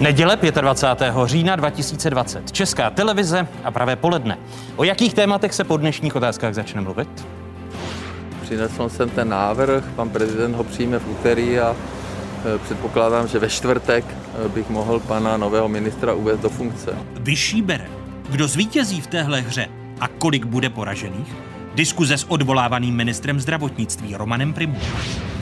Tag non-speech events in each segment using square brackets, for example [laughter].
Neděle 25. října 2020. Česká televize a pravé poledne. O jakých tématech se po dnešních otázkách začne mluvit? Přinesl jsem ten návrh, pan prezident ho přijme v úterý a e, předpokládám, že ve čtvrtek e, bych mohl pana nového ministra uvést do funkce. Vyšší bere. Kdo zvítězí v téhle hře a kolik bude poražených? Diskuze s odvolávaným ministrem zdravotnictví Romanem Primulem.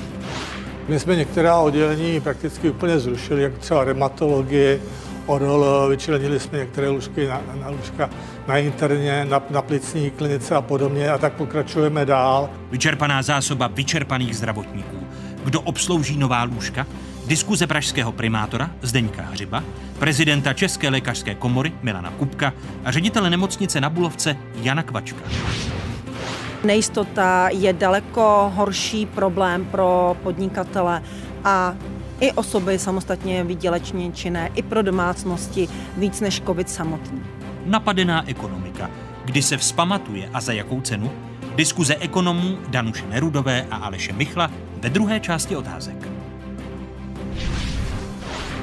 My jsme některá oddělení prakticky úplně zrušili, jako třeba reumatologie, odol, vyčlenili jsme některé lůžky na, na lůžka na interně, na, na plicní klinice a podobně a tak pokračujeme dál. Vyčerpaná zásoba vyčerpaných zdravotníků. Kdo obslouží nová lůžka? Diskuze pražského primátora Zdeňka Hřiba, prezidenta České lékařské komory Milana Kupka a ředitele nemocnice na Bulovce Jana Kvačka. Nejistota je daleko horší problém pro podnikatele a i osoby samostatně výdělečně činné, i pro domácnosti víc než COVID samotný. Napadená ekonomika. Kdy se vzpamatuje a za jakou cenu? Diskuze ekonomů Danuše Nerudové a Aleše Michla ve druhé části otázek.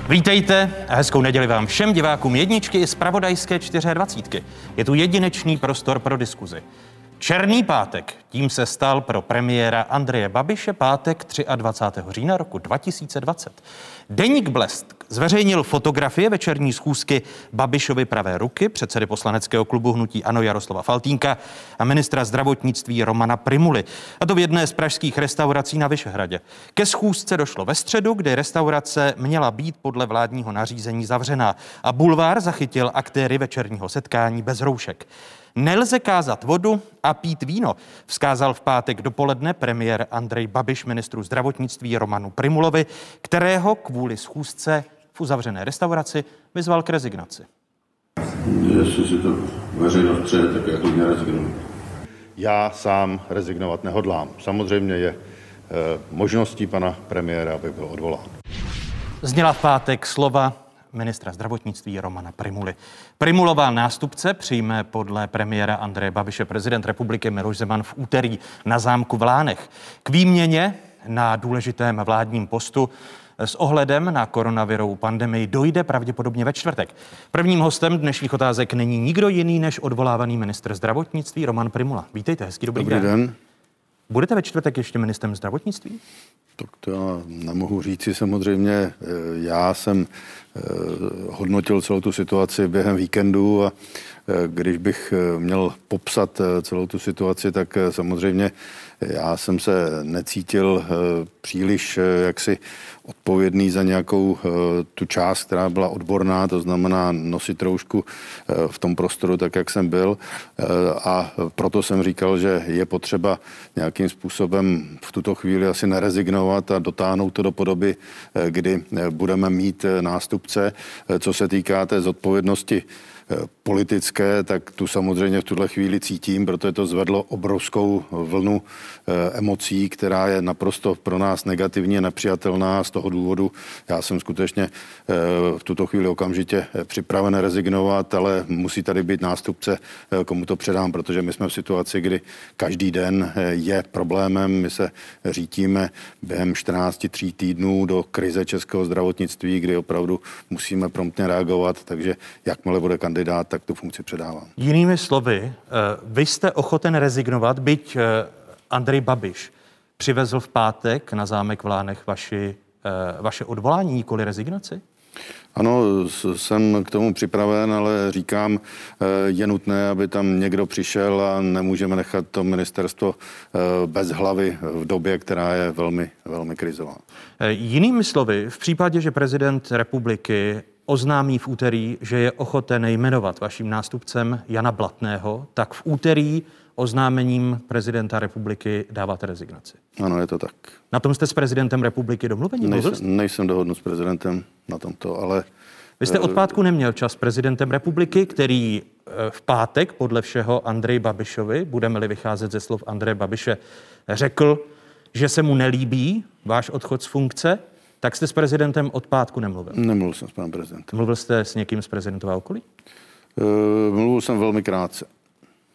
Vítejte a hezkou neděli vám všem divákům jedničky i z Pravodajské 24. Je tu jedinečný prostor pro diskuzi. Černý pátek, tím se stal pro premiéra Andreje Babiše pátek 23. října roku 2020. Deník Blesk zveřejnil fotografie večerní schůzky Babišovy pravé ruky, předsedy poslaneckého klubu Hnutí Ano Jaroslava Faltínka a ministra zdravotnictví Romana Primuly. A to v jedné z pražských restaurací na Vyšehradě. Ke schůzce došlo ve středu, kdy restaurace měla být podle vládního nařízení zavřená a bulvár zachytil aktéry večerního setkání bez roušek. Nelze kázat vodu a pít víno, vzkázal v pátek dopoledne premiér Andrej Babiš ministru zdravotnictví Romanu Primulovi, kterého kvůli schůzce v uzavřené restauraci vyzval k rezignaci. Jestli si to veřejnost přeje, tak já to. Já sám rezignovat nehodlám. Samozřejmě je e, možností pana premiéra, aby byl odvolán. Zněla v pátek slova ministra zdravotnictví Romana Primuly. Primulová nástupce přijme podle premiéra Andreje Babiše prezident republiky Miloš Zeman v úterý na zámku v Lánech. K výměně na důležitém vládním postu s ohledem na koronavirovou pandemii dojde pravděpodobně ve čtvrtek. Prvním hostem dnešních otázek není nikdo jiný než odvolávaný ministr zdravotnictví Roman Primula. Vítejte, hezký dobrý, dobrý den. den. Budete ve čtvrtek ještě ministrem zdravotnictví? Tak to já nemohu říci samozřejmě. Já jsem hodnotil celou tu situaci během víkendu a eh, když bych měl popsat celou tu situaci, tak samozřejmě já jsem se necítil příliš jaksi odpovědný za nějakou eh, tu část, která byla odborná, to znamená nosit troušku eh, v tom prostoru tak, jak jsem byl. Eh, a proto jsem říkal, že je potřeba nějakým způsobem v tuto chvíli asi nerezignovat a dotáhnout to do podoby, kdy budeme mít nástupce. Co se týká té zodpovědnosti politické, tak tu samozřejmě v tuhle chvíli cítím, protože to zvedlo obrovskou vlnu eh, emocí, která je naprosto pro nás negativně nepřijatelná. Z toho důvodu já jsem skutečně eh, v tuto chvíli okamžitě eh, připraven rezignovat, ale musí tady být nástupce, komu to předám, protože my jsme v situaci, kdy každý den je problémem. My se řítíme během 14 tří týdnů do krize českého zdravotnictví, kdy opravdu musíme promptně reagovat, takže jakmile bude kandidát, tak tu funkci předávám. Jinými slovy, eh, vy jste ochoten rezignovat, byť eh, Andrej Babiš přivezl v pátek na zámek v Lánech vaši, eh, vaše odvolání, nikoli rezignaci? Ano, jsem k tomu připraven, ale říkám, je nutné, aby tam někdo přišel a nemůžeme nechat to ministerstvo bez hlavy v době, která je velmi, velmi krizová. Jinými slovy, v případě, že prezident republiky oznámí v úterý, že je ochoten jmenovat vaším nástupcem Jana Blatného, tak v úterý oznámením prezidenta republiky dáváte rezignaci. Ano, je to tak. Na tom jste s prezidentem republiky domluveni? Nejsem, nejsem dohodnut s prezidentem na tomto, ale... Vy jste od pátku neměl čas s prezidentem republiky, který eh, v pátek podle všeho Andrej Babišovi, budeme-li vycházet ze slov Andreje Babiše, řekl, že se mu nelíbí váš odchod z funkce, tak jste s prezidentem od pátku nemluvil? Nemluvil jsem s panem prezidentem. Mluvil jste s někým z prezidentova okolí? Uh, mluvil jsem velmi krátce.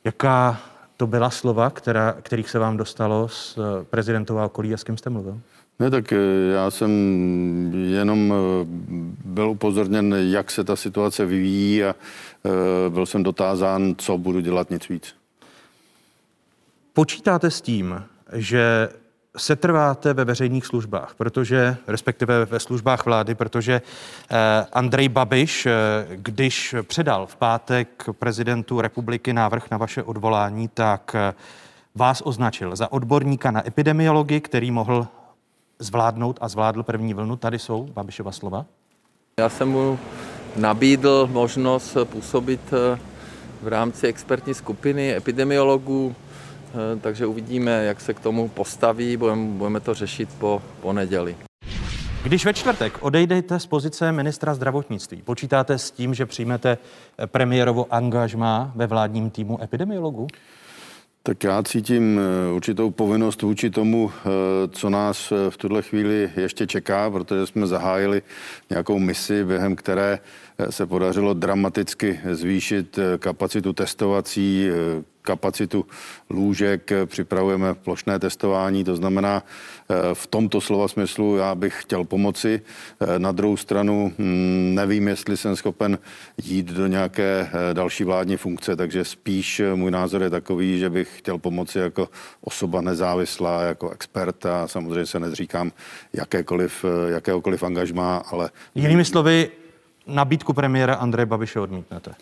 Jaká to byla slova, která, kterých se vám dostalo z eh, prezidentova okolí a s kým jste mluvil? Ne, tak já jsem jenom byl upozorněn, jak se ta situace vyvíjí a byl jsem dotázán, co budu dělat nic víc. Počítáte s tím, že se trváte ve veřejných službách, protože, respektive ve službách vlády, protože eh, Andrej Babiš, eh, když předal v pátek prezidentu republiky návrh na vaše odvolání, tak eh, vás označil za odborníka na epidemiologii, který mohl zvládnout a zvládl první vlnu. Tady jsou Babišova slova. Já jsem mu nabídl možnost působit v rámci expertní skupiny epidemiologů takže uvidíme, jak se k tomu postaví, budeme, budeme to řešit po pondělí. Když ve čtvrtek odejdete z pozice ministra zdravotnictví, počítáte s tím, že přijmete premiérovo angažmá ve vládním týmu epidemiologů? Tak já cítím eh, určitou povinnost vůči tomu, eh, co nás v tuhle chvíli ještě čeká, protože jsme zahájili nějakou misi, během které se podařilo dramaticky zvýšit kapacitu testovací, kapacitu lůžek, připravujeme plošné testování, to znamená eh, v tomto slova smyslu já bych chtěl pomoci. Eh, na druhou stranu hm, nevím, jestli jsem schopen jít do nějaké eh, další vládní funkce, takže spíš můj názor je takový, že bych chtěl pomoci jako osoba nezávislá, jako expert a samozřejmě se nezříkám jakékoliv, jakéhokoliv angažmá, ale... Jinými slovy, nabídku premiéra Andreje Babiše odmítnete?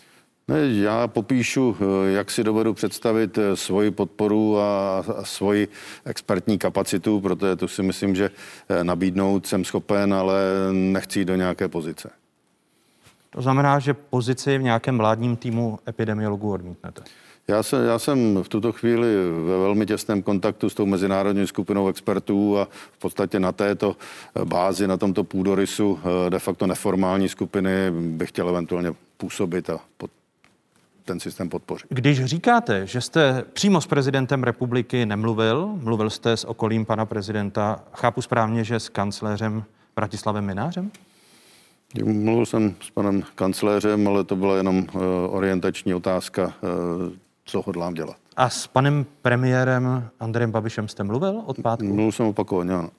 Ne, já popíšu, eh, jak si dovedu představit eh, svoji podporu a, svoji expertní kapacitu, protože tu si myslím, že eh, nabídnout jsem schopen, ale nechci jít do nějaké pozice. To znamená, že pozici v nějakém vládním týmu epidemiologů odmítnete? Já, se, já jsem v tuto chvíli ve velmi těsném kontaktu s tou mezinárodní skupinou expertů a v podstatě na této bázi, na tomto půdorysu de facto neformální skupiny bych chtěl eventuálně působit a pod, ten systém podpořit. Když říkáte, že jste přímo s prezidentem republiky nemluvil, mluvil jste s okolím pana prezidenta, chápu správně, že s kancléřem Bratislavem Minářem? Mluvil jsem s panem kancléřem, ale to byla jenom uh, orientační otázka, uh, co hodlám dělat. A s panem premiérem Andrejem Babišem jste mluvil od pátku? Mluvil jsem opakovaně, ano.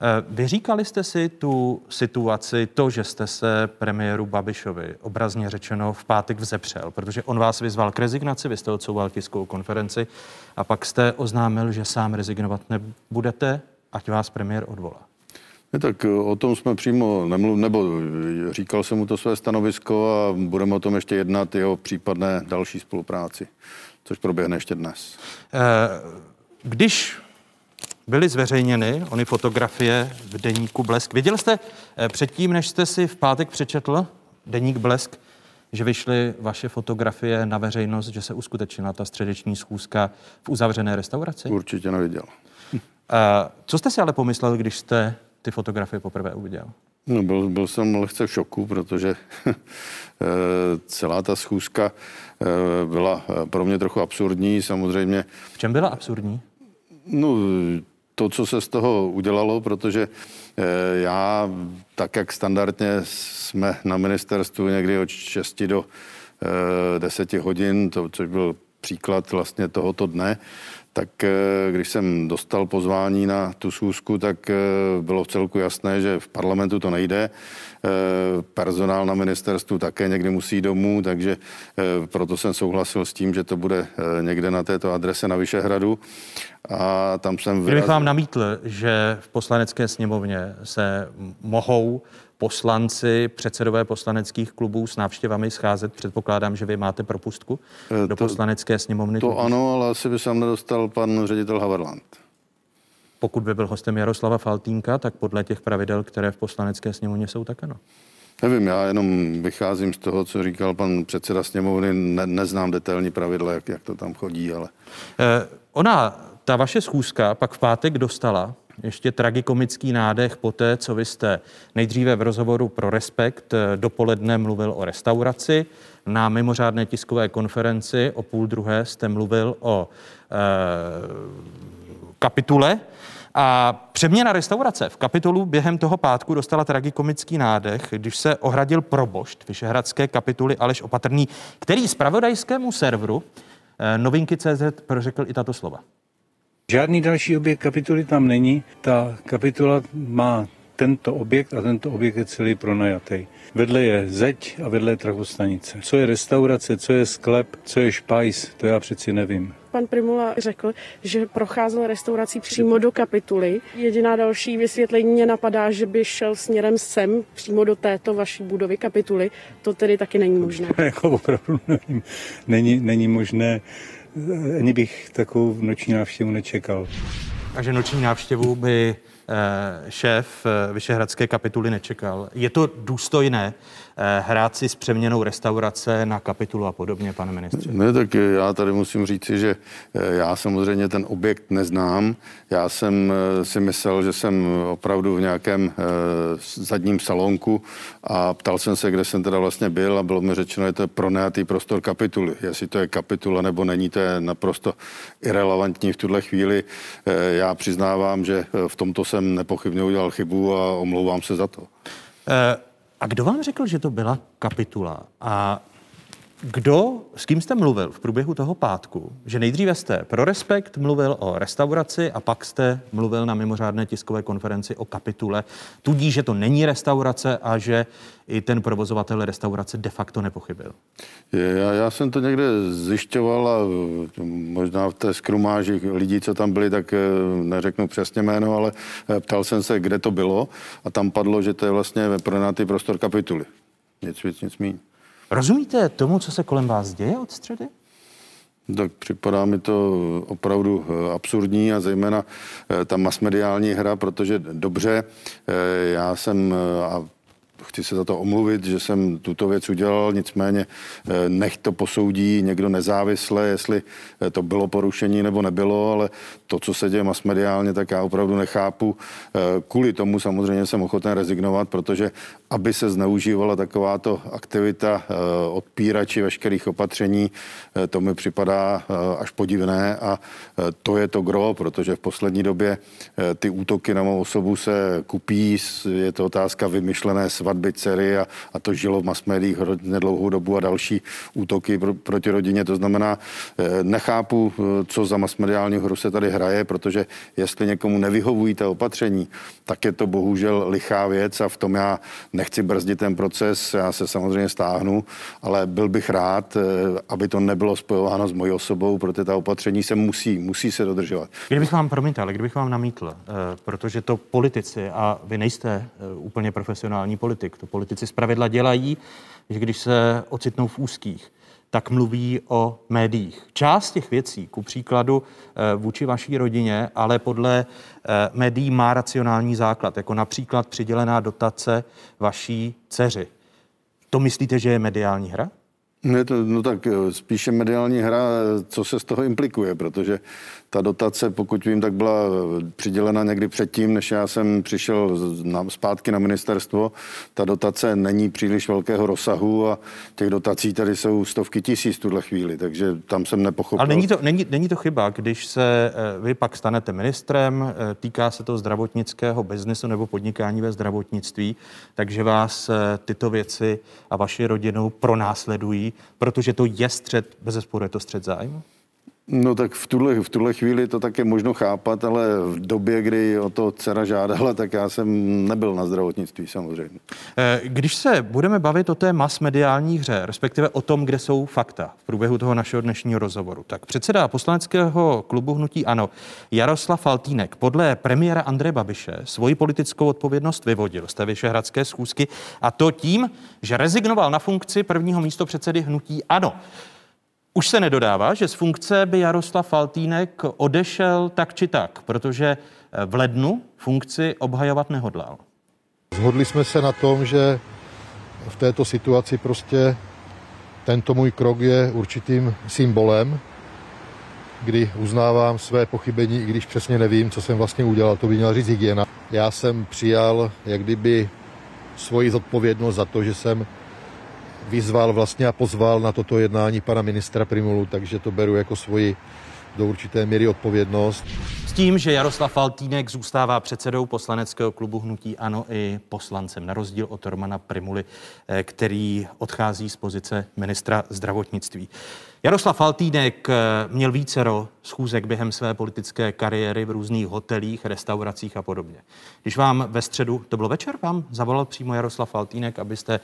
Eh, vyříkali jste si tu situaci, to, že jste se premiéru Babišovi obrazně řečeno v pátek vzepřel, protože on vás vyzval k rezignaci, vy jste odsouval tiskovou konferenci a pak jste oznámil, že sám rezignovat nebudete, ať vás premiér odvolá. Ne, tak eh, o tom jsme přímo nemluvili, nebo říkal jsem mu to své stanovisko a budeme o tom ještě jednat i o případné další spolupráci, což proběhne ještě dnes. Eh, když byly zveřejněny ony fotografie v deníku Blesk. Viděl jste eh, předtím, než jste si v pátek přečetl deník Blesk, že vyšly vaše fotografie na veřejnost, že se uskutečnila ta středeční schůzka v uzavřené restauraci? Určitě neviděl. A co jste si ale pomyslel, když jste ty fotografie poprvé uviděl? No, byl, byl jsem lehce v šoku, protože [laughs] eh, celá ta schůzka eh, byla pro mě trochu absurdní, samozřejmě. V čem byla absurdní? No, to, co se z toho udělalo, protože eh, já, tak jak standardně jsme na ministerstvu někdy od 6 do 10 eh, hodin, to, což byl příklad vlastně tohoto dne, tak eh, když jsem dostal pozvání na tu schůzku, tak bylo v celku jasné, že v parlamentu to nejde. Personál na ministerstvu také někdy musí domů, takže proto jsem souhlasil s tím, že to bude někde na této adrese na Vyšehradu. A tam jsem vyrazil... Kdybych vám namítl, že v poslanecké sněmovně se mohou poslanci, předsedové poslaneckých klubů s návštěvami scházet. Předpokládám, že vy máte propustku eh, do to, poslanecké sněmovny. To ano, ale asi by jsem nedostal pan ředitel Haverland. Pokud by byl hostem Jaroslava Faltínka, tak podle těch pravidel, které v poslanecké sněmovně jsou, tak ano. Nevím, já jenom vycházím z toho, co říkal pan předseda sněmovny. Ne, neznám detailní pravidla, jak, jak to tam chodí, ale... Eh, ona ta vaše schůzka pak v pátek dostala ještě tragikomický nádech po té, co vy jste nejdříve v rozhovoru pro Respekt eh, dopoledne mluvil o restauraci, na mimořádné tiskové konferenci o půl druhé jste mluvil o e, kapitule a přeměna restaurace v kapitolu během toho pátku dostala tragikomický nádech, když se ohradil probošt Vyšehradské kapituly Aleš Opatrný, který zpravodajskému serveru e, novinky CZ prořekl i tato slova. Žádný další objekt kapituly tam není. Ta kapitula má tento objekt a tento objekt je celý pronajatý. Vedle je zeď a vedle je trafostanice. Co je restaurace, co je sklep, co je špajs, to já přeci nevím. Pan Primula řekl, že procházel restaurací přímo do kapituly. Jediná další vysvětlení mě napadá, že by šel směrem sem, přímo do této vaší budovy kapituly. To tedy taky není možné. [laughs] jako opravdu nevím. Není, není možné, ani bych takovou noční návštěvu nečekal. Takže noční návštěvu by Eh, šéf eh, Vyšehradské kapituly nečekal. Je to důstojné hrát si s přeměnou restaurace na kapitulu a podobně, pane ministře? Ne, tak já tady musím říci, že eh, já samozřejmě ten objekt neznám. Já jsem eh, si myslel, že jsem opravdu v nějakém zadním salonku a ptal jsem se, kde jsem teda vlastně byl a bylo mi řečeno, že to je pronajatý prostor kapituly. Jestli to je kapitula nebo není, to je naprosto irrelevantní v tuhle chvíli. Já přiznávám, že v tomto jsem nepochybně udělal chybu a omlouvám se za to. A kdo vám řekl, že to byla kapitula? A kdo, s kým jste mluvil v průběhu toho pátku, že nejdříve jste pro Respekt mluvil o restauraci a pak jste mluvil na mimořádné tiskové konferenci o kapitule, tudíž, že to není restaurace a že i ten provozovatel restaurace de facto nepochybil? Já, já jsem to někde zjišťoval a možná v té skrumáži lidí, co tam byli, tak eh, neřeknu přesně jméno, ale eh, ptal jsem se, kde to bylo a tam padlo, že to je vlastně pronátý prostor kapituly. Nic víc, nic méně. Rozumíte tomu, co se kolem vás děje od středy? Tak připadá mi to opravdu eh, absurdní a zejména ta masmediální hra, protože dobře, já jsem, a chci se za to omluvit, že jsem tuto věc udělal, nicméně eh, nech to posoudí někdo nezávisle, jestli eh, to bylo porušení nebo nebylo, ale to, co se děje masmediálně, tak já opravdu nechápu. Eh, kvůli tomu samozřejmě jsem ochoten rezignovat, protože aby se zneužívala takováto aktivita odpírači veškerých opatření, to mi připadá až podivné a to je to gro, protože v poslední době ty útoky na mou osobu se kupí, je to otázka vymyšlené svatby dcery a, a to žilo v masmédiích nedlouhou dobu a další útoky pro, proti rodině. To znamená, eh, nechápu, eh, co za masmediální hru se tady hraje, protože jestli někomu nevyhovují ta opatření, tak je to bohužel lichá věc a v tom já nechci brzdit ten proces, já se samozřejmě stáhnu, ale byl bych rád, eh, aby to nebylo spojováno s mojí osobou, protože ta opatření se musí, musí se dodržovat. Kdybych vám, promiňte, ale kdybych vám namítl, protože to politici, a vy nejste úplně profesionální politik. To politici zpravidla dělají, že když se ocitnou v úzkých, tak mluví o médiích. Část těch věcí, ku příkladu eh, vůči vaší rodině, ale podle eh, médií má racionální základ, jako například přidělená dotace vaší dceři. To myslíte, že je mediální hra? Ne, to, no tak eh, spíše mediální hra, co se z toho implikuje, protože ta dotace, pokud vím, tak byla přidělena někdy předtím, než já jsem přišel na, zpátky na ministerstvo. Ta dotace není příliš velkého rozsahu a těch dotací tady jsou stovky tisíc v tuhle chvíli, takže tam jsem nepochopil. Ale není to, není, není to chyba, když se eh, vy pak stanete ministrem, eh, týká se to zdravotnického biznesu nebo podnikání ve zdravotnictví, takže vás eh, tyto věci a vaši rodinu pronásledují, protože to je střed, bez je to střed zájmu? No tak v tuhle, v tuhle chvíli to také možno chápat, ale v době, kdy o to dcera žádala, tak já jsem nebyl na zdravotnictví samozřejmě. Eh, když se budeme bavit o té mass mediální hře, respektive o tom, kde jsou fakta v průběhu toho našeho dnešního rozhovoru, tak předseda poslaneckého klubu Hnutí Ano, Jaroslav Faltínek, podle premiéra Andreje Babiše svoji politickou odpovědnost vyvodil z té Vyšehradské schůzky a to tím, že rezignoval na funkci prvního místo předsedy Hnutí Ano. Už se nedodává, že z funkce by Jaroslav Faltýnek odešel tak či tak, protože eh, v lednu funkci obhajovat nehodlal. Zhodli jsme se na tom, že v této situaci prostě tento můj krok je určitým symbolem, kdy uznávám své pochybení, i když přesně nevím, co jsem vlastně udělal, to by měla říct hygiena. Já jsem přijal jak kdyby svoji zodpovědnost za to, že jsem vyzval vlastně a pozval na toto jednání pana ministra Primulu, takže to beru jako svoji do určité míry odpovědnost. S tím, že Jaroslav Faltýnek zůstává předsedou poslaneckého klubu Hnutí Ano i poslancem, na rozdíl od Romana Primuly, eh, který odchází z pozice ministra zdravotnictví. Jaroslav Faltýnek eh, měl vícero schůzek během své politické kariéry v různých hotelích, restauracích a podobně. Když vám ve středu, to bylo večer, vám zavolal přímo Jaroslav Faltýnek, abyste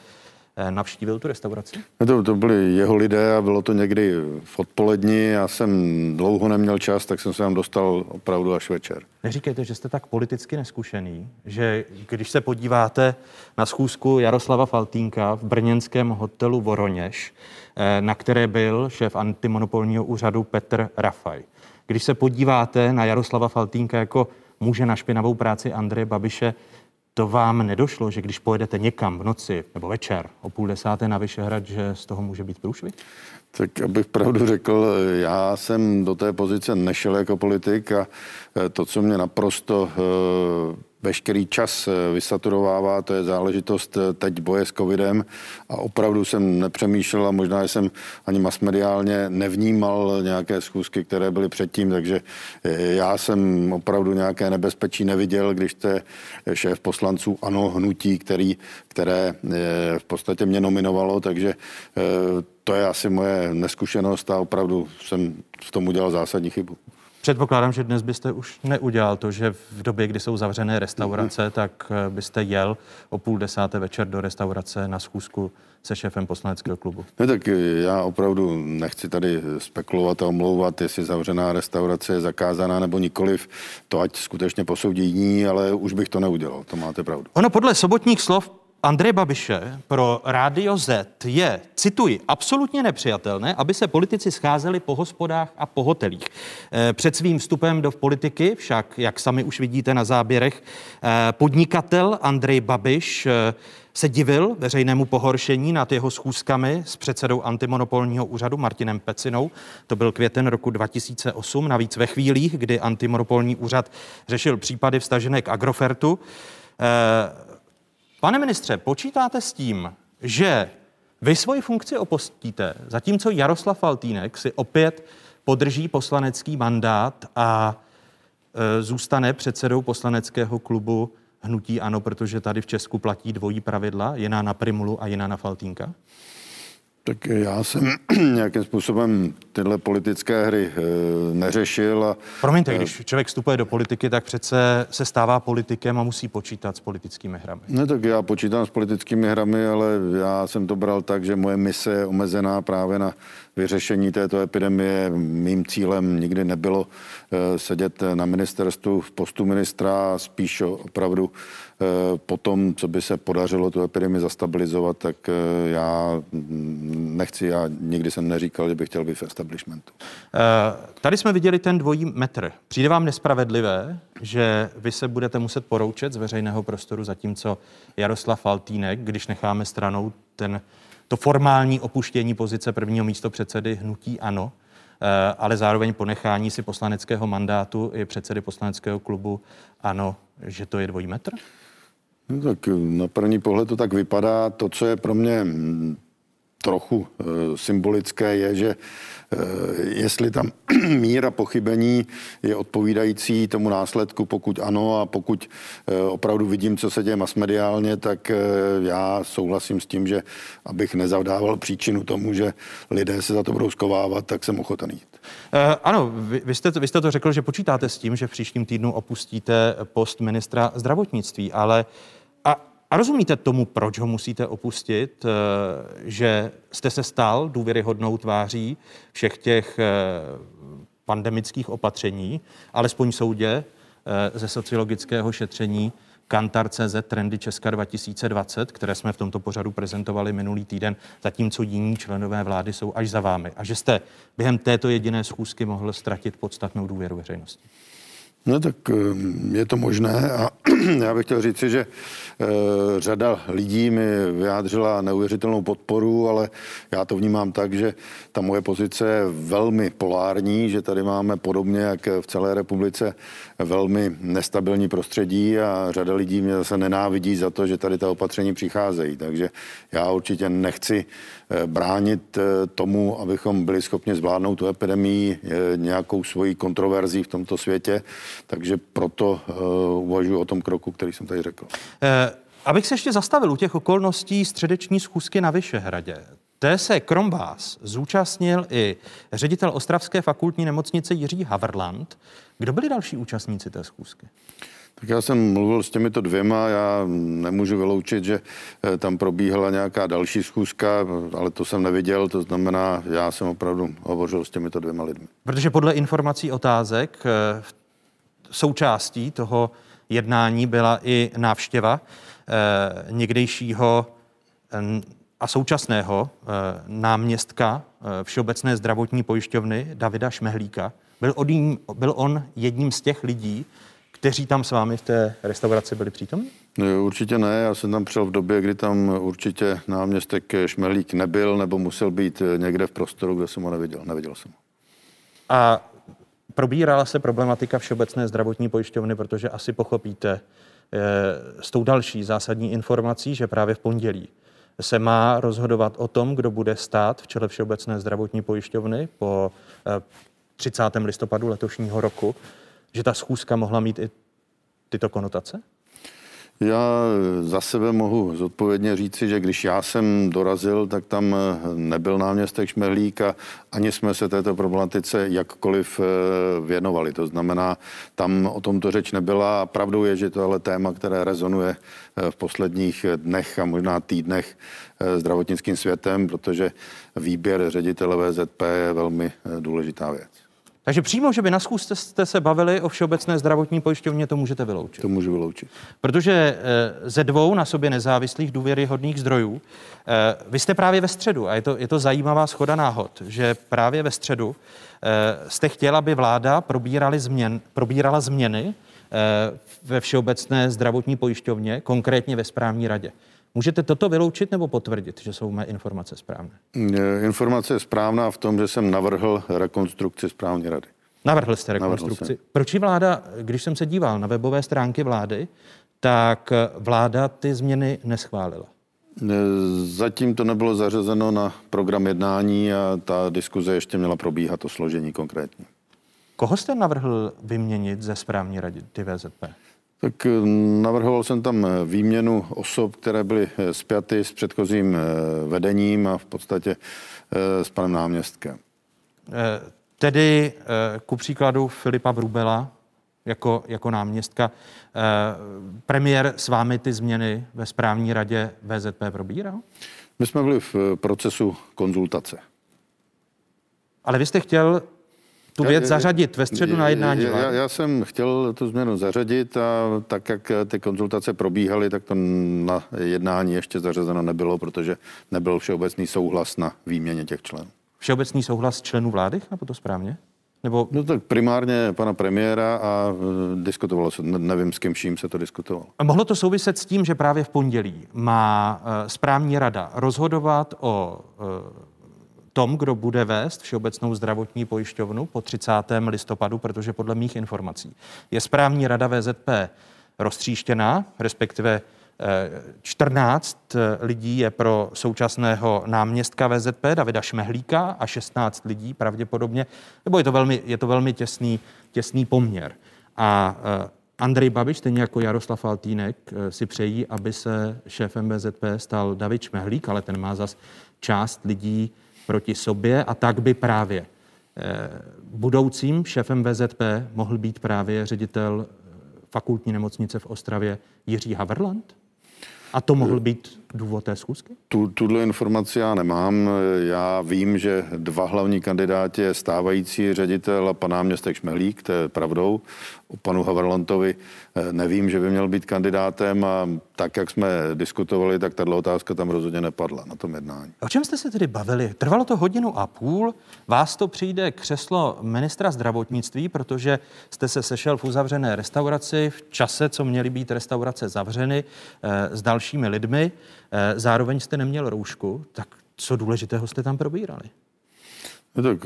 navštívil tu restauraci? To, to byli jeho lidé a bylo to někdy v odpoledni. Já jsem dlouho neměl čas, tak jsem se tam dostal opravdu až večer. Neříkejte, že jste tak politicky neskušený, že když se podíváte na schůzku Jaroslava Faltínka v brněnském hotelu Voroněž, eh, na které byl šéf antimonopolního úřadu Petr Rafaj. Když se podíváte na Jaroslava Faltínka jako muže na špinavou práci Andreje Babiše, to vám nedošlo, že když pojedete někam v noci nebo večer o půl desáté na Vyšehrad, že z toho může být průšvih? Tak abych pravdu řekl, já jsem do té pozice nešel jako politik a eh, to, co mě naprosto eh, veškerý čas eh, vysaturovává, to je záležitost teď boje s covidem a opravdu jsem nepřemýšlel a možná jsem ani masmediálně nevnímal nějaké schůzky, které byly předtím, takže já jsem opravdu nějaké nebezpečí neviděl, když jste šéf poslanců ANO hnutí, který, které v podstatě mě nominovalo, takže to je asi moje neskušenost a opravdu jsem v tom udělal zásadní chybu. Předpokládám, že dnes byste už neudělal to, že v době, kdy jsou zavřené restaurace, mm-hmm. tak eh, byste jel o půl desáté večer do restaurace na schůzku se šéfem poslaneckého klubu. Ne, tak já opravdu nechci tady spekulovat a omlouvat, jestli zavřená restaurace je zakázaná nebo nikoliv. To ať skutečně posoudí jiní, ale už bych to neudělal, to máte pravdu. Ono podle sobotních slov Andrej Babiše pro Rádio Z je, cituji, absolutně nepřijatelné, aby se politici scházeli po hospodách a po hotelích. Eh, před svým vstupem do politiky však, jak sami už vidíte na záběrech, eh, podnikatel Andrej Babiš eh, se divil veřejnému pohoršení nad jeho schůzkami s předsedou antimonopolního úřadu Martinem Pecinou. To byl květen roku 2008, navíc ve chvílích, kdy antimonopolní úřad řešil případy vstažené k Agrofertu. Pane ministře, počítáte s tím, že vy svoji funkci opustíte, zatímco Jaroslav Faltýnek si opět podrží poslanecký mandát a e, zůstane předsedou poslaneckého klubu Hnutí Ano, protože tady v Česku platí dvojí pravidla, jiná na Primulu a jiná na Faltínka? Tak já jsem [clears throat] nějakým způsobem tyhle politické hry e, neřešil. A, Promiňte, když člověk vstupuje do politiky, tak přece se stává politikem a musí počítat s politickými hrami. Ne, tak já počítám s politickými hrami, ale já jsem to bral tak, že moje mise je omezená právě na vyřešení této epidemie. Mým cílem nikdy nebylo eh, sedět na ministerstvu v postu ministra, spíš opravdu eh, po tom, co by se podařilo tu epidemii zastabilizovat, tak eh, já nechci, já nikdy jsem neříkal, že bych chtěl být v establishmentu. Tady jsme viděli ten dvojí metr. Přijde vám nespravedlivé, že vy se budete muset poroučet z veřejného prostoru, zatímco Jaroslav Faltýnek, když necháme stranou ten to formální opuštění pozice prvního místo předsedy hnutí ano, eh, ale zároveň ponechání si poslaneckého mandátu i předsedy poslaneckého klubu ano, že to je dvojí metr? No tak na první pohled to tak vypadá. To, co je pro mě trochu e, symbolické, je, že Eh, jestli tam [clears throat] míra pochybení je odpovídající tomu následku, pokud ano a pokud eh, opravdu vidím, co se děje masmediálně, tak eh, já souhlasím s tím, že abych nezavdával příčinu tomu, že lidé se za to budou skovávat, tak jsem ochoten jít. Uh, ano, vy, vy, jste, vy jste to řekl, že počítáte s tím, že v příštím týdnu opustíte post ministra zdravotnictví, ale a rozumíte tomu, proč ho musíte opustit, eh, že jste se stal důvěryhodnou tváří všech těch eh, pandemických opatření, alespoň soudě eh, ze sociologického šetření Kantar.cz Trendy Česka 2020, které jsme v tomto pořadu prezentovali minulý týden, zatímco jiní členové vlády jsou až za vámi. A že jste během této jediné schůzky mohl ztratit podstatnou důvěru veřejnosti. No tak je to možné a [clears throat] Já bych chtěl říci, že eh, řada lidí mi vyjádřila neuvěřitelnou podporu, ale já to vnímám tak, že ta moje pozice je velmi polární, že tady máme podobně jak v celé republice velmi nestabilní prostředí a řada lidí mě zase nenávidí za to, že tady ta opatření přicházejí. Takže já určitě nechci eh, bránit eh, tomu, abychom byli schopni zvládnout tu epidemii nějakou svojí kontroverzí v tomto světě. Takže proto uvažuji o tom kroku, který jsem tady řekl. Eh, abych se ještě zastavil u těch okolností středeční schůzky na Vyšehradě. Té se krom vás zúčastnil i ředitel Ostravské fakultní nemocnice Jiří Haverland. Kdo byli další účastníci té schůzky? Tak já jsem mluvil s těmito dvěma, já nemůžu vyloučit, že eh, tam probíhala nějaká další schůzka, ale to jsem neviděl, to znamená, já jsem opravdu hovořil s těmito dvěma lidmi. Protože podle informací otázek eh, součástí toho jednání byla i návštěva eh, někdejšího a současného náměstka Všeobecné zdravotní pojišťovny Davida Šmehlíka. Byl, odím, byl on jedním z těch lidí, kteří tam s vámi v té restauraci byli přítomní? Určitě ne, já jsem tam přišel v době, kdy tam určitě náměstek Šmehlík nebyl nebo musel být někde v prostoru, kde jsem ho neviděl. Neviděl jsem ho. A Probírala se problematika Všeobecné zdravotní pojišťovny, protože asi pochopíte eh, s tou další zásadní informací, že právě v pondělí se má rozhodovat o tom, kdo bude stát v čele Všeobecné zdravotní pojišťovny po 30. Eh, listopadu letošního roku, že ta schůzka mohla mít i tyto konotace? Já za sebe mohu zodpovědně říci, že když já jsem dorazil, tak tam nebyl náměstek Šmehlík a ani jsme se této problematice jakkoliv eh, věnovali. To znamená, tam o tomto řeč nebyla a pravdou je, že to ale téma, které rezonuje eh, v posledních dnech a možná týdnech eh, zdravotnickým světem, protože výběr ředitele VZP je velmi důležitá věc. Takže přímo, že by na schůzce jste se bavili o Všeobecné zdravotní pojišťovně, to můžete vyloučit. To můžu vyloučit. Protože eh, ze dvou na sobě nezávislých důvěryhodných zdrojů, eh, vy jste právě ve středu, a je to, je to zajímavá schoda náhod, že právě ve středu eh, jste chtěla, aby vláda probírali změn, probírala změny ve Všeobecné zdravotní pojišťovně, konkrétně ve správní radě. Můžete toto vyloučit nebo potvrdit, že jsou mé informace správné? Informace je správná v tom, že jsem navrhl rekonstrukci správní rady. Navrhl jste rekonstrukci. Navrhl Proč vláda, když jsem se díval na webové stránky vlády, tak vláda ty změny neschválila? Zatím to nebylo zařazeno na program jednání a ta diskuze ještě měla probíhat o složení konkrétně. Koho jste navrhl vyměnit ze správní rady VZP? Tak eh, navrhoval jsem tam eh, výměnu osob, které byly eh, spjaty s předchozím vedením a v podstatě s panem náměstkem. Tedy ku příkladu Filipa Brubela jako, jako náměstka. Premiér s vámi ty změny ve správní radě VZP probíral? My jsme byli v procesu konzultace. Ale vy jste chtěl tu věc zařadit ve středu na jednání já, já jsem chtěl tu změnu zařadit a tak, jak ty konzultace probíhaly, tak to na jednání ještě zařazeno nebylo, protože nebyl všeobecný souhlas na výměně těch členů. Všeobecný souhlas členů vlády, nebo to správně? Nebo... No tak primárně pana premiéra a e, diskutovalo se, nevím s kým vším se to diskutovalo. A mohlo to souviset s tím, že právě v pondělí má e, správní rada rozhodovat o e, tom, kdo bude vést Všeobecnou zdravotní pojišťovnu po 30. listopadu, protože podle mých informací je správní rada VZP roztříštěná, respektive 14 eh, lidí je pro současného náměstka VZP Davida Šmehlíka a 16 lidí pravděpodobně, nebo je to velmi, je to velmi těsný, těsný poměr. A eh, Andrej Babiš, stejně jako Jaroslav Faltýnek, eh, si přejí, aby se šéfem VZP stal David Šmehlík, ale ten má zas část lidí proti sobě a tak by právě eh, budoucím šéfem VZP mohl být právě ředitel eh, fakultní nemocnice v Ostravě Jiří Haverland? A to mohl být důvod té schůzky? Tu, tuhle informaci já nemám. Já vím, že dva hlavní kandidáti je stávající ředitel a pan náměstek Šmelík, to je pravdou. O panu Haverlantovi eh, nevím, že by měl být kandidátem a tak, jak jsme diskutovali, tak tato otázka tam rozhodně nepadla na tom jednání. O čem jste se tedy bavili? Trvalo to hodinu a půl. Vás to přijde křeslo ministra zdravotnictví, protože jste se sešel v uzavřené restauraci v čase, co měly být restaurace zavřeny eh, s dalšími lidmi. Eh, zároveň jste neměl roušku, tak co důležitého jste tam probírali? No tak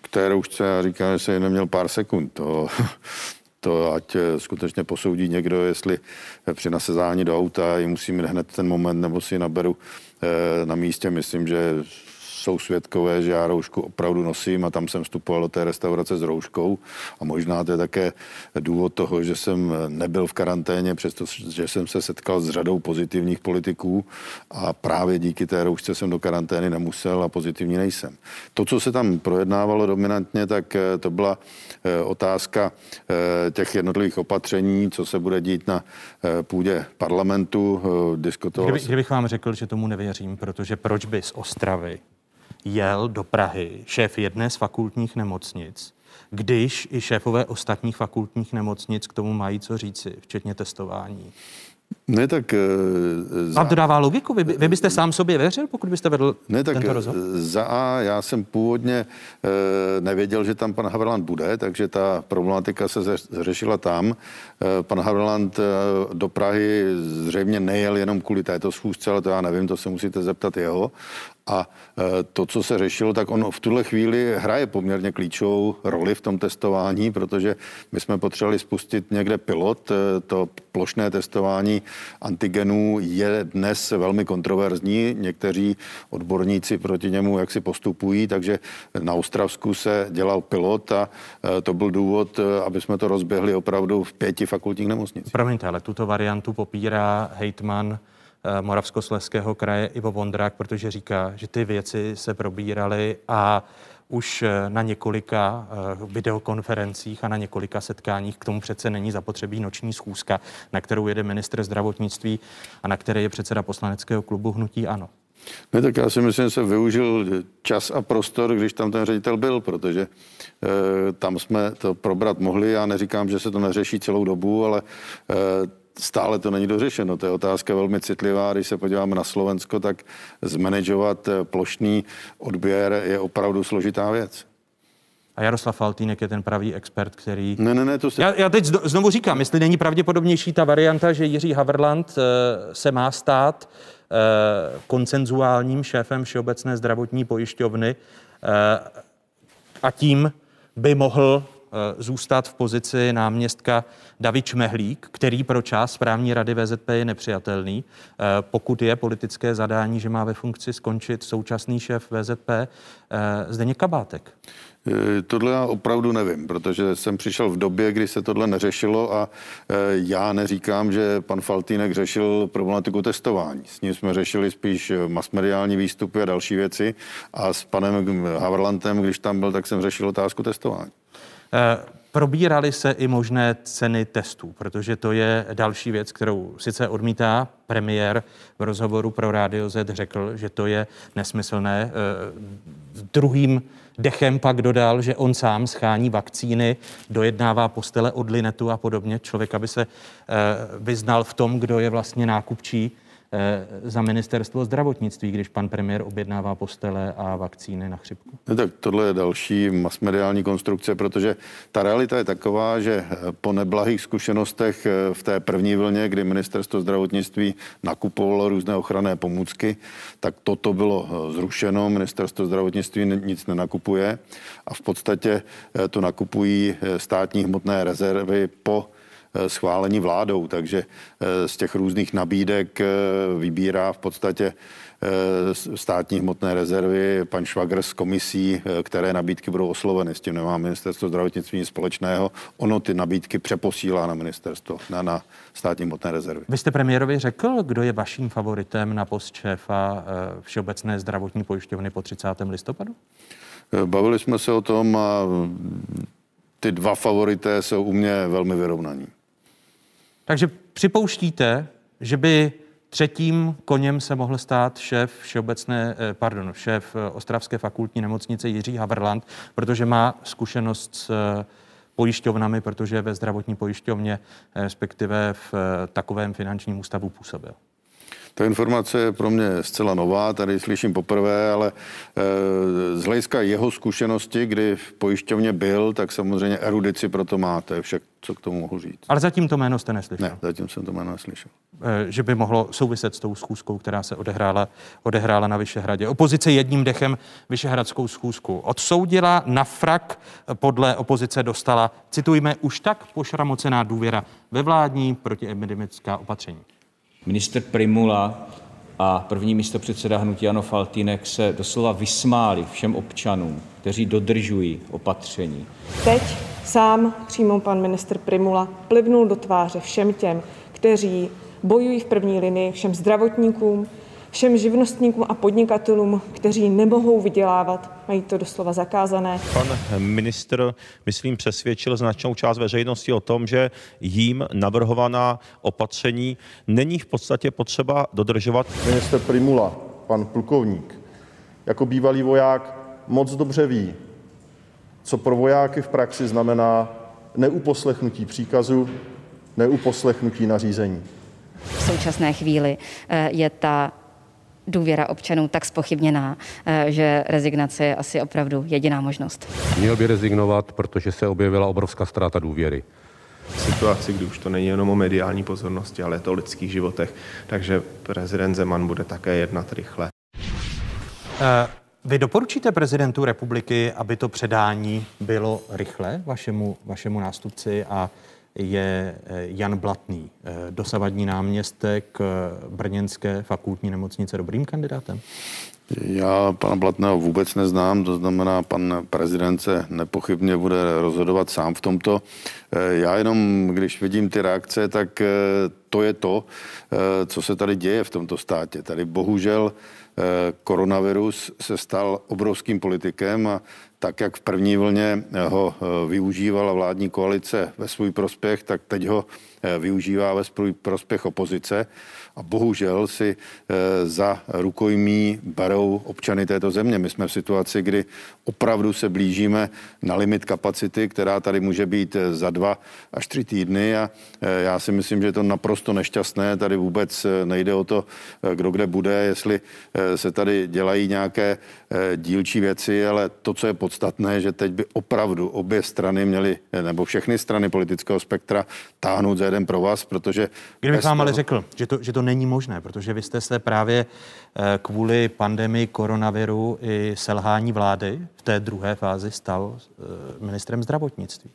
k té roušce já říkám, že jsem neměl pár sekund. To, [laughs] to ať eh, skutečně posoudí někdo, jestli při nasezání do auta ji musím hned ten moment, nebo si naberu na místě. Myslím, že jsou svědkové, že já roušku opravdu nosím a tam jsem vstupoval do té restaurace s rouškou a možná to je také důvod toho, že jsem nebyl v karanténě, přestože jsem se setkal s řadou pozitivních politiků a právě díky té roušce jsem do karantény nemusel a pozitivní nejsem. To, co se tam projednávalo dominantně, tak eh, to byla eh, otázka eh, těch jednotlivých opatření, co se bude dít na půdě parlamentu. Diskutoval Kdyby, kdybych vám řekl, že tomu nevěřím, protože proč by z Ostravy jel do Prahy šéf jedné z fakultních nemocnic, když i šéfové ostatních fakultních nemocnic k tomu mají co říci, včetně testování. Ne, tak... Za... Vám to dává logiku? Vy, vy byste sám sobě věřil, pokud byste vedl ne, tak tento rozhovor? Za A já jsem původně e, nevěděl, že tam pan Haverland bude, takže ta problematika se řešila tam. E, pan Haverland e, do Prahy zřejmě nejel jenom kvůli této schůzce, ale to já nevím, to se musíte zeptat jeho. A e, to, co se řešilo, tak ono v tuhle chvíli hraje poměrně klíčovou roli v tom testování, protože my jsme potřebovali spustit někde pilot. E, to plošné testování antigenů je dnes velmi kontroverzní. Někteří odborníci proti němu jak si postupují, takže na Ostravsku se dělal pilot a e, to byl důvod, aby jsme to rozběhli opravdu v pěti fakultních nemocnicích. Promiňte, ale tuto variantu popírá hejtman Moravskosleského kraje Ivo Vondrák, protože říká, že ty věci se probíraly a už eh, na několika eh, videokonferencích a na několika setkáních. K tomu přece není zapotřebí noční schůzka, na kterou jede ministr zdravotnictví a na které je předseda poslaneckého klubu Hnutí Ano. Ne, tak já si myslím, že se využil čas a prostor, když tam ten ředitel byl, protože e, tam jsme to probrat mohli. Já neříkám, že se to neřeší celou dobu, ale e, stále to není dořešeno. To je otázka velmi citlivá. Když se podíváme na Slovensko, tak zmanagovat eh, plošný odběr je opravdu složitá věc. A Jaroslav Faltýnek je ten pravý expert, který... Ne, ne, ne, to se... já, já teď znovu říkám, jestli není pravděpodobnější ta varianta, že Jiří Haverland uh, se má stát uh, koncenzuálním šéfem Všeobecné zdravotní pojišťovny a tím by mohl Eh, zůstat v pozici náměstka David Čmehlík, který pro část správní rady VZP je nepřijatelný. Eh, pokud je politické zadání, že má ve funkci skončit současný šéf VZP, eh, Zdeněk Kabátek. Tohle já opravdu nevím, protože jsem přišel v době, kdy se tohle neřešilo a já neříkám, že pan Faltýnek řešil problematiku testování. S ním jsme řešili spíš masmediální výstupy a další věci a s panem Haverlantem, když tam byl, tak jsem řešil otázku testování. Eh, probírali se i možné ceny testů, protože to je další věc, kterou sice odmítá premiér v rozhovoru pro Radio Z řekl, že to je nesmyslné. Eh, druhým dechem pak dodal, že on sám schání vakcíny, dojednává postele od Linetu a podobně. Člověk, aby se eh, vyznal v tom, kdo je vlastně nákupčí za ministerstvo zdravotnictví, když pan premiér objednává postele a vakcíny na chřipku? No tak tohle je další masmediální konstrukce, protože ta realita je taková, že eh, po neblahých zkušenostech eh, v té první vlně, kdy ministerstvo zdravotnictví nakupovalo různé ochranné pomůcky, tak toto bylo zrušeno. Ministerstvo zdravotnictví nic nenakupuje a v podstatě to nakupují státní hmotné rezervy po Eh, schválení vládou, takže eh, z těch různých nabídek eh, vybírá v podstatě státní hmotné rezervy, pan Švagr s komisí, které nabídky budou osloveny. S tím nemá ministerstvo zdravotnictví nic společného. Ono ty nabídky přeposílá na ministerstvo, na, na státní hmotné rezervy. Vy jste premiérovi řekl, kdo je vaším favoritem na post šéfa Všeobecné zdravotní pojišťovny po 30. listopadu? Bavili jsme se o tom a ty dva favorité jsou u mě velmi vyrovnaní. Takže připouštíte, že by Třetím koněm se mohl stát šéf všeobecné, eh, pardon, šéf eh, Ostravské fakultní nemocnice Jiří Haverland, protože má zkušenost s eh, pojišťovnami, protože ve zdravotní pojišťovně, respektive v takovém finančním ústavu působil. Ta informace je pro mě zcela nová, tady slyším poprvé, ale e, z hlediska jeho zkušenosti, kdy v pojišťovně byl, tak samozřejmě erudici pro to máte, však co k tomu mohu říct. Ale zatím to jméno jste neslyšel? Ne, zatím jsem to jméno neslyšel. E, že by mohlo souviset s tou schůzkou, která se odehrála, odehrála na Vyšehradě. Opozice jedním dechem Vyšehradskou schůzku odsoudila, na frak podle opozice dostala, citujme, už tak pošramocená důvěra ve vládní protiepidemická opatření. Minister Primula a první místo předseda hnutí Ano Faltýnek se doslova vysmáli všem občanům, kteří dodržují opatření. Teď sám přímo pan minister Primula plivnul do tváře všem těm, kteří bojují v první linii, všem zdravotníkům, všem živnostníkům a podnikatelům, kteří nemohou vydělávat, mají to doslova zakázané. Pan ministr, myslím, přesvědčil značnou část veřejnosti o tom, že jím navrhovaná opatření není v podstatě potřeba dodržovat. Minister Primula, pan plukovník, jako bývalý voják moc dobře ví, co pro vojáky v praxi znamená neuposlechnutí příkazu, neuposlechnutí nařízení. V současné chvíli eh, je ta důvěra občanů tak spochybněná, eh, že rezignace je asi opravdu jediná možnost. Měl by rezignovat, protože se objevila obrovská ztráta důvěry. V situaci, kdy už to není jenom o mediální pozornosti, ale je to o lidských životech, takže prezident Zeman bude také jednat rychle. Uh... Vy doporučíte prezidentu republiky, aby to předání bylo rychle vašemu, vašemu nástupci a je eh, Jan Blatný, eh, dosavadní náměstek eh, Brněnské fakultní nemocnice, dobrým kandidátem? Já pana Blatného vůbec neznám, to znamená, pan prezident se nepochybně bude rozhodovat sám v tomto. Já jenom, když vidím ty reakce, tak to je to, co se tady děje v tomto státě. Tady bohužel koronavirus se stal obrovským politikem a tak, jak v první vlně ho eh, využívala vládní koalice ve svůj prospěch, tak teď ho eh, využívá ve svůj prospěch opozice a bohužel si eh, za rukojmí berou občany této země. My jsme v situaci, kdy opravdu se blížíme na limit kapacity, která tady může být eh, za dva až tři týdny a eh, já si myslím, že je to naprosto nešťastné. Tady vůbec nejde o to, kdo kde bude, jestli se tady dělají nějaké dílčí věci, ale to, co je podstatné, že teď by opravdu obě strany měly, nebo všechny strany politického spektra táhnout za jeden pro vás, protože... Kdybych vám ale řekl, že to, že to není možné, protože vy jste se právě eh, kvůli pandemii koronaviru i selhání vlády v té druhé fázi stal eh, ministrem zdravotnictví.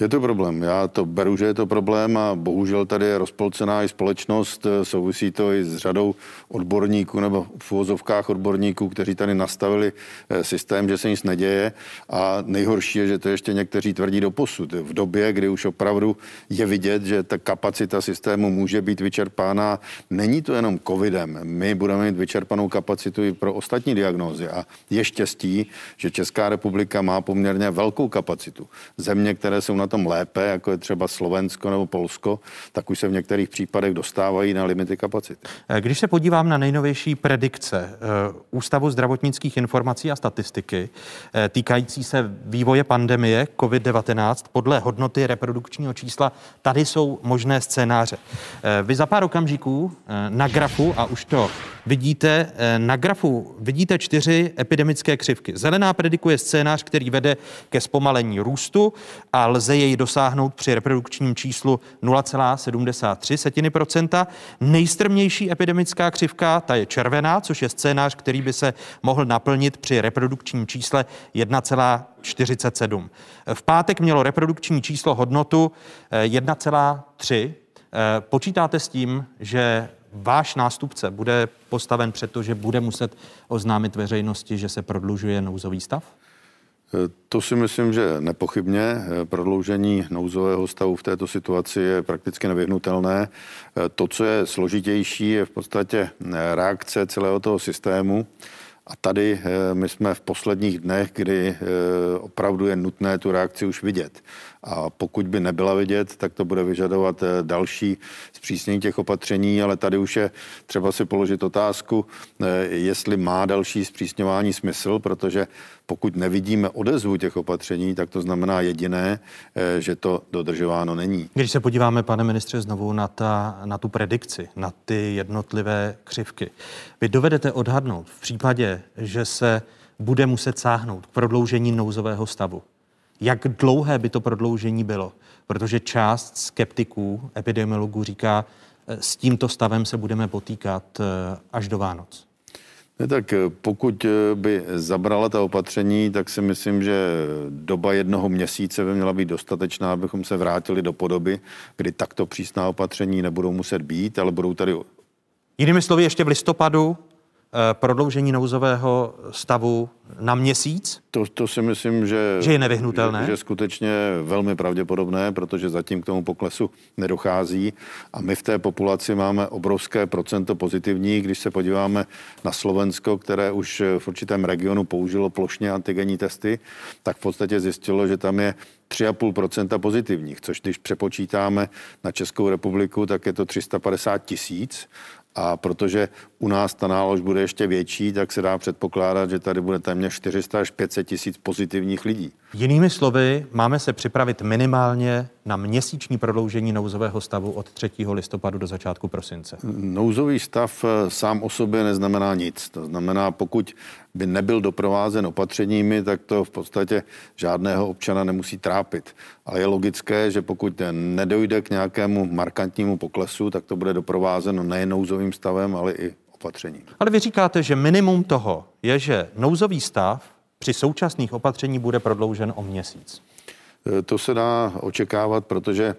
Je to problém. Já to beru, že je to problém a bohužel tady je rozpolcená i společnost. Souvisí to i s řadou odborníků nebo v uvozovkách odborníků, kteří tady nastavili eh, systém, že se nic neděje. A nejhorší je, že to ještě někteří tvrdí do posud. V době, kdy už opravdu je vidět, že ta kapacita systému může být vyčerpána, není to jenom covidem. My budeme mít vyčerpanou kapacitu i pro ostatní diagnózy. A je štěstí, že Česká republika má poměrně velkou kapacitu. Země, které jsou na na tom lépe, jako je třeba Slovensko nebo Polsko, tak už se v některých případech dostávají na limity kapacity. Eh, když se podívám na nejnovější predikce eh, Ústavu zdravotnických informací a statistiky eh, týkající se vývoje pandemie COVID-19 podle hodnoty reprodukčního čísla, tady jsou možné scénáře. Vy za pár okamžiků na grafu, a už to vidíte, na grafu vidíte čtyři epidemické křivky. Zelená predikuje scénář, který vede ke zpomalení růstu a lze jej dosáhnout při reprodukčním číslu 0,73 Nejstrmější epidemická křivka, ta je červená, což je scénář, který by se mohl naplnit při reprodukčním čísle 1,47. V pátek mělo reprodukční číslo hodnotu 1,3. Eh, eh, počítáte s tím, že váš nástupce bude postaven před to, že bude muset oznámit veřejnosti, že se prodlužuje nouzový stav? To si myslím, že nepochybně prodloužení nouzového stavu v této situaci je prakticky nevyhnutelné. To, co je složitější, je v podstatě reakce celého toho systému A tady eh, my jsme v posledních dnech, kdy eh, opravdu je nutné tu reakci už vidět. A pokud by nebyla vidět, tak to bude vyžadovat eh, další zpřísnění těch opatření, ale tady už je třeba si položit otázku, jestli má další zpřísňování smysl, protože pokud nevidíme odezvu těch opatření, tak to znamená jediné, že to dodržováno není. Když se podíváme, pane ministře, znovu na, ta, na tu predikci, na ty jednotlivé křivky, vy dovedete odhadnout v případě, že se bude muset sáhnout k prodloužení nouzového stavu. Jak dlouhé by to prodloužení bylo? Protože část skeptiků, epidemiologů říká, eh, s tímto stavem se budeme potýkat eh, až do Vánoc. Ne, tak eh, pokud by zabrala ta opatření, tak si myslím, že doba jednoho měsíce by měla být dostatečná, abychom se vrátili do podoby, kdy takto přísná opatření nebudou muset být, ale budou tady. Jinými slovy, ještě v listopadu prodloužení nouzového stavu na měsíc? To, to si myslím, že, že je nevyhnutelné. Že, že skutečně velmi pravděpodobné, protože zatím k tomu poklesu nedochází. A my v té populaci máme obrovské procento pozitivních. Když se podíváme na Slovensko, které už v určitém regionu použilo plošně antigenní testy, tak v podstatě zjistilo, že tam je 3,5% pozitivních, což když přepočítáme na Českou republiku, tak je to 350 tisíc a protože u nás ta nálož bude ještě větší, tak se dá předpokládat, že tady bude téměř 400 až 500 tisíc pozitivních lidí. Jinými slovy, máme se připravit minimálně na měsíční prodloužení nouzového stavu od 3. listopadu do začátku prosince. Nouzový stav eh, sám o sobě neznamená nic. To znamená, pokud by nebyl doprovázen opatřeními, tak to v podstatě žádného občana nemusí trápit. Ale je logické, že pokud nedojde k nějakému markantnímu poklesu, tak to bude doprovázeno nejen nouzovým stavem, ale i opatřením. Ale vy říkáte, že minimum toho je, že nouzový stav při současných opatření bude prodloužen o měsíc. E, to se dá očekávat, protože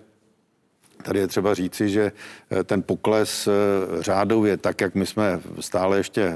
Tady je třeba říci, že eh, ten pokles eh, řádově, tak jak my jsme stále ještě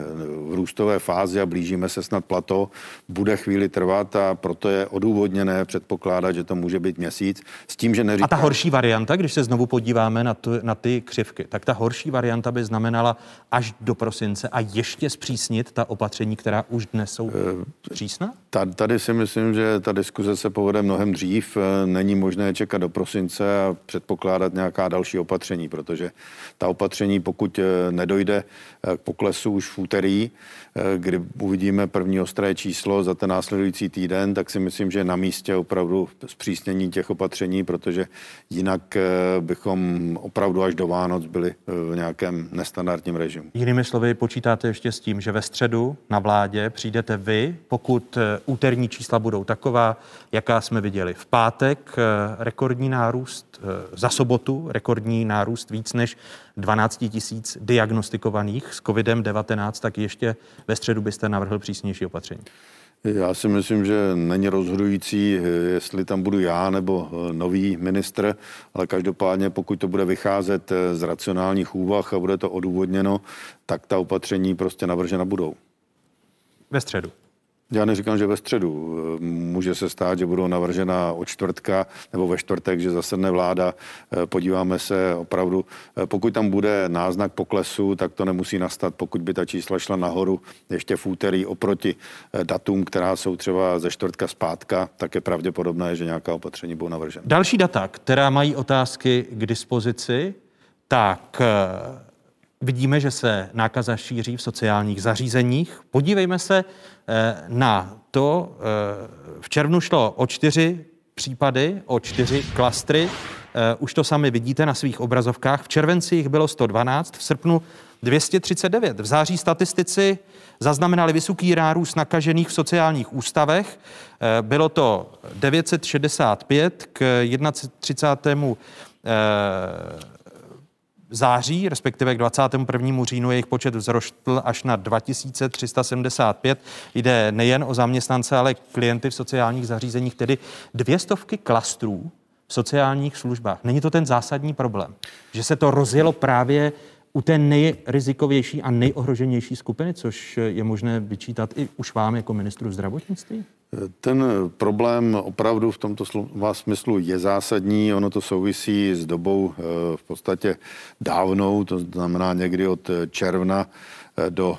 v růstové fázi a blížíme se snad plato, bude chvíli trvat a proto je odůvodněné předpokládat, že to může být měsíc. S tím, že neříká... A ta horší varianta, když se znovu podíváme na, tu, na ty křivky, tak ta horší varianta by znamenala až do prosince a ještě zpřísnit ta opatření, která už dnes jsou eh, přísná? Tady si myslím, že ta diskuze se povede mnohem dřív. Není možné čekat do prosince a předpokládat nějaká další opatření, protože ta opatření, pokud eh, nedojde eh, k poklesu už v úterý, eh, kdy uvidíme první ostré číslo za ten následující týden, tak si myslím, že na místě opravdu zpřísnění těch opatření, protože jinak bychom opravdu až do Vánoc byli v nějakém nestandardním režimu. Jinými slovy, počítáte ještě s tím, že ve středu na vládě přijdete vy, pokud úterní čísla budou taková, jaká jsme viděli v pátek, rekordní nárůst za sobotu sobotu rekordní nárůst víc než 12 tisíc diagnostikovaných s COVID-19, tak ještě ve středu byste navrhl přísnější opatření. Já si myslím, že není rozhodující, jestli tam budu já nebo eh, nový ministr, ale každopádně pokud to bude vycházet eh, z racionálních úvah a bude to odůvodněno, tak ta opatření prostě navržena budou. Ve středu. Já neříkám, že ve středu. Může se stát, že budou navržena od čtvrtka nebo ve čtvrtek, že zasedne vláda. Podíváme se opravdu, pokud tam bude náznak poklesu, tak to nemusí nastat, pokud by ta čísla šla nahoru ještě v úterý oproti datům, která jsou třeba ze čtvrtka zpátka, tak je pravděpodobné, že nějaká opatření budou navržena. Další data, která mají otázky k dispozici, tak Vidíme, že se nákaza šíří v sociálních zařízeních. Podívejme se eh, na to. Eh, v červnu šlo o čtyři případy, o čtyři klastry. Eh, už to sami vidíte na svých obrazovkách. V červenci jich bylo 112, v srpnu 239. V září statistici zaznamenali vysoký rárůst nakažených v sociálních ústavech. Bylo to 965 k 31 září, respektive k 21. říjnu jejich počet vzrostl až na 2375. Jde nejen o zaměstnance, ale klienty v sociálních zařízeních, tedy dvě stovky klastrů v sociálních službách. Není to ten zásadní problém, že se to rozjelo právě u té nejrizikovější a nejohroženější skupiny, což je možné vyčítat i už vám jako ministru zdravotnictví? Ten problém opravdu v tomto slova smyslu je zásadní. Ono to souvisí s dobou eh, v podstatě dávnou, to znamená někdy od června do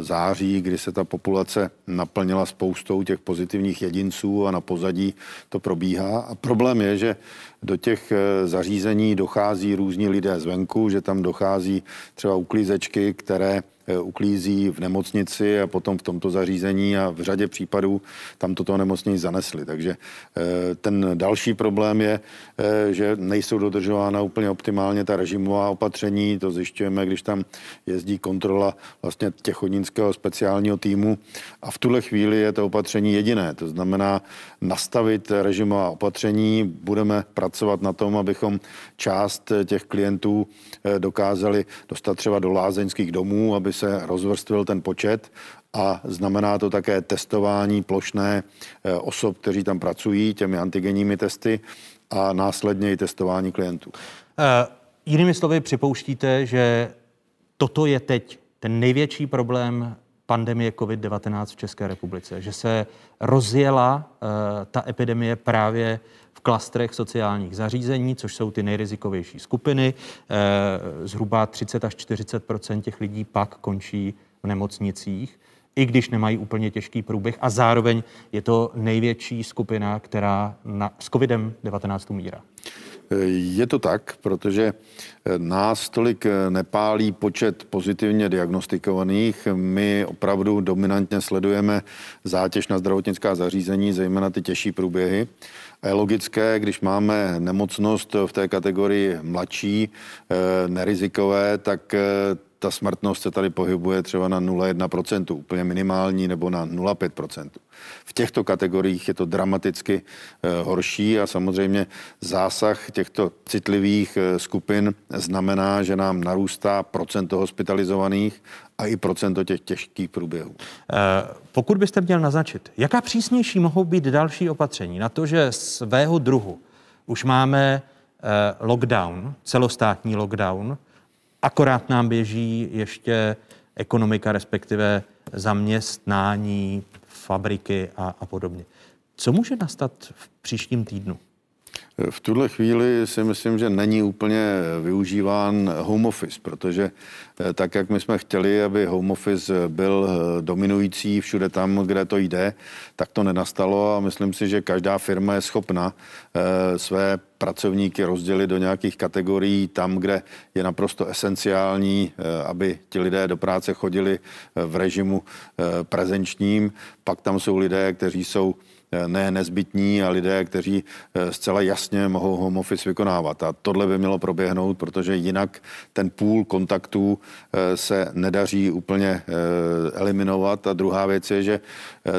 září, kdy se ta populace naplnila spoustou těch pozitivních jedinců a na pozadí to probíhá. A problém je, že do těch zařízení dochází různí lidé zvenku, že tam dochází třeba uklízečky, které Eh, uklízí v nemocnici a potom v tomto zařízení a v řadě případů tam toto nemocnici zanesli. Takže eh, ten další problém je, eh, že nejsou dodržována úplně optimálně ta režimová opatření. To zjišťujeme, když tam jezdí kontrola vlastně těchodínského speciálního týmu a v tuhle chvíli je to opatření jediné. To znamená nastavit režimová opatření. Budeme pracovat na tom, abychom část těch klientů dokázali dostat třeba do lázeňských domů, aby se rozvrstvil ten počet a znamená to také testování plošné eh, osob, kteří tam pracují těmi antigenními testy a následně i testování klientů. Uh, jinými slovy, připouštíte, že toto je teď ten největší problém pandemie COVID-19 v České republice, že se rozjela uh, ta epidemie právě klastrech sociálních zařízení, což jsou ty nejrizikovější skupiny. Eh, zhruba 30 až 40% těch lidí pak končí v nemocnicích, i když nemají úplně těžký průběh. A zároveň je to největší skupina, která na, s COVID-19 umírá. Je to tak, protože nás tolik nepálí počet pozitivně diagnostikovaných. My opravdu dominantně sledujeme zátěž na zdravotnická zařízení, zejména ty těžší průběhy. A je logické, když máme nemocnost v té kategorii mladší, eh, nerizikové, tak eh, ta smrtnost se tady pohybuje třeba na 0,1%, úplně minimální, nebo na 0,5%. V těchto kategoriích je to dramaticky eh, horší a samozřejmě zásah těchto citlivých skupin znamená, že nám narůstá procento hospitalizovaných a i procento těch těžkých průběhů. Pokud byste měl naznačit, jaká přísnější mohou být další opatření na to, že svého druhu už máme lockdown, celostátní lockdown, akorát nám běží ještě ekonomika, respektive zaměstnání, fabriky a, a podobně. Co může nastat v příštím týdnu? V tuhle chvíli si myslím, že není úplně využíván home office, protože eh, tak, jak my jsme chtěli, aby home office byl eh, dominující všude tam, kde to jde, tak to nenastalo a myslím si, že každá firma je schopna eh, své pracovníky rozdělit do nějakých kategorií tam, kde je naprosto esenciální, aby ti lidé do práce chodili v režimu prezenčním. Pak tam jsou lidé, kteří jsou ne nezbytní a lidé, kteří eh, zcela jasně mohou home office vykonávat. A tohle by mělo proběhnout, protože jinak ten půl kontaktů eh, se nedaří úplně eliminovat. A druhá věc je, že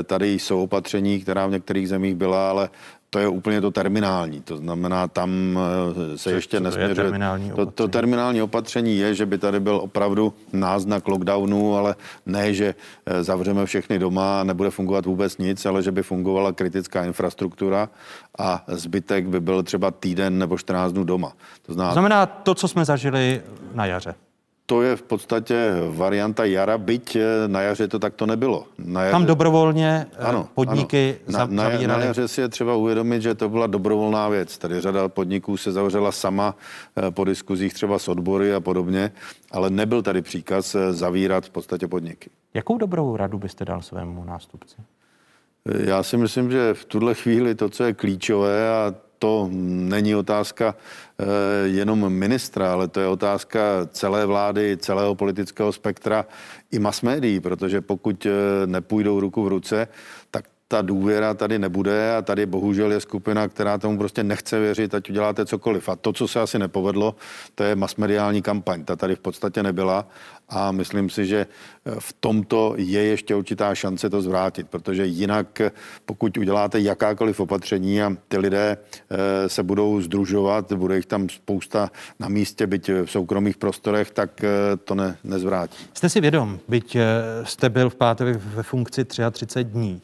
tady jsou opatření, která v některých zemích byla, ale to je úplně to terminální. To znamená, tam eh, se Co, ještě nesměřuje. To, terminální to, to terminální opatření je, že by tady byl opravdu náznak lockdownu, ale ne, že eh, zavřeme všechny doma a nebude fungovat vůbec nic, ale že by fungovala kritická infrastruktura a zbytek by byl třeba týden nebo 14 dnů doma. To znamená, to, znamená to co jsme zažili na jaře to je v podstatě varianta jara, byť eh, na jaře to takto nebylo. Na jaře... Tam dobrovolně eh, ano, podniky ano. Na, na, na jaře si je třeba uvědomit, že to byla dobrovolná věc. Tady řada podniků se zavřela sama eh, po diskuzích třeba s odbory a podobně, ale nebyl tady příkaz zavírat v podstatě podniky. Jakou dobrou radu byste dal svému nástupci? Já si myslím, že v tuhle chvíli to, co je klíčové a to není otázka eh, jenom ministra, ale to je otázka celé vlády, celého politického spektra i mass médií, protože pokud eh, nepůjdou ruku v ruce, ta důvěra tady nebude a tady bohužel je skupina, která tomu prostě nechce věřit, ať uděláte cokoliv. A to, co se asi nepovedlo, to je masmediální kampaň. Ta tady v podstatě nebyla a myslím si, že eh, v tomto je ještě určitá šance to zvrátit, protože jinak, eh, pokud uděláte jakákoliv opatření a ty lidé eh, se budou združovat, bude jich tam spousta na místě, byť v soukromých prostorech, tak to ne, nezvrátí. Jste si vědom, byť jste byl v pátek ve funkci 33 dní,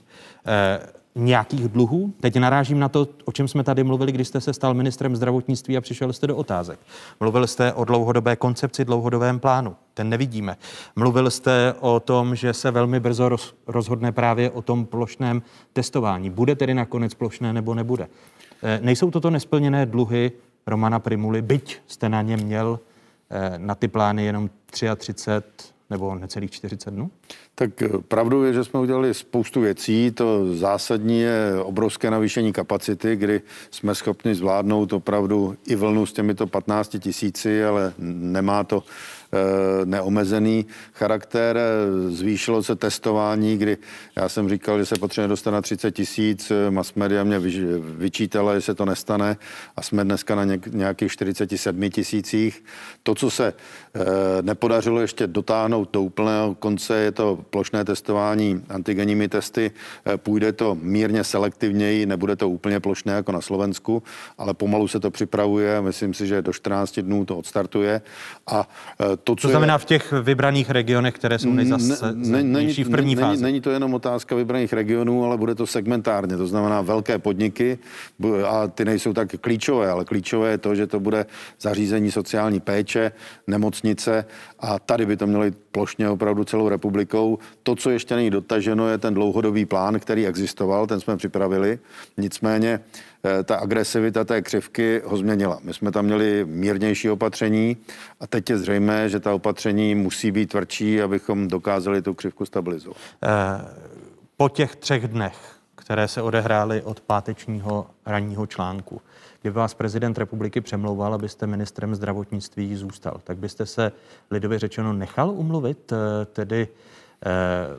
nějakých dluhů? Teď narážím na to, o čem jsme tady mluvili, když jste se stal ministrem zdravotnictví a přišel jste do otázek. Mluvil jste o dlouhodobé koncepci, dlouhodobém plánu. Ten nevidíme. Mluvil jste o tom, že se velmi brzo roz, rozhodne právě o tom plošném testování. Bude tedy nakonec plošné nebo nebude? E, nejsou toto nesplněné dluhy Romana Primuly, byť jste na ně měl e, na ty plány jenom 33 nebo necelých 40 dnů? Tak eh, pravdou je, že jsme udělali spoustu věcí. To zásadní je obrovské navýšení kapacity, kdy jsme schopni zvládnout opravdu i vlnu s těmito 15 tisíci, ale nemá to neomezený charakter. Zvýšilo se testování, kdy já jsem říkal, že se potřebuje dostat na 30 tisíc. Mass media mě vyčítala, že se to nestane a jsme dneska na nějakých 47 tisících. To, co se eh, nepodařilo ještě dotáhnout do úplného konce, je to plošné testování antigenními testy. Eh, půjde to mírně selektivněji, nebude to úplně plošné jako na Slovensku, ale pomalu se to připravuje. Myslím si, že do 14 dnů to odstartuje. A to, co to znamená je... v těch vybraných regionech, které jsou nejzase v první není, fázi. Není to jenom otázka vybraných regionů, ale bude to segmentárně. To znamená velké podniky a ty nejsou tak klíčové, ale klíčové je to, že to bude zařízení sociální péče, nemocnice a tady by to mělo jít plošně opravdu celou republikou. To, co ještě není dotaženo, je ten dlouhodobý plán, který existoval, ten jsme připravili. Nicméně ta agresivita té křivky ho změnila. My jsme tam měli mírnější opatření a teď je zřejmé, že ta opatření musí být tvrdší, abychom dokázali tu křivku stabilizovat. Eh, po těch třech dnech, které se odehrály od pátečního ranního článku, kdyby vás prezident republiky přemlouval, abyste ministrem zdravotnictví zůstal, tak byste se lidově řečeno nechal umluvit, eh, tedy Eh,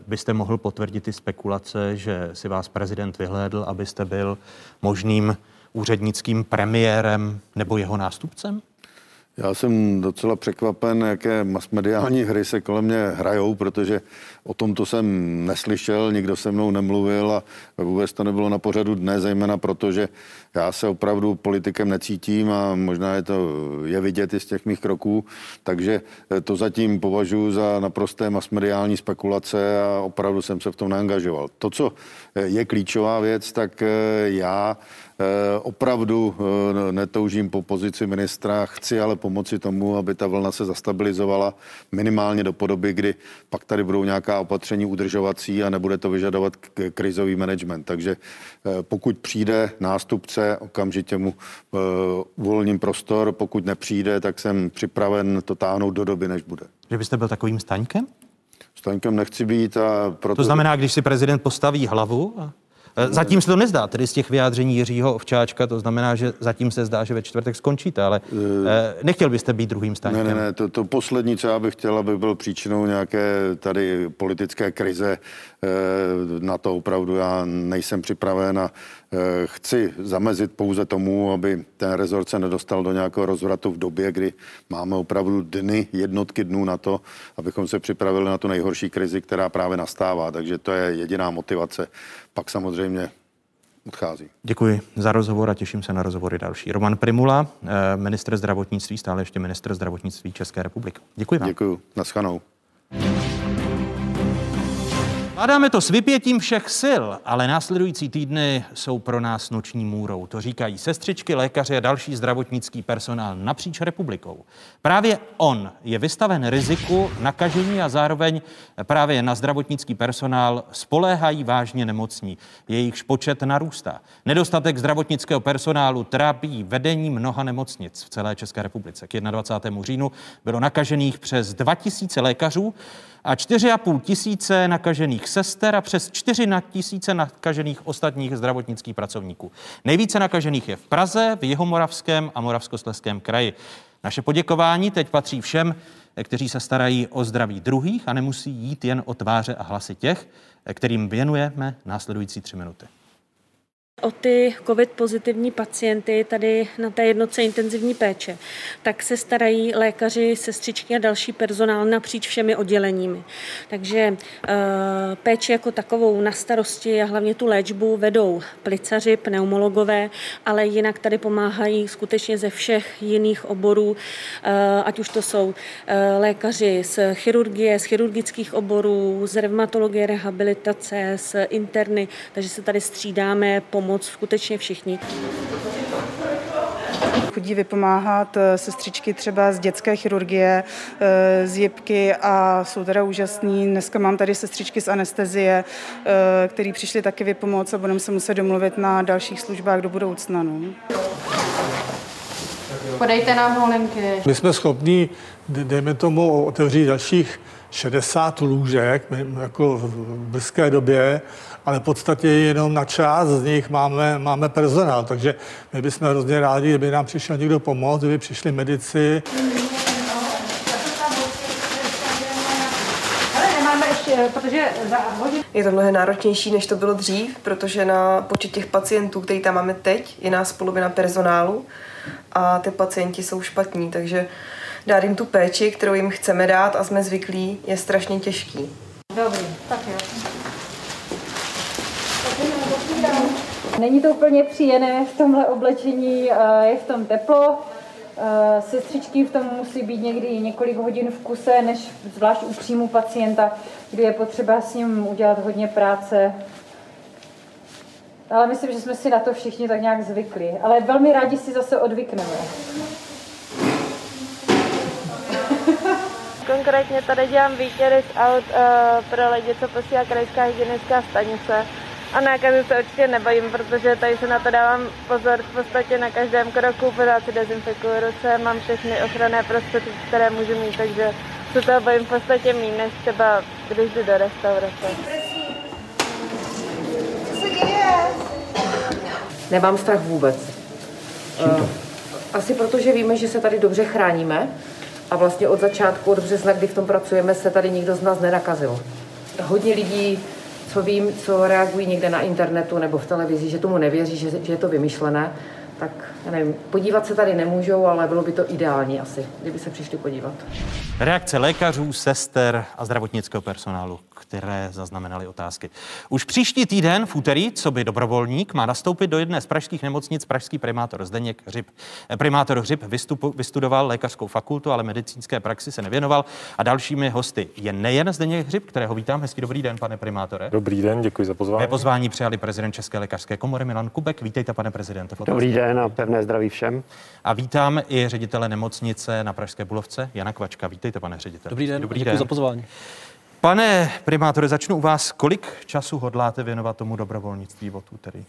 byste mohl potvrdit ty spekulace, že si vás prezident vyhlédl, abyste byl možným úřednickým premiérem nebo jeho nástupcem? Já jsem docela překvapen, jaké masmediální hry se kolem mě hrajou, protože o tom to jsem neslyšel, nikdo se mnou nemluvil a vůbec to nebylo na pořadu dne, zejména proto, že já se opravdu politikem necítím a možná je to je vidět i z těch mých kroků, takže to zatím považuji za naprosté masmediální spekulace a opravdu jsem se v tom neangažoval. To, co je klíčová věc, tak já Eh, opravdu eh, netoužím po pozici ministra, chci ale pomoci tomu, aby ta vlna se zastabilizovala minimálně do podoby, kdy pak tady budou nějaká opatření udržovací a nebude to vyžadovat krizový management. Takže eh, pokud přijde nástupce, okamžitě mu uvolním prostor, pokud nepřijde, tak jsem připraven to táhnout do doby, než bude. Že byste byl takovým staňkem? Staňkem nechci být a proto... To znamená, když si prezident postaví hlavu a Eh, zatím se to nezdá, tedy z těch vyjádření Jiřího Ovčáčka, to znamená, že zatím se zdá, že ve čtvrtek skončíte, ale eh, nechtěl byste být druhým stáním. Ne, ne, ne, to, to poslední, co já bych chtěl, aby byl příčinou nějaké tady politické krize, eh, na to opravdu já nejsem připraven a chci zamezit pouze tomu, aby ten rezort se nedostal do nějakého rozvratu v době, kdy máme opravdu dny, jednotky dnů na to, abychom se připravili na tu nejhorší krizi, která právě nastává. Takže to je jediná motivace pak samozřejmě odchází. Děkuji za rozhovor a těším se na rozhovory další. Roman Primula, eh, ministr zdravotnictví, stále ještě ministr zdravotnictví České republiky. Děkuji vám. Děkuji. Naschanou. Vládáme to s vypětím všech sil, ale následující týdny jsou pro nás noční můrou. To říkají sestřičky, lékaři a další zdravotnický personál napříč republikou. Právě on je vystaven riziku nakažení a zároveň právě na zdravotnický personál spoléhají vážně nemocní. Jejichž počet narůstá. Nedostatek zdravotnického personálu trápí vedení mnoha nemocnic v celé České republice. K 21. říjnu bylo nakažených přes 2000 lékařů, a 4,5 tisíce nakažených sester a přes 4 tisíce nakažených ostatních zdravotnických pracovníků. Nejvíce nakažených je v Praze, v Jihomoravském a Moravskosleském kraji. Naše poděkování teď patří všem, kteří se starají o zdraví druhých a nemusí jít jen o tváře a hlasy těch, kterým věnujeme následující tři minuty. O ty covid pozitivní pacienty tady na té jednotce intenzivní péče, tak se starají lékaři, sestřičky a další personál napříč všemi odděleními. Takže eh, péči jako takovou na starosti a hlavně tu léčbu vedou plicaři, pneumologové, ale jinak tady pomáhají skutečně ze všech jiných oborů, eh, ať už to jsou eh, lékaři z chirurgie, z chirurgických oborů, z revmatologie, rehabilitace, z interny, takže se tady střídáme, pomoc pomoct skutečně všichni. Chodí vypomáhat eh, sestřičky třeba z dětské chirurgie, eh, z jibky a jsou teda úžasný. Dneska mám tady sestřičky z anestezie, eh, který přišli taky vypomoct a budeme se muset domluvit na dalších službách do budoucna. No. Podejte nám holenky. My jsme schopni, dejme tomu, otevřít dalších 60 lůžek jako v brzké době, ale v podstatě jenom na část z nich máme, máme personál, takže my bychom hrozně rádi, kdyby nám přišel někdo pomoct, kdyby přišli medici. Je to mnohem náročnější, než to bylo dřív, protože na počet těch pacientů, který tam máme teď, je nás polovina personálu a ty pacienti jsou špatní, takže dát jim tu péči, kterou jim chceme dát a jsme zvyklí, je strašně těžký. Dobrý, tak jo. Není to úplně příjemné v tomhle oblečení, eh, je v tom teplo. Eh, sestřičky v tom musí být někdy několik hodin v kuse, než zvlášť u příjmu pacienta, kdy je potřeba s ním udělat hodně práce. Ale myslím, že jsme si na to všichni tak nějak zvykli. Ale velmi rádi si zase odvykneme. [laughs] Konkrétně tady dělám výtěry z aut uh, pro lidi, co posílá krajská hygienická stanice. A nákazy se určitě nebojím, protože tady se na to dávám pozor v podstatě na každém kroku, pořád si dezinfikuju ruce, mám všechny ochranné prostředky, které můžu mít, takže se toho bojím v podstatě méně, než třeba když jdu do restaurace. Co se děje? Nemám strach vůbec. Uh, asi protože víme, že se tady dobře chráníme a vlastně od začátku, od března, kdy v tom pracujeme, se tady nikdo z nás nenakazil. Hodně lidí co vím, co reagují někde na internetu nebo v televizi, že tomu nevěří, že, že je to vymyšlené, tak já nevím, podívat se tady nemůžou, ale bylo by to ideální asi, kdyby se přišli podívat. Reakce lékařů, sester a zdravotnického personálu, které zaznamenaly otázky. Už příští týden v úterý, co by dobrovolník, má nastoupit do jedné z pražských nemocnic pražský primátor Zdeněk Hřib. Primátor Hřib vystupu, vystudoval lékařskou fakultu, ale medicínské praxi se nevěnoval a dalšími hosty je nejen Zdeněk Hřib, kterého vítám. Hezký dobrý den, pane primátore. Dobrý den, děkuji za pozvání. Mé pozvání přijali prezident České lékařské komory Milan Kubek. Vítejte, pane prezidente. Dobrý den a pevné zdraví všem. A vítám i ředitele nemocnice na Pražské Bulovce, Jana Kvačka. Vítejte, pane ředitel. Dobrý den, Dobrý děkuji den. za pozvání. Pane primátore, začnu u vás. Kolik času hodláte věnovat tomu dobrovolnictví od úterý?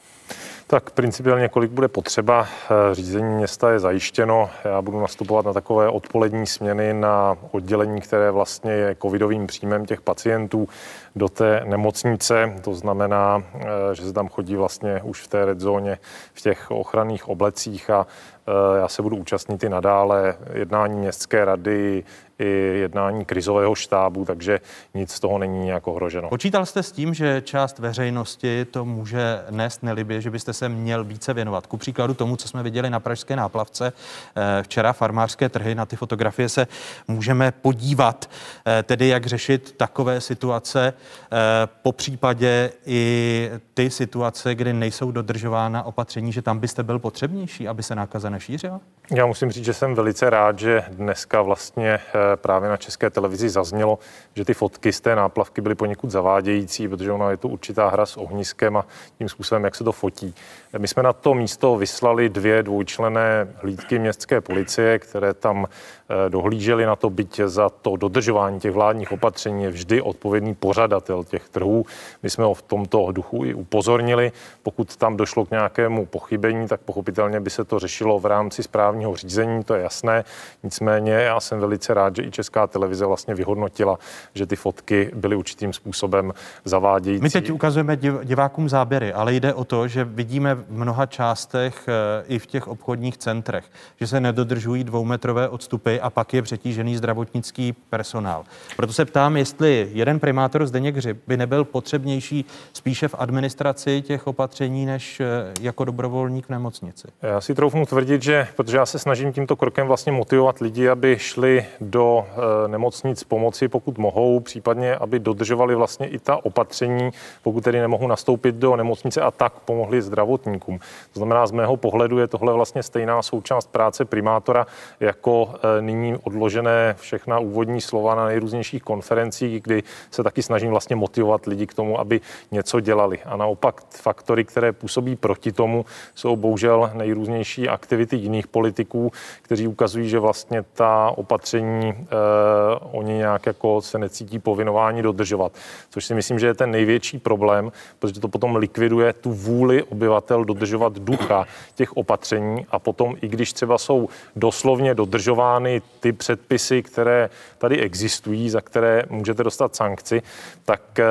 Tak principiálně, kolik bude potřeba. Eh, Řízení města je zajištěno. Já budu nastupovat na takové odpolední směny na oddělení, které vlastně je covidovým příjmem těch pacientů do té nemocnice. To znamená, eh, že se tam chodí vlastně už v té red zóně v těch ochranných oblecích a eh, já se budu účastnit i nadále jednání městské rady, i jednání krizového štábu, takže nic z toho není nějak ohroženo. Počítal jste s tím, že část veřejnosti to může nést nelibě, že byste se měl více věnovat? Ku příkladu tomu, co jsme viděli na Pražské náplavce eh, včera, farmářské trhy, na ty fotografie se můžeme podívat, eh, tedy jak řešit takové situace, eh, po případě i ty situace, kdy nejsou dodržována opatření, že tam byste byl potřebnější, aby se nákaza nešířila? Já musím říct, že jsem velice rád, že dneska vlastně eh, právě na české televizi zaznělo, že ty fotky z té náplavky byly poněkud zavádějící, protože ono je to určitá hra s ohniskem a tím způsobem, jak se to fotí. My jsme na to místo vyslali dvě dvojčlené hlídky městské policie, které tam eh, dohlíželi na to, byť za to dodržování těch vládních opatření je vždy odpovědný pořadatel těch trhů. My jsme ho v tomto duchu i upozornili. Pokud tam došlo k nějakému pochybení, tak pochopitelně by se to řešilo v rámci správního řízení, to je jasné. Nicméně já jsem velice rád, že i Česká televize vlastně vyhodnotila, že ty fotky byly určitým způsobem zavádějící. My teď ukazujeme div- divákům záběry, ale jde o to, že vidíme v mnoha částech eh, i v těch obchodních centrech, že se nedodržují dvoumetrové odstupy a pak je přetížený zdravotnický personál. Proto se ptám, jestli jeden primátor Zdeněk Hřib by nebyl potřebnější spíše v administraci těch opatření, než eh, jako dobrovolník v nemocnici. Já si troufnu tvrdit, že protože já se snažím tímto krokem vlastně motivovat lidi, aby šli do e, nemocnic pomoci, pokud mohou, případně aby dodržovali vlastně i ta opatření, pokud tedy nemohou nastoupit do nemocnice a tak pomohli zdravotníkům. To znamená, z mého pohledu je tohle vlastně stejná součást práce primátora, jako e, nyní odložené všechna úvodní slova na nejrůznějších konferencích, kdy se taky snažím vlastně motivovat lidi k tomu, aby něco dělali. A naopak faktory, které působí proti tomu, jsou bohužel nejrůznější aktivity jiných politiků, kteří ukazují, že vlastně ta opatření eh, oni nějak jako se necítí povinování dodržovat. Což si myslím, že je ten největší problém, protože to potom likviduje tu vůli obyvatel dodržovat ducha těch opatření a potom, i když třeba jsou doslovně dodržovány ty předpisy, které tady existují, za které můžete dostat sankci, tak eh,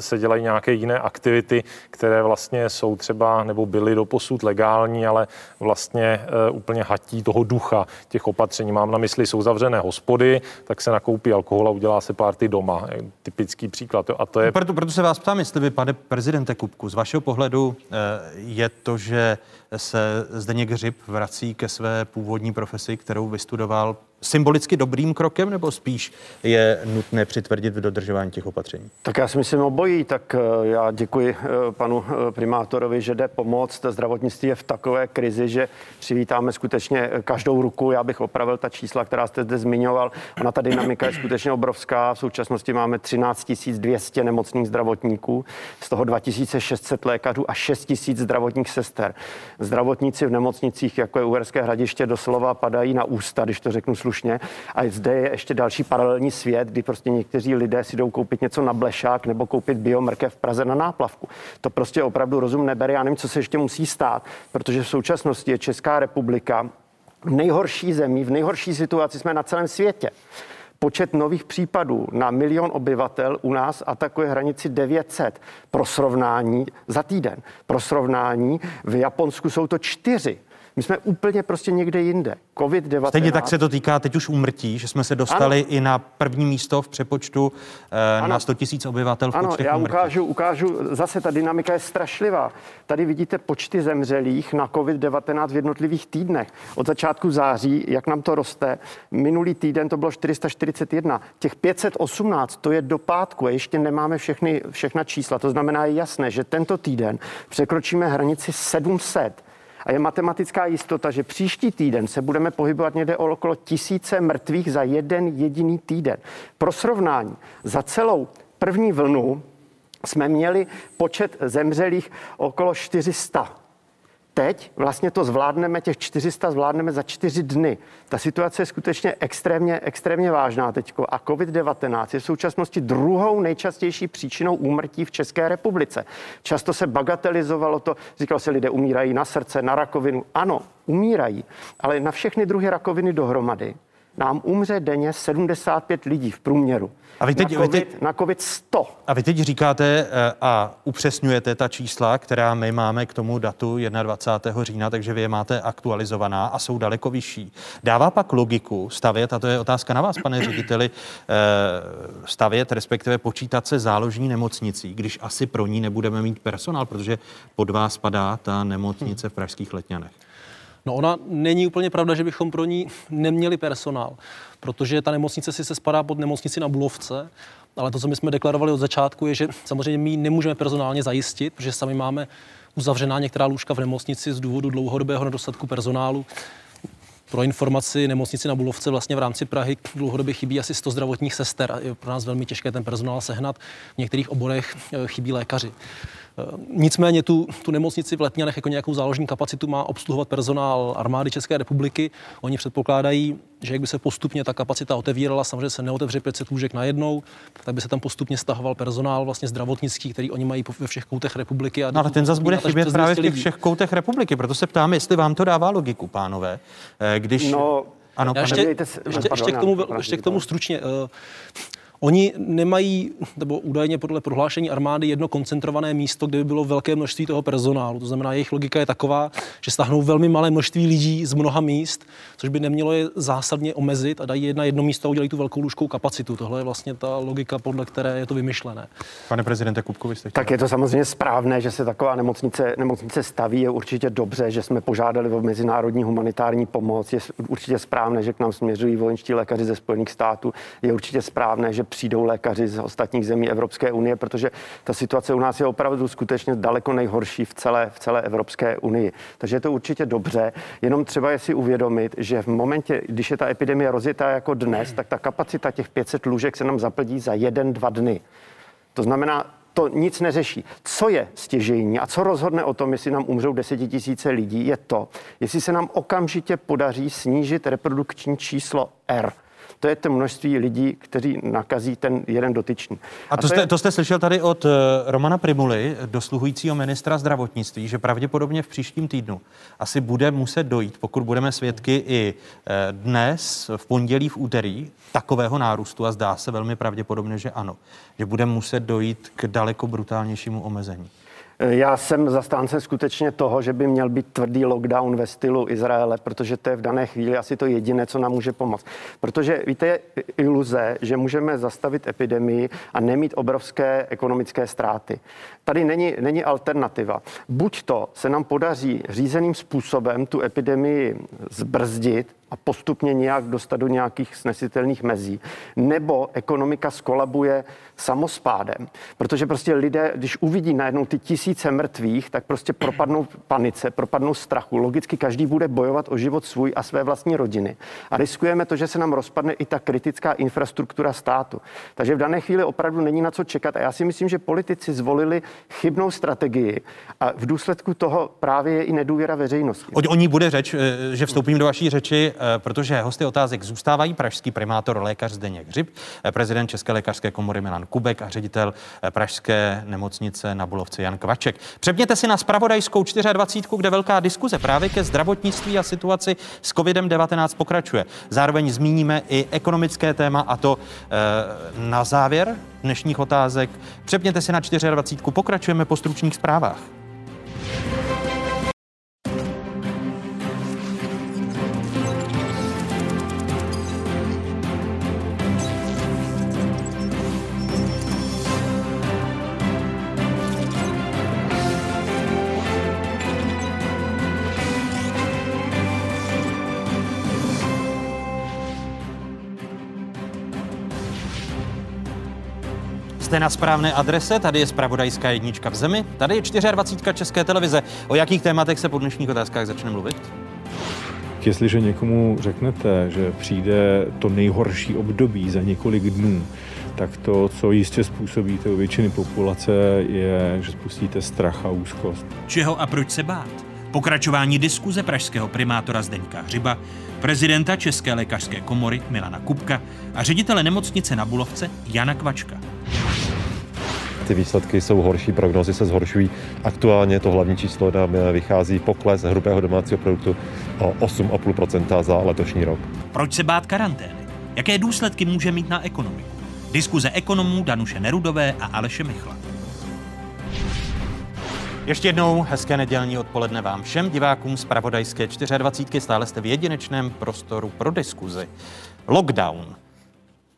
se dělají nějaké jiné aktivity, které vlastně jsou třeba nebo byly doposud legální, ale vlastně eh, úplně hatí toho ducha těch opatření. Mám na mysli, jsou zavřené hospody, tak se nakoupí alkohol a udělá se párty doma. Typický příklad. A to je... Proto, proto se vás ptám, jestli vy, pane prezidente Kupku, z vašeho pohledu eh, je to, že se Zdeněk Hřib vrací ke své původní profesi, kterou vystudoval, symbolicky dobrým krokem, nebo spíš je nutné přitvrdit v dodržování těch opatření? Tak já si myslím obojí. Tak eh, já děkuji eh, panu eh, primátorovi, že jde pomoct. Zdravotnictví je v takové krizi, že přivítáme skutečně každou ruku. Já bych opravil ta čísla, která jste zde zmiňoval. Ona ta dynamika je skutečně obrovská. V současnosti máme 13 200 nemocných zdravotníků, z toho 2600 lékařů a 6 000 zdravotních sester. Zdravotníci v nemocnicích, jako je Uherské hradiště, doslova padají na ústa, když to řeknu slušně. A zde je ještě další paralelní svět, kdy prostě někteří lidé si jdou koupit něco na blešák nebo koupit biomrkev v Praze na náplavku. To prostě opravdu rozum nebere. Já nevím, co se ještě musí stát, protože v současnosti je Česká republika nejhorší zemí, v nejhorší situaci jsme na celém světě. Počet nových případů na milion obyvatel u nás atakuje hranici 900 pro srovnání za týden. Pro srovnání v Japonsku jsou to čtyři. My jsme úplně prostě někde jinde. COVID-19. Stejně tak se to týká teď už úmrtí, že jsme se dostali ano. i na první místo v přepočtu eh, na 100 000 obyvatel v ano, já úmrtí. ukážu, ukážu, zase ta dynamika je strašlivá. Tady vidíte počty zemřelých na COVID-19 v jednotlivých týdnech. Od začátku září, jak nám to roste, minulý týden to bylo 441. Těch 518, to je do pátku a ještě nemáme všechny, všechna čísla. To znamená, je jasné, že tento týden překročíme hranici 700 a je matematická jistota, že příští týden se budeme pohybovat někde okolo tisíce mrtvých za jeden jediný týden. Pro srovnání, za celou první vlnu jsme měli počet zemřelých okolo 400. Teď vlastně to zvládneme, těch 400 zvládneme za čtyři dny. Ta situace je skutečně extrémně, extrémně vážná teď. A COVID-19 je v současnosti druhou nejčastější příčinou úmrtí v České republice. Často se bagatelizovalo to, říkalo se, lidé umírají na srdce, na rakovinu. Ano, umírají, ale na všechny druhy rakoviny dohromady nám umře denně 75 lidí v průměru. A vy teď, na, COVID, vy teď, na COVID 100. A vy teď říkáte eh, a upřesňujete ta čísla, která my máme k tomu datu 21. října, takže vy je máte aktualizovaná a jsou daleko vyšší. Dává pak logiku stavět, a to je otázka na vás, pane řediteli, eh, stavět, respektive počítat se záložní nemocnicí, když asi pro ní nebudeme mít personál, protože pod vás padá ta nemocnice v pražských letňanech. No ona není úplně pravda, že bychom pro ní neměli personál, protože ta nemocnice si se spadá pod nemocnici na Bulovce, ale to, co my jsme deklarovali od začátku, je, že samozřejmě my nemůžeme personálně zajistit, protože sami máme uzavřená některá lůžka v nemocnici z důvodu dlouhodobého nedostatku personálu. Pro informaci nemocnici na Bulovce vlastně v rámci Prahy dlouhodobě chybí asi 100 zdravotních sester a je pro nás velmi těžké ten personál sehnat. V některých oborech eh, chybí lékaři. Nicméně tu, tu nemocnici v Letňanech jako nějakou záložní kapacitu má obsluhovat personál armády České republiky. Oni předpokládají, že jak by se postupně ta kapacita otevírala, samozřejmě se neotevře 500 lůžek najednou, tak by se tam postupně stahoval personál vlastně zdravotnický, který oni mají ve všech koutech republiky. A no, ale ten zase bude chybět právě v těch všech koutech republiky, proto se ptám, jestli vám to dává logiku, pánové, eh, když... No, ano, ještě, ještě, ještě, k tomu, ještě k tomu stručně. Uh, Oni nemají, nebo údajně podle prohlášení armády, jedno koncentrované místo, kde by bylo velké množství toho personálu. To znamená, jejich logika je taková, že stáhnou velmi malé množství lidí z mnoha míst, což by nemělo je zásadně omezit a dají na jedno místo a udělají tu velkou lůžkou kapacitu. Tohle je vlastně ta logika, podle které je to vymyšlené. Pane prezidente Kupkovi, jste Tak je to samozřejmě správné, že se taková nemocnice, nemocnice staví. Je určitě dobře, že jsme požádali o mezinárodní humanitární pomoc. Je určitě správné, že k nám směřují vojenští lékaři ze Spojených států. Je určitě správné, že přijdou lékaři z ostatních zemí Evropské unie, protože ta situace u nás je opravdu skutečně daleko nejhorší v celé, v celé Evropské unii. Takže je to určitě dobře, jenom třeba je si uvědomit, že v momentě, když je ta epidemie rozjetá jako dnes, tak ta kapacita těch 500 lůžek se nám zaplní za jeden, dva dny. To znamená, to nic neřeší. Co je stěžejní a co rozhodne o tom, jestli nám umřou desetitisíce lidí, je to, jestli se nám okamžitě podaří snížit reprodukční číslo R. To je to množství lidí, kteří nakazí ten jeden dotyčný. A to, to jste, je... to jste slyšel tady od eh, Romana Primuly, dosluhujícího ministra zdravotnictví, že pravděpodobně v příštím týdnu asi bude muset dojít, pokud budeme svědky i eh, dnes, v pondělí, v úterý, takového nárůstu a zdá se velmi pravděpodobně, že ano, že bude muset dojít k daleko brutálnějšímu omezení. Já jsem zastáncem skutečně toho, že by měl být tvrdý lockdown ve stylu Izraele, protože to je v dané chvíli asi to jediné, co nám může pomoct. Protože víte, je iluze, že můžeme zastavit epidemii a nemít obrovské ekonomické ztráty. Tady není, není alternativa. Buď to se nám podaří řízeným způsobem tu epidemii zbrzdit, a postupně nějak dostat do nějakých snesitelných mezí. Nebo ekonomika skolabuje samospádem, protože prostě lidé, když uvidí najednou ty tisíce mrtvých, tak prostě propadnou panice, propadnou strachu. Logicky každý bude bojovat o život svůj a své vlastní rodiny. A riskujeme to, že se nám rozpadne i ta kritická infrastruktura státu. Takže v dané chvíli opravdu není na co čekat. A já si myslím, že politici zvolili chybnou strategii a v důsledku toho právě je i nedůvěra veřejnosti. O, ní bude řeč, eh, že vstoupím do vaší řeči, protože hosty otázek zůstávají pražský primátor lékař Zdeněk Hřib, eh, prezident České lékařské komory Milan Kubek a ředitel Pražské nemocnice na Bulovce Jan Kvaček. Přepněte si na spravodajskou 24, kde velká diskuze právě ke zdravotnictví a situaci s COVID-19 pokračuje. Zároveň zmíníme i ekonomické téma a to na závěr dnešních otázek. Přepněte si na 24. Pokračujeme po stručných zprávách. Jste na správné adrese, tady je spravodajská jednička v zemi, tady je 24. České televize. O jakých tématech se po dnešních otázkách začne mluvit? Jestliže někomu řeknete, že přijde to nejhorší období za několik dnů, tak to, co jistě způsobíte u většiny populace, je, že spustíte strach a úzkost. Čeho a proč se bát? Pokračování diskuze pražského primátora Zdeňka Hřiba, prezidenta České lékařské komory Milana Kupka a ředitele nemocnice na Bulovce Jana Kvačka. Ty výsledky jsou horší, prognozy se zhoršují. Aktuálně to hlavní číslo nám vychází pokles hrubého domácího produktu o 8,5% za letošní rok. Proč se bát karantény? Jaké důsledky může mít na ekonomiku? Diskuze ekonomů Danuše Nerudové a Aleše Michla. Ještě jednou hezké nedělní odpoledne vám všem divákům z Pravodajské 24. Stále jste v jedinečném prostoru pro diskuzi. Lockdown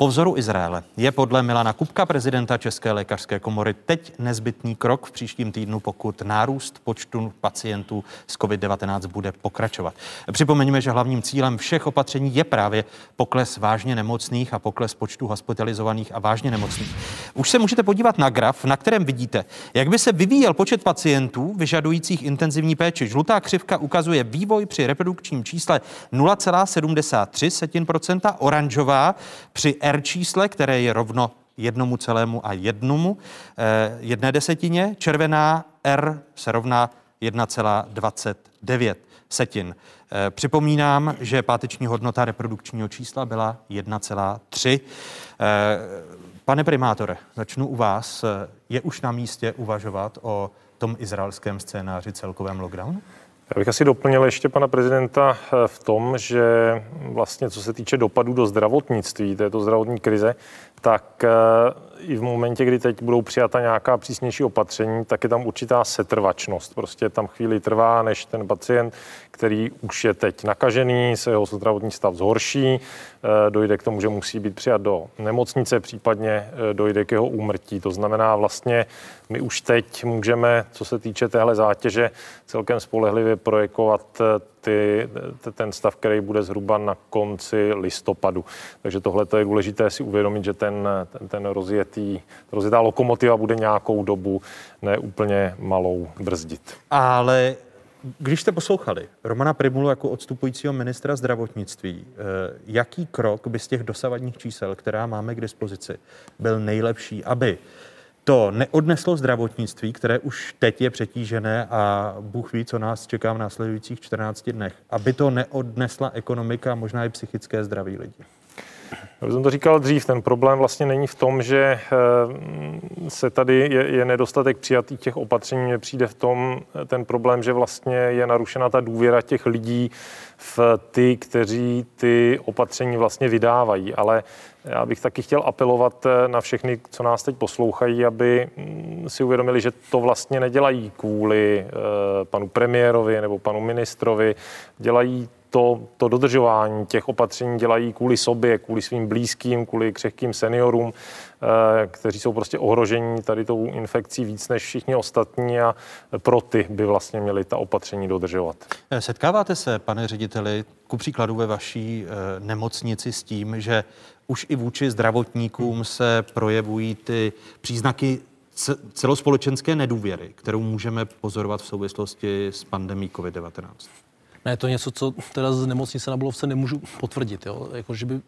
po vzoru Izraele je podle Milana Kupka, prezidenta České lékařské komory, teď nezbytný krok v příštím týdnu, pokud nárůst počtu pacientů s COVID-19 bude pokračovat. Připomeňme, že hlavním cílem všech opatření je právě pokles vážně nemocných a pokles počtu hospitalizovaných a vážně nemocných. Už se můžete podívat na graf, na kterém vidíte, jak by se vyvíjel počet pacientů vyžadujících intenzivní péči. Žlutá křivka ukazuje vývoj při reprodukčním čísle 0,73 oranžová při R čísle, které je rovno jednomu celému a jednomu, eh, jedné desetině. Červená R se rovná 1,29 setin. Eh, připomínám, že páteční hodnota reprodukčního čísla byla 1,3. Eh, pane primátore, začnu u vás. Je už na místě uvažovat o tom izraelském scénáři celkovém lockdownu? Já bych asi doplnil ještě pana prezidenta eh, v tom, že vlastně co se týče dopadů do zdravotnictví, této zdravotní krize, tak eh, i v momentě, kdy teď budou přijata nějaká přísnější opatření, tak je tam určitá setrvačnost. Prostě tam chvíli trvá, než ten pacient, který už je teď nakažený, se jeho zdravotní stav zhorší, eh, dojde k tomu, že musí být přijat do nemocnice, případně eh, dojde k jeho úmrtí. To znamená vlastně, my už teď můžeme, co se týče téhle zátěže, celkem spolehlivě projekovat ty, ten stav, který bude zhruba na konci listopadu. Takže tohle je důležité si uvědomit, že ten, ten, ten rozjetý, rozjetá lokomotiva bude nějakou dobu neúplně malou brzdit. Ale když jste poslouchali Romana Primulu jako odstupujícího ministra zdravotnictví, eh, jaký krok by z těch dosavadních čísel, která máme k dispozici, byl nejlepší, aby to neodneslo zdravotnictví, které už teď je přetížené a Bůh ví, co nás čeká v následujících 14 dnech, aby to neodnesla ekonomika a možná i psychické zdraví lidí? Já jsem to říkal dřív, ten problém vlastně není v tom, že eh, se tady je, je nedostatek přijatých těch opatření. Mně přijde v tom ten problém, že vlastně je narušena ta důvěra těch lidí v ty, kteří ty opatření vlastně vydávají. Ale já bych taky chtěl apelovat eh, na všechny, co nás teď poslouchají, aby mm, si uvědomili, že to vlastně nedělají kvůli panu premiérovi nebo panu ministrovi. Dělají to, to dodržování těch opatření dělají kvůli sobě, kvůli svým blízkým, kvůli křehkým seniorům, eh, kteří jsou prostě ohrožení tady tou infekcí víc než všichni ostatní a pro ty by vlastně měli ta opatření dodržovat. Eh, setkáváte se, pane řediteli, ku příkladu ve vaší eh, nemocnici s tím, že už i vůči zdravotníkům se projevují ty příznaky celospolečenské nedůvěry, kterou můžeme pozorovat v souvislosti s pandemí COVID-19? Ne, to je něco, co teda z nemocnice na Bulovce nemůžu potvrdit. Jo? Jako, že by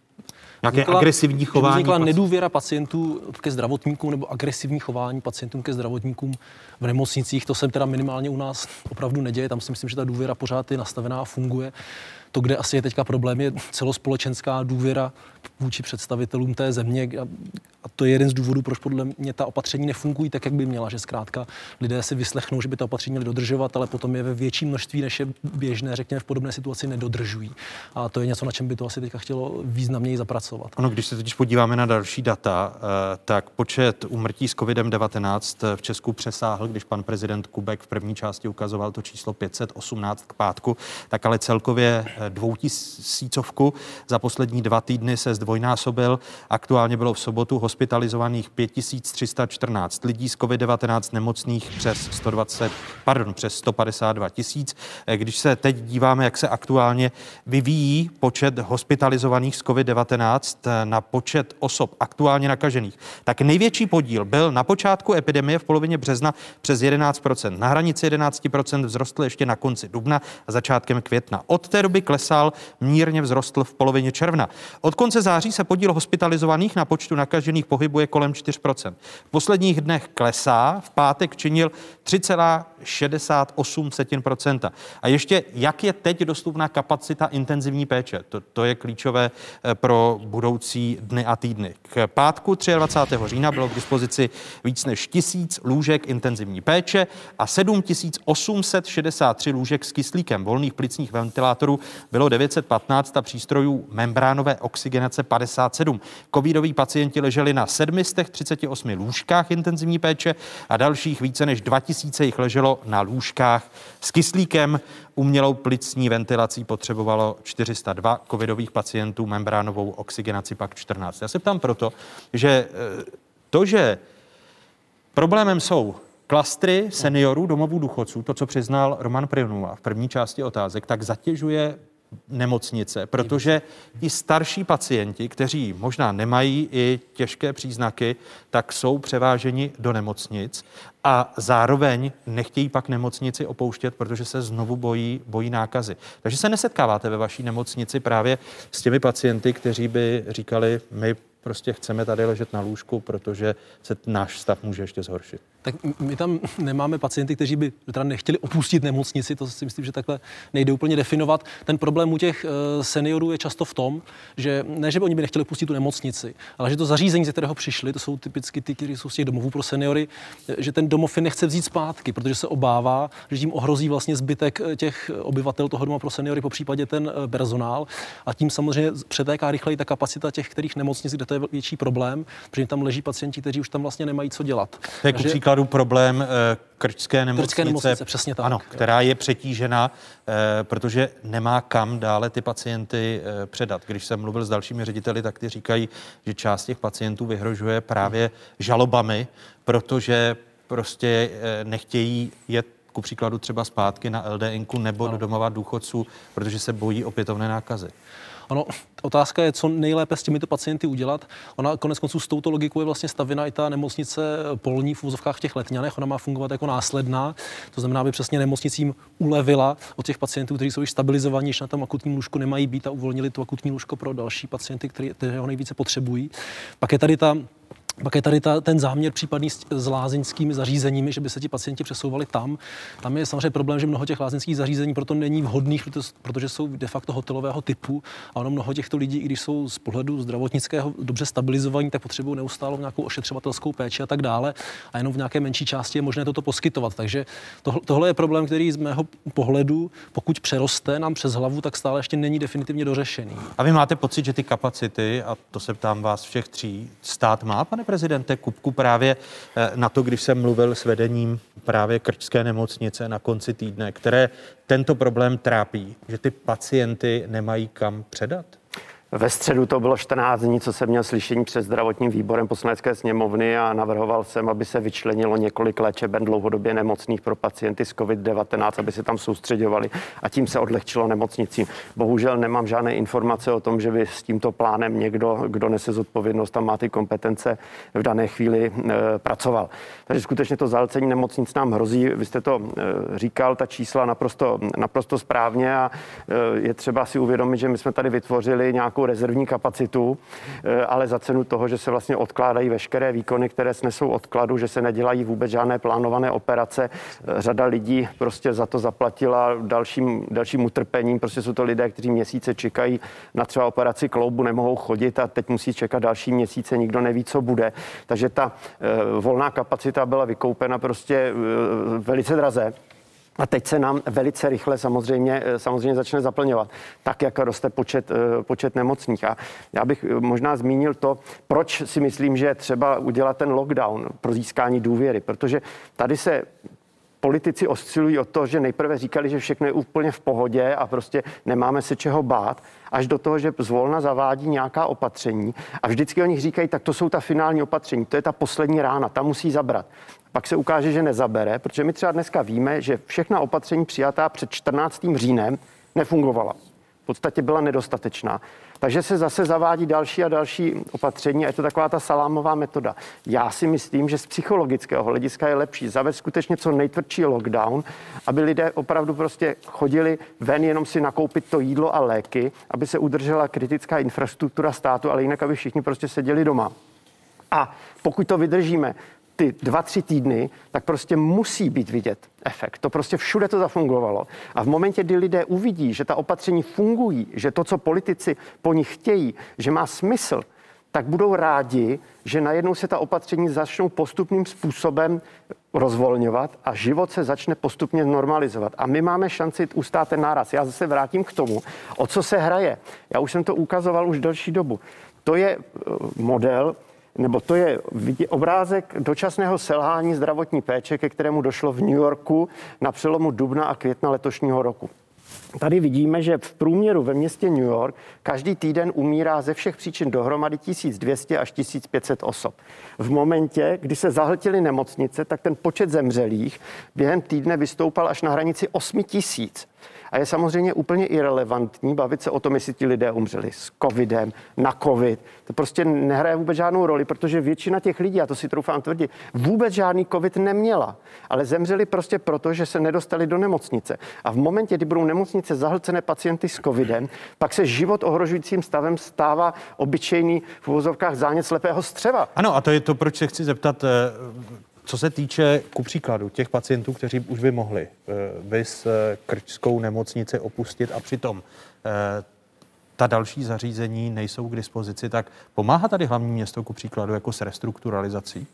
Nějaké vznikla, agresivní chování? Vznikla nedůvěra pacientů ke zdravotníkům nebo agresivní chování pacientům ke zdravotníkům v nemocnicích. To se teda minimálně u nás opravdu neděje. Tam si myslím, že ta důvěra pořád je nastavená a funguje. To, kde asi je teďka problém, je celospolečenská důvěra vůči představitelům té země. A to je jeden z důvodů, proč podle mě ta opatření nefungují tak, jak by měla, že zkrátka lidé si vyslechnou, že by ta opatření měly dodržovat, ale potom je ve větší množství, než je běžné, řekněme, v podobné situaci nedodržují. A to je něco, na čem by to asi teďka chtělo významněji zapracovat. Ano, když se totiž podíváme na další data, eh, tak počet umrtí s COVID-19 v Česku přesáhl, když pan prezident Kubek v první části ukazoval to číslo 518 k pátku, tak ale celkově eh, dvoutisícovku za poslední dva týdny se zdvojnásobil. Aktuálně bylo v sobotu hospitalizovaných 5314 lidí z COVID-19 nemocných přes 120, pardon, přes 152 tisíc. Když se teď díváme, jak se aktuálně vyvíjí počet hospitalizovaných z COVID-19 eh, na počet osob aktuálně nakažených, tak největší podíl byl na počátku epidemie v polovině března přes 11%. Na hranici 11% vzrostl ještě na konci dubna a začátkem května. Od té doby klesal, mírně vzrostl v polovině června. Od konce září se podíl hospitalizovaných na počtu nakažených pohybuje kolem 4%. V posledních dnech klesá, v pátek činil 3,68%. A ještě, jak je teď dostupná kapacita intenzivní péče? To, to je klíčové eh, pro budoucí dny a týdny. K pátku 23. října bylo k dispozici víc než tisíc lůžek intenzivní péče a 7863 lůžek s kyslíkem volných plicních ventilátorů bylo 915 a přístrojů membránové oxygenace 57. Covidoví pacienti leželi na 738 lůžkách intenzivní péče a dalších více než 2000 jich leželo na lůžkách s kyslíkem. Umělou plicní ventilací potřebovalo 402 covidových pacientů, membránovou oxygenaci pak 14. Já se ptám proto, že eh, to, že problémem jsou klastry seniorů, domovů důchodců, to, co přiznal Roman Prynula v první části otázek, tak zatěžuje nemocnice, protože ti starší pacienti, kteří možná nemají i těžké příznaky, tak jsou převáženi do nemocnic a zároveň nechtějí pak nemocnici opouštět, protože se znovu bojí, bojí nákazy. Takže se nesetkáváte ve vaší nemocnici právě s těmi pacienty, kteří by říkali, my prostě chceme tady ležet na lůžku, protože se náš stav může ještě zhoršit. Tak my tam [laughs] nemáme pacienty, kteří by teda nechtěli opustit nemocnici, to si myslím, že takhle nejde úplně definovat. Ten problém u těch eh, seniorů je často v tom, že ne, že by oni by nechtěli opustit tu nemocnici, ale že to zařízení, ze kterého přišli, to jsou typicky ty, kteří jsou z těch domovů pro seniory, že ten domov je nechce vzít zpátky, protože se obává, že tím ohrozí vlastně zbytek eh, těch obyvatel toho doma pro seniory, po případě ten eh, personál. A tím samozřejmě přetéká rychleji ta kapacita těch, kterých nemocnic, kde to je větší problém, protože tam leží pacienti, kteří už tam vlastně nemají co dělat. Tak Takže, příkladu problém eh, krčské nemocnice, krčské nemocnice přesně tak. Ano, která je přetížena, eh, protože nemá kam dále ty pacienty eh, předat. Když jsem mluvil s dalšími řediteli, tak ty říkají, že část těch pacientů vyhrožuje právě žalobami, protože prostě nechtějí jet ku příkladu třeba zpátky na LDNku nebo no. do domova důchodců, protože se bojí opětovné nákazy. Ono, otázka je, co nejlépe s těmito pacienty udělat. Ona konec konců s touto logikou je vlastně stavěna i ta nemocnice polní v úzovkách těch letňanech. Ona má fungovat jako následná. To znamená, aby přesně nemocnicím ulevila od těch pacientů, kteří jsou již stabilizovaní, že na tom akutním lůžku nemají být a uvolnili to akutní lůžko pro další pacienty, kteří ho nejvíce potřebují. Pak je tady ta Pak je tady ta, ten záměr případný s, s lázeňskými zařízeními, že by se ti pacienti přesouvali tam. Tam je samozřejmě problém, že mnoho těch lázeňských zařízení proto není vhodných, protože, jsou de facto hotelového typu a ono mnoho těchto lidí, i když jsou z pohledu zdravotnického dobře stabilizovaní, tak potřebují neustále nějakou ošetřovatelskou péči a tak dále. A jenom v nějaké menší části je možné toto poskytovat. Takže tohle, tohle je problém, který z mého pohledu, pokud přeroste nám přes hlavu, tak stále ještě není definitivně dořešený. A vy máte pocit, že ty kapacity, a to se ptám vás všech tří, stát má, pane prezidente Kupku, právě eh, na to, když jsem mluvil s vedením právě Krčské nemocnice na konci týdne, které tento problém trápí, že ty pacienty nemají kam předat? Ve středu to bylo 14 dní, co jsem měl slyšení před zdravotním výborem poslanecké sněmovny a navrhoval jsem, aby se vyčlenilo několik léčeben dlouhodobě nemocných pro pacienty s COVID-19, aby se tam soustředovali a tím se odlehčilo nemocnicím. Bohužel nemám žádné informace o tom, že by s tímto plánem někdo, kdo nese zodpovědnost a má ty kompetence, v dané chvíli e, pracoval. Takže skutečně to zahlcení nemocnic nám hrozí. Vy jste to e, říkal, ta čísla naprosto, naprosto správně a e, je třeba si uvědomit, že my jsme tady vytvořili nějakou rezervní kapacitu, eh, ale za cenu toho, že se vlastně odkládají veškeré výkony, které snesou odkladu, že se nedělají vůbec žádné plánované operace. Eh, řada lidí prostě za to zaplatila dalším, dalším utrpením. Prostě jsou to lidé, kteří měsíce čekají na třeba operaci kloubu, nemohou chodit a teď musí čekat další měsíce, nikdo neví, co bude. Takže ta eh, volná kapacita byla vykoupena prostě velice draze. A teď se nám velice rychle samozřejmě, eh, samozřejmě začne zaplňovat, tak jak roste počet, eh, počet nemocných. A já bych eh, možná zmínil to, proč si myslím, že třeba udělat ten lockdown pro získání důvěry, protože tady se politici oscilují od toho, že nejprve říkali, že všechno je úplně v pohodě a prostě nemáme se čeho bát, až do toho, že zvolna zavádí nějaká opatření. A vždycky o nich říkají, tak to jsou ta finální opatření, to je ta poslední rána, ta musí zabrat pak se ukáže, že nezabere, protože my třeba dneska víme, že všechna opatření přijatá před 14. říjnem nefungovala. V podstatě byla nedostatečná. Takže se zase zavádí další a další opatření a je to taková ta salámová metoda. Já si myslím, že z psychologického hlediska je lepší zavést skutečně co nejtvrdší lockdown, aby lidé opravdu prostě chodili ven jenom si nakoupit to jídlo a léky, aby se udržela kritická infrastruktura státu, ale jinak, aby všichni prostě seděli doma. A pokud to vydržíme, ty dva, tři týdny, tak prostě musí být vidět efekt. To prostě všude to zafungovalo. A v momentě, kdy lidé uvidí, že ta opatření fungují, že to, co politici po nich chtějí, že má smysl, tak budou rádi, že najednou se ta opatření začnou postupným způsobem rozvolňovat a život se začne postupně normalizovat. A my máme šanci ustát ten náraz. Já zase vrátím k tomu, o co se hraje. Já už jsem to ukazoval už delší dobu. To je eh, model, nebo to je obrázek dočasného selhání zdravotní péče, ke kterému došlo v New Yorku na přelomu dubna a května letošního roku. Tady vidíme, že v průměru ve městě New York každý týden umírá ze všech příčin dohromady 1200 až 1500 osob. V momentě, kdy se zahltily nemocnice, tak ten počet zemřelých během týdne vystoupal až na hranici 8000. A je samozřejmě úplně irrelevantní bavit se o tom, jestli ti lidé umřeli s covidem, na covid. To prostě nehraje vůbec žádnou roli, protože většina těch lidí, a to si troufám tvrdit, vůbec žádný covid neměla, ale zemřeli prostě proto, že se nedostali do nemocnice. A v momentě, kdy budou nemocnice zahlcené pacienty s covidem, pak se život ohrožujícím stavem stává obyčejný v uvozovkách zánět slepého střeva. Ano, a to je to, proč se chci zeptat. Eh, co se týče, ku příkladu, těch pacientů, kteří už by mohli eh, vys eh, krčskou nemocnici opustit a přitom eh, ta další zařízení nejsou k dispozici, tak pomáhá tady hlavní město ku příkladu jako s restrukturalizací?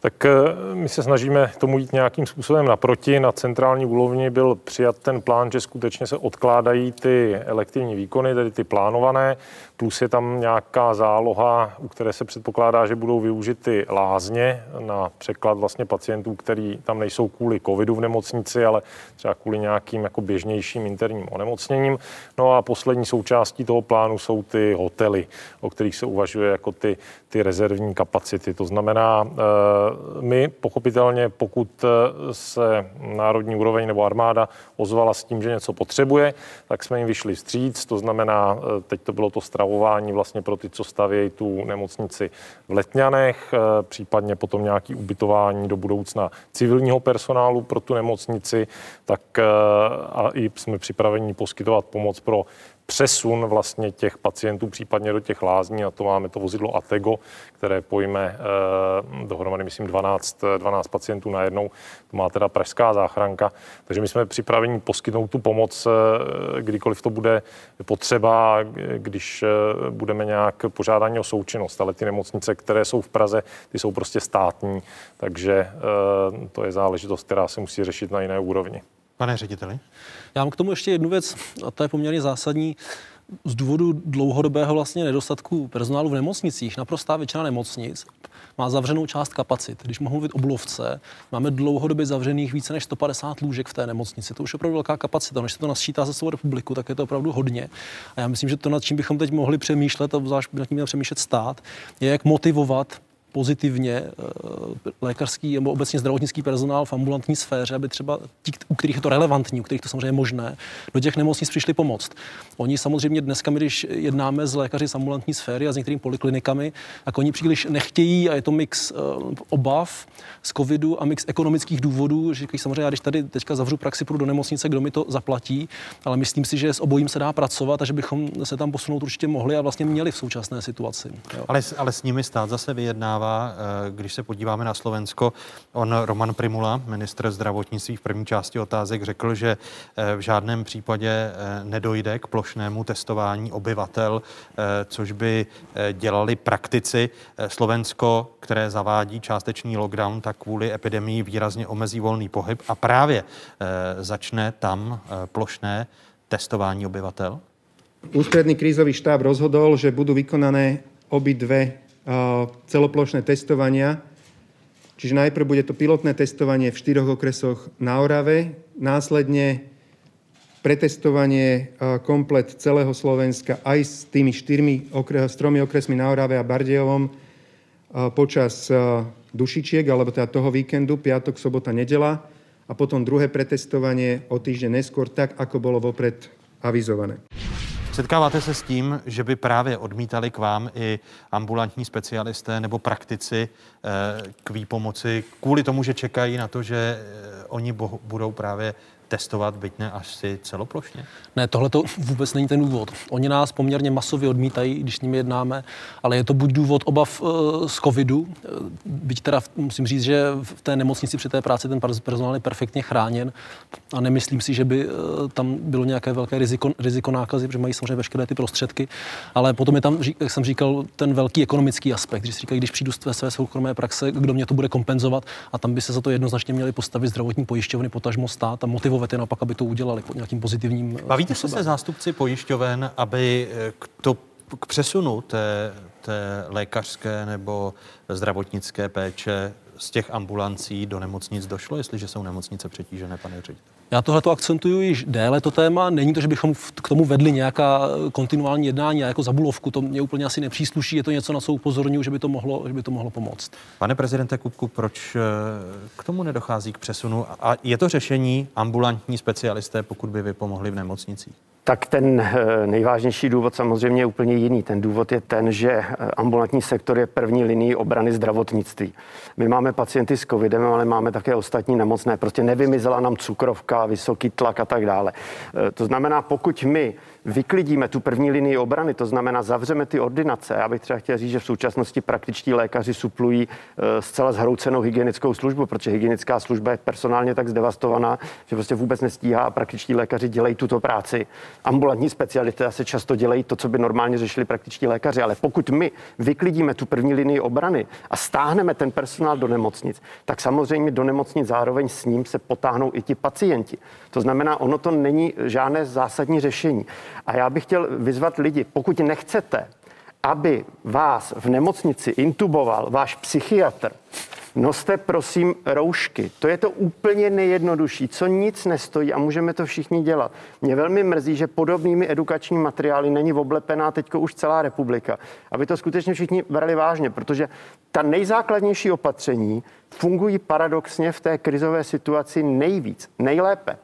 Tak my se snažíme tomu jít nějakým způsobem naproti. Na centrální úrovni byl přijat ten plán, že skutečně se odkládají ty elektivní výkony, tedy ty plánované plus je tam nějaká záloha, u které se předpokládá, že budou využity lázně na překlad vlastně pacientů, který tam nejsou kvůli covidu v nemocnici, ale třeba kvůli nějakým jako běžnějším interním onemocněním. No a poslední součástí toho plánu jsou ty hotely, o kterých se uvažuje jako ty, ty rezervní kapacity. To znamená, eh, my pochopitelně, pokud eh, se národní úroveň nebo armáda ozvala s tím, že něco potřebuje, tak jsme jim vyšli vstříc. To znamená, eh, teď to bylo to stravo stravování vlastně pro ty, co stavějí tu nemocnici v Letňanech, eh, případně potom nějaký ubytování do budoucna civilního personálu pro tu nemocnici, tak eh, a i jsme připraveni poskytovat pomoc pro přesun vlastně těch pacientů případně do těch lázní, a to máme to vozidlo Atego, které pojme eh, dohromady, myslím, 12, 12 pacientů najednou. To má teda pražská záchranka. Takže my jsme připraveni poskytnout tu pomoc, eh, kdykoliv to bude potřeba, když eh, budeme nějak požádání o součinnost. Ale ty nemocnice, které jsou v Praze, ty jsou prostě státní, takže to je záležitost, která se musí řešit na jiné úrovni. Pane řediteli? Já mám k tomu ještě jednu věc, a to je poměrně zásadní. Z důvodu dlouhodobého vlastně nedostatku personálu v nemocnicích, naprostá většina nemocnic má zavřenou část kapacit. Když mohu mluvit o Bulovce, máme dlouhodobě zavřených více než 150 lůžek v té nemocnici. To už je opravdu velká kapacita. Když se to nasčítá za celou republiku, tak je to opravdu hodně. A já myslím, že to, nad čím bychom teď mohli přemýšlet, a zvlášť nad tím měl přemýšlet stát, je jak motivovat pozitivně eh, lékařský nebo obecně zdravotnický personál v ambulantní sféře, aby třeba ti, u kterých je to relevantní, u kterých to samozřejmě je možné, do těch nemocnic přišli pomoct. Oni samozřejmě dneska, když jednáme s lékaři z ambulantní sféry a s některými poliklinikami, tak oni příliš nechtějí a je to mix uh, obav z covidu a mix ekonomických důvodů, že samozřejmě já když tady teďka zavřu praxi, půjdu do nemocnice, kdo mi to zaplatí, ale myslím si, že s obojím se dá pracovat a že bychom se tam posunout určitě mohli a vlastně měli v současné situaci. Jo. Ale, ale s nimi stát zase vyjednává stává, eh, když se podíváme na Slovensko. On, Roman Primula, ministr zdravotnictví v první části otázek, řekl, že eh, v žádném případě eh, nedojde k plošnému testování obyvatel, což by dělali praktici. Slovensko, které zavádí částečný lockdown, tak kvůli epidemii výrazně omezí volný pohyb a právě začne tam plošné testování obyvatel? Ústredný krízový štáb rozhodol, že budú vykonané obidve celoplošné testovania. Čiže najprv bude to pilotné testovanie v štyroch okresoch na Orave, následne pretestovanie komplet celého Slovenska aj s tými štyrmi s tromi okresmi na Orave a Bardejovom počas dušičiek, alebo teda toho víkendu, piatok, sobota, nedela a potom druhé pretestovanie o týždeň neskôr, tak ako bolo vopred avizované. Setkáváte se s tím, že by právě odmítali k vám i ambulantní specialisté nebo praktici eh, k výpomoci kvůli tomu, že čekají na to, že eh, oni budou právě testovat, byť ne asi celoplošně? Ne, tohle to vůbec není ten důvod. Oni nás poměrně masově odmítají, když s nimi jednáme, ale je to buď důvod obav uh, z covidu, eh, byť teda musím říct, že v té nemocnici při té práci ten personál je perfektně chráněn a nemyslím si, že by uh, tam bylo nějaké velké riziko, riziko nákazy, protože mají samozřejmě veškeré ty prostředky, ale potom je tam, jak jsem říkal, ten velký ekonomický aspekt, že si říkají, když přijdu z své soukromé praxe, kdo mě to bude kompenzovat a tam by se za to jednoznačně měli postavit zdravotní pojišťovny, potažmo stát a motivovat motivovat je naopak, aby to udělali pod nějakým pozitivním eh, Bavíte způsobem. se se zástupci pojišťoven, aby eh, k, to, k přesunu té, té lékařské nebo zdravotnické péče z těch ambulancí do nemocnic došlo, jestliže jsou nemocnice přetížené, pane ředitel? Já tohle to akcentuju již déle, to téma. Není to, že bychom k tomu vedli nějaká kontinuální jednání a jako zabulovku. To mě úplně asi nepřísluší. Je to něco, na co upozorňuji, že by to mohlo, že by to mohlo pomoct. Pane prezidente Kupku, proč eh, k tomu nedochází k přesunu? A je to řešení ambulantní specialisté, pokud by vy pomohli v nemocnicích? Tak ten eh, nejvážnější důvod samozřejmě je úplně jiný. Ten důvod je ten, že eh, ambulantní sektor je první linií obrany zdravotnictví. My máme pacienty s covidem, ale máme také ostatní nemocné. Prostě nevymizela nám cukrovka, vysoký tlak a tak dále. Eh, to znamená, pokud my vyklidíme tu první linii obrany, to znamená zavřeme ty ordinace. Já bych třeba chtěl říct, že v současnosti praktičtí lékaři suplují eh, zcela zhroucenou hygienickou službu, protože hygienická služba je personálně tak zdevastovaná, že prostě vůbec nestíhá a praktičtí lékaři dělají tuto práci. Ambulantní specialisté se často dělají to, co by normálně řešili praktičtí lékaři, ale pokud my vyklidíme tu první linii obrany a stáhneme ten personál do nemocnic, tak samozřejmě do nemocnic zároveň s ním se potáhnou i ti pacienti. To znamená, ono to není žádné zásadní řešení. A já bych chtěl vyzvat lidi, pokud nechcete, aby vás v nemocnici intuboval váš psychiatr, noste prosím roušky. To je to úplně nejjednodušší, co nic nestojí a můžeme to všichni dělat. Mě velmi mrzí, že podobnými edukačními materiály není oblepená teď už celá republika. Aby to skutečně všichni brali vážně, protože ta nejzákladnější opatření fungují paradoxně v té krizové situaci nejvíc, nejlépe.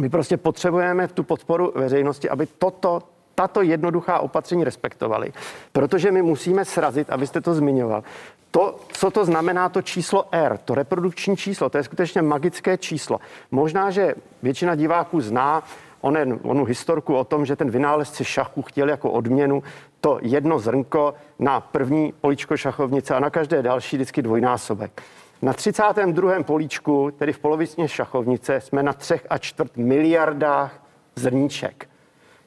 My prostě potřebujeme tu podporu veřejnosti, aby toto tato jednoduchá opatření respektovali, protože my musíme srazit, abyste to zmiňoval, to, co to znamená to číslo R, to reprodukční číslo, to je skutečně magické číslo. Možná, že většina diváků zná onen, onu historku o tom, že ten vynálezce šachu chtěl jako odměnu to jedno zrnko na první políčko šachovnice a na každé další vždycky dvojnásobek. Na 32. políčku, tedy v polovičně šachovnice, jsme na 3 a čtvrt miliardách zrníček.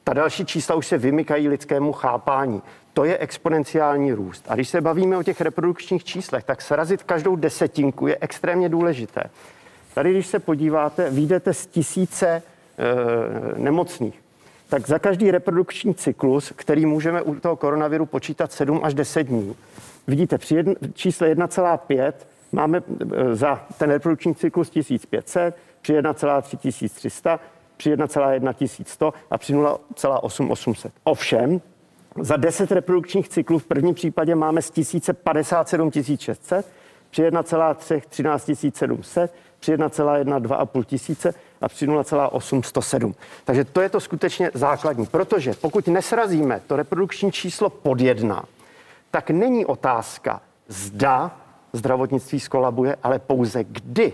Ta další čísla už se vymykají lidskému chápání. To je exponenciální růst. A když se bavíme o těch reprodukčních číslech, tak srazit každou desetinku je extrémně důležité. Tady, když se podíváte, vyjdete z tisíce e, nemocných. Tak za každý reprodukční cyklus, který můžeme u toho koronaviru počítat 7 až 10 dní, vidíte, při jedn, čísle 1,5 máme e, za ten reprodukční cyklus 1500, při 1,3 1300, při 1,1 1100 a při 0,8 800. Ovšem, za 10 reprodukčních cyklů v prvním případě máme z 1057 600, při 1,3 13 700, při 1,1 2,5 tisíce a při 0,8 107. Takže to je to skutečně základní, protože pokud nesrazíme to reprodukční číslo pod jedna, tak není otázka, zda zdravotnictví skolabuje, ale pouze kdy.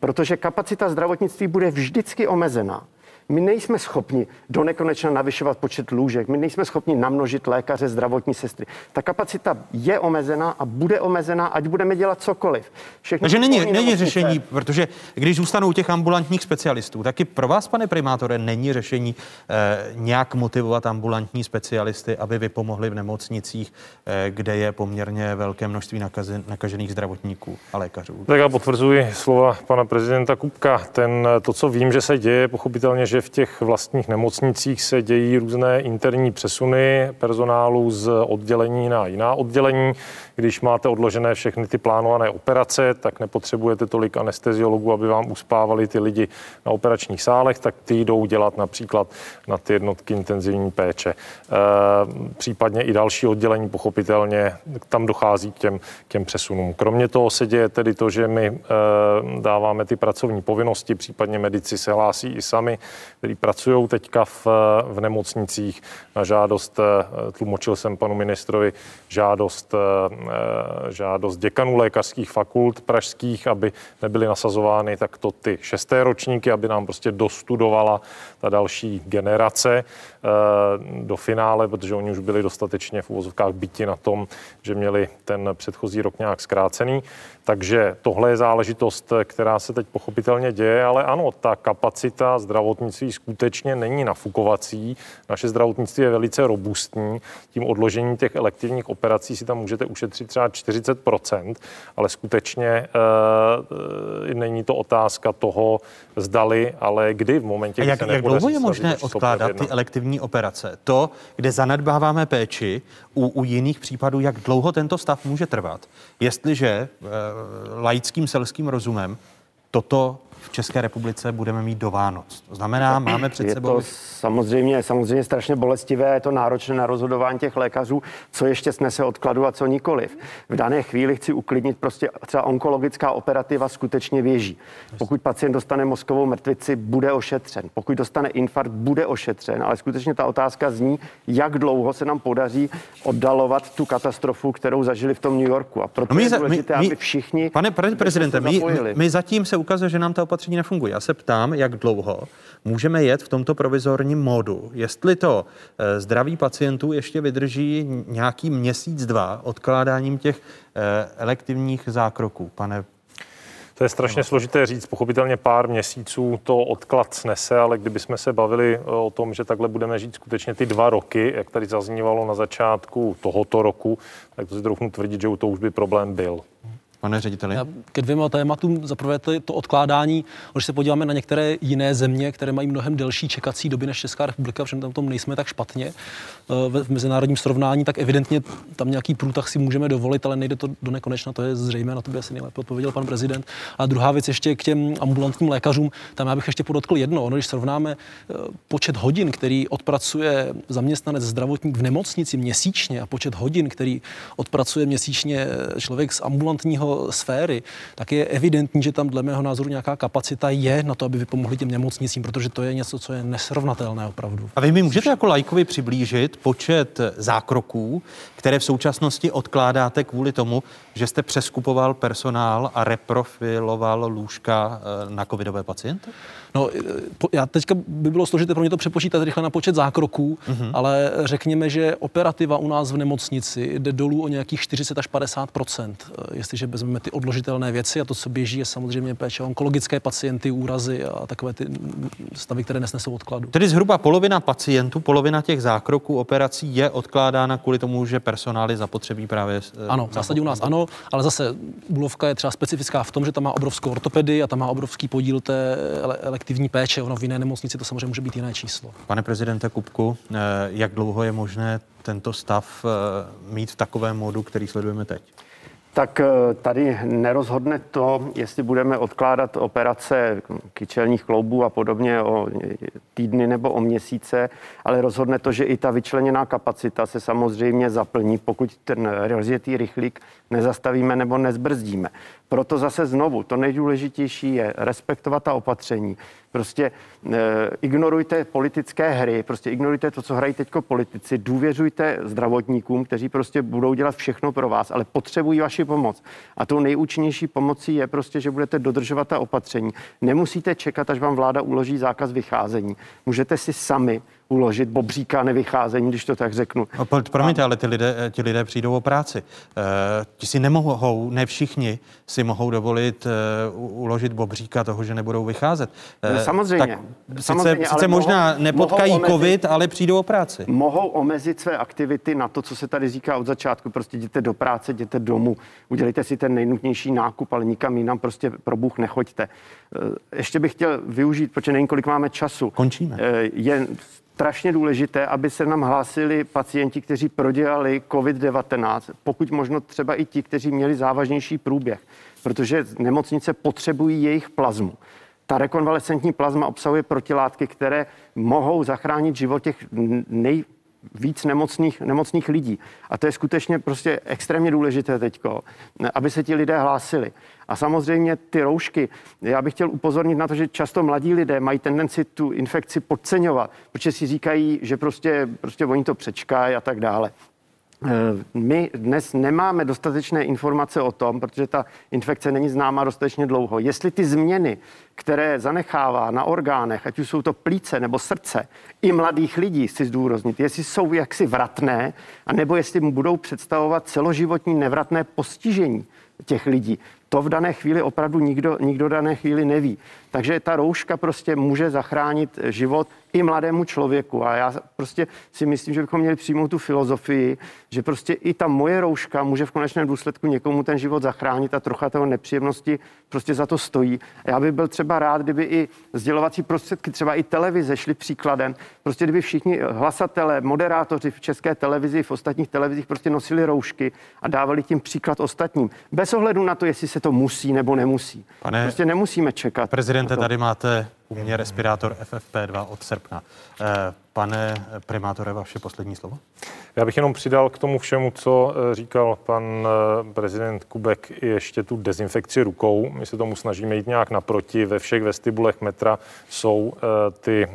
Protože kapacita zdravotnictví bude vždycky omezená. My nejsme schopni do nekonečna navyšovat počet lůžek, my nejsme schopni namnožit lékaře, zdravotní sestry. Ta kapacita je omezená a bude omezená, ať budeme dělat cokoliv. Všechno Takže není, není nemocnice... řešení, protože když zůstanou těch ambulantních specialistů, taky pro vás, pane primátore, není řešení eh, nějak motivovat ambulantní specialisty, aby vy pomohli v nemocnicích, eh, kde je poměrně velké množství nakazen, nakažených zdravotníků a lékařů. Tak já potvrzuji slova pana prezidenta Kupka. Ten, to, co vím, že se děje, pochopitelně, že v těch vlastních nemocnicích se dějí různé interní přesuny personálu z oddělení na jiná oddělení. Když máte odložené všechny ty plánované operace, tak nepotřebujete tolik anesteziologů, aby vám uspávali ty lidi na operačních sálech, tak ty jdou dělat například na ty jednotky intenzivní péče. E, případně i další oddělení, pochopitelně, tam dochází k těm, k těm přesunům. Kromě toho se děje tedy to, že my e, dáváme ty pracovní povinnosti, případně medici se hlásí i sami, kteří pracují teďka v, v nemocnicích na žádost, eh, tlumočil jsem panu ministrovi žádost, eh, žádost děkanů lékařských fakult pražských, aby nebyly nasazovány takto ty šesté ročníky, aby nám prostě dostudovala ta další generace eh, do finále, protože oni už byli dostatečně v uvozovkách byti na tom, že měli ten předchozí rok nějak zkrácený. Takže tohle je záležitost, která se teď pochopitelně děje, ale ano, ta kapacita zdravotnictví skutečně není nafukovací. Naše zdravotnictví je velice robustní. Tím odložením těch elektivních operací si tam můžete ušetřit třeba 40% ale skutečně e, není to otázka toho, zdali, ale kdy v momentě, kdy jak, se jak dlouho je možné odkládat ty elektivní operace? To, kde zanedbáváme péči, u, u jiných případů, jak dlouho tento stav může trvat, jestliže e, laickým selským rozumem toto v České republice budeme mít do Vánoc. To znamená, máme před je sebou... To samozřejmě, samozřejmě strašně bolestivé, je to náročné na rozhodování těch lékařů, co ještě snese odkladu a co nikoliv. V dané chvíli chci uklidnit prostě třeba onkologická operativa skutečně běží. Pokud pacient dostane mozkovou mrtvici, bude ošetřen. Pokud dostane infarkt, bude ošetřen. Ale skutečně ta otázka zní, jak dlouho se nám podaří oddalovat tu katastrofu, kterou zažili v tom New Yorku. A proto no my, je důležité, my, aby všichni... Pane prezidente, my, my zatím se ukazuje, že nám ta opatření nefungují. Já se ptám, jak dlouho můžeme jet v tomto provizorním módu. Jestli to eh, zdraví pacientů ještě vydrží nějaký měsíc, dva odkládáním těch eh, elektivních zákroků, pane to je strašně složité říct. Pochopitelně pár měsíců to odklad snese, ale kdybychom se bavili eh, o tom, že takhle budeme žít skutečně ty dva roky, jak tady zaznívalo na začátku tohoto roku, tak to si trochu tvrdit, že u to už by problém byl. Pane řediteli? Já ke dvěma tématům. Za prvé to, to odkládání, když se podíváme na některé jiné země, které mají mnohem delší čekací doby než Česká republika, protože tam tom nejsme tak špatně eh, v mezinárodním srovnání, tak evidentně tam nějaký průtah si můžeme dovolit, ale nejde to do nekonečna, to je zřejmé, na to by asi nejlépe odpověděl pan prezident. A druhá věc ještě k těm ambulantním lékařům, tam já bych ještě podotkl jedno, ono, když srovnáme eh, počet hodin, který odpracuje zaměstnanec zdravotník v nemocnici měsíčně a počet hodin, který odpracuje měsíčně člověk z ambulantního sféry, tak je evidentní, že tam dle mého názoru nějaká kapacita je na to, aby vypomohli těm nemocnicím, protože to je něco, co je nesrovnatelné opravdu. A vy mi můžete jako lajkovi přiblížit počet zákroků, které v současnosti odkládáte kvůli tomu, že jste přeskupoval personál a reprofiloval lůžka eh, na covidové pacienty? No, já teďka by bylo složité pro mě to přepočítat rychle na počet zákroků, mm-hmm. ale řekněme, že operativa u nás v nemocnici jde dolů o nějakých 40 až 50 Jestliže vezmeme ty odložitelné věci a to, co běží, je samozřejmě péče onkologické pacienty, úrazy a takové ty stavy, které nesnesou odkladu. Tedy zhruba polovina pacientů, polovina těch zákroků operací je odkládána kvůli tomu, že personál je zapotřebí právě. Eh, ano, v zásadě u nás ano, ale zase Bulovka je třeba specifická v tom, že tam má obrovskou ortopedii a tam má obrovský podíl té kolektivní péče. Ono v jiné nemocnici to samozřejmě může být jiné číslo. Pane prezidente Kupku, eh, jak dlouho je možné tento stav eh, mít v takovém módu, který sledujeme teď? Tak eh, tady nerozhodne to, jestli budeme odkládat operace kyčelních kloubů a podobně o týdny nebo o měsíce, ale rozhodne to, že i ta vyčleněná kapacita se samozřejmě zaplní, pokud ten rozjetý rychlík nezastavíme nebo nezbrzdíme. Proto zase znovu, to nejdůležitější je respektovat ta opatření. Prostě e, ignorujte politické hry, prostě ignorujte to, co hrají teďko politici, důvěřujte zdravotníkům, kteří prostě budou dělat všechno pro vás, ale potřebují vaši pomoc. A tou nejúčinnější pomocí je prostě, že budete dodržovat ta opatření. Nemusíte čekat, až vám vláda uloží zákaz vycházení. Můžete si sami uložit bobříka nevycházení, když to tak řeknu. No, promiňte, ale ty lidé, ti lidé přijdou o práci. E, ti si nemohou, ne všichni si mohou dovolit e, uložit bobříka toho, že nebudou vycházet. E, no, samozřejmě. Tak samozřejmě, sice, sice možná mohou, nepotkají mohou covid, ale přijdou o práci. Mohou omezit své aktivity na to, co se tady říká od začátku. Prostě jděte do práce, jděte domů, udělejte si ten nejnutnější nákup, ale nikam jinam prostě pro Bůh nechoďte. Ještě bych chtěl využít, protože nevím, kolik máme času. Končíme. Je strašně důležité, aby se nám hlásili pacienti, kteří prodělali COVID-19, pokud možno třeba i ti, kteří měli závažnější průběh, protože nemocnice potřebují jejich plazmu. Ta rekonvalescentní plazma obsahuje protilátky, které mohou zachránit život těch nej, víc nemocných, nemocných lidí. A to je skutečně prostě extrémně důležité teďko, aby se ti lidé hlásili. A samozřejmě ty roušky, já bych chtěl upozornit na to, že často mladí lidé mají tendenci tu infekci podceňovat, protože si říkají, že prostě, prostě oni to přečkají a tak dále. Eh, my dnes nemáme dostatečné informace o tom, protože ta infekce není známa dostatečně dlouho. Jestli ty změny, které zanechává na orgánech, ať už jsou to plíce nebo srdce, i mladých lidí, si zdůraznit, jestli jsou jaksi vratné, anebo jestli mu budou představovat celoživotní nevratné postižení těch lidí to v dané chvíli opravdu nikdo, nikdo dané chvíli neví. Takže ta rouška prostě může zachránit život i mladému člověku. A já prostě si myslím, že bychom měli přijmout tu filozofii, že prostě i ta moje rouška může v konečném důsledku někomu ten život zachránit a trocha toho nepříjemnosti prostě za to stojí. Já bych byl třeba rád, kdyby i sdělovací prostředky, třeba i televize šly příkladem. Prostě kdyby všichni hlasatelé, moderátoři v české televizi, v ostatních televizích prostě nosili roušky a dávali tím příklad ostatním. Bez ohledu na to, jestli se to musí nebo nemusí. Pane prostě nemusíme čekat. Prezidente, tady máte u mě respirátor FFP2 od srpna. Eh, pane primátore, vaše poslední slovo? Já bych jenom přidal k tomu všemu, co eh, říkal pan eh, prezident Kubek, ještě tu dezinfekci rukou. My se tomu snažíme jít nějak naproti. Ve všech vestibulech metra jsou ty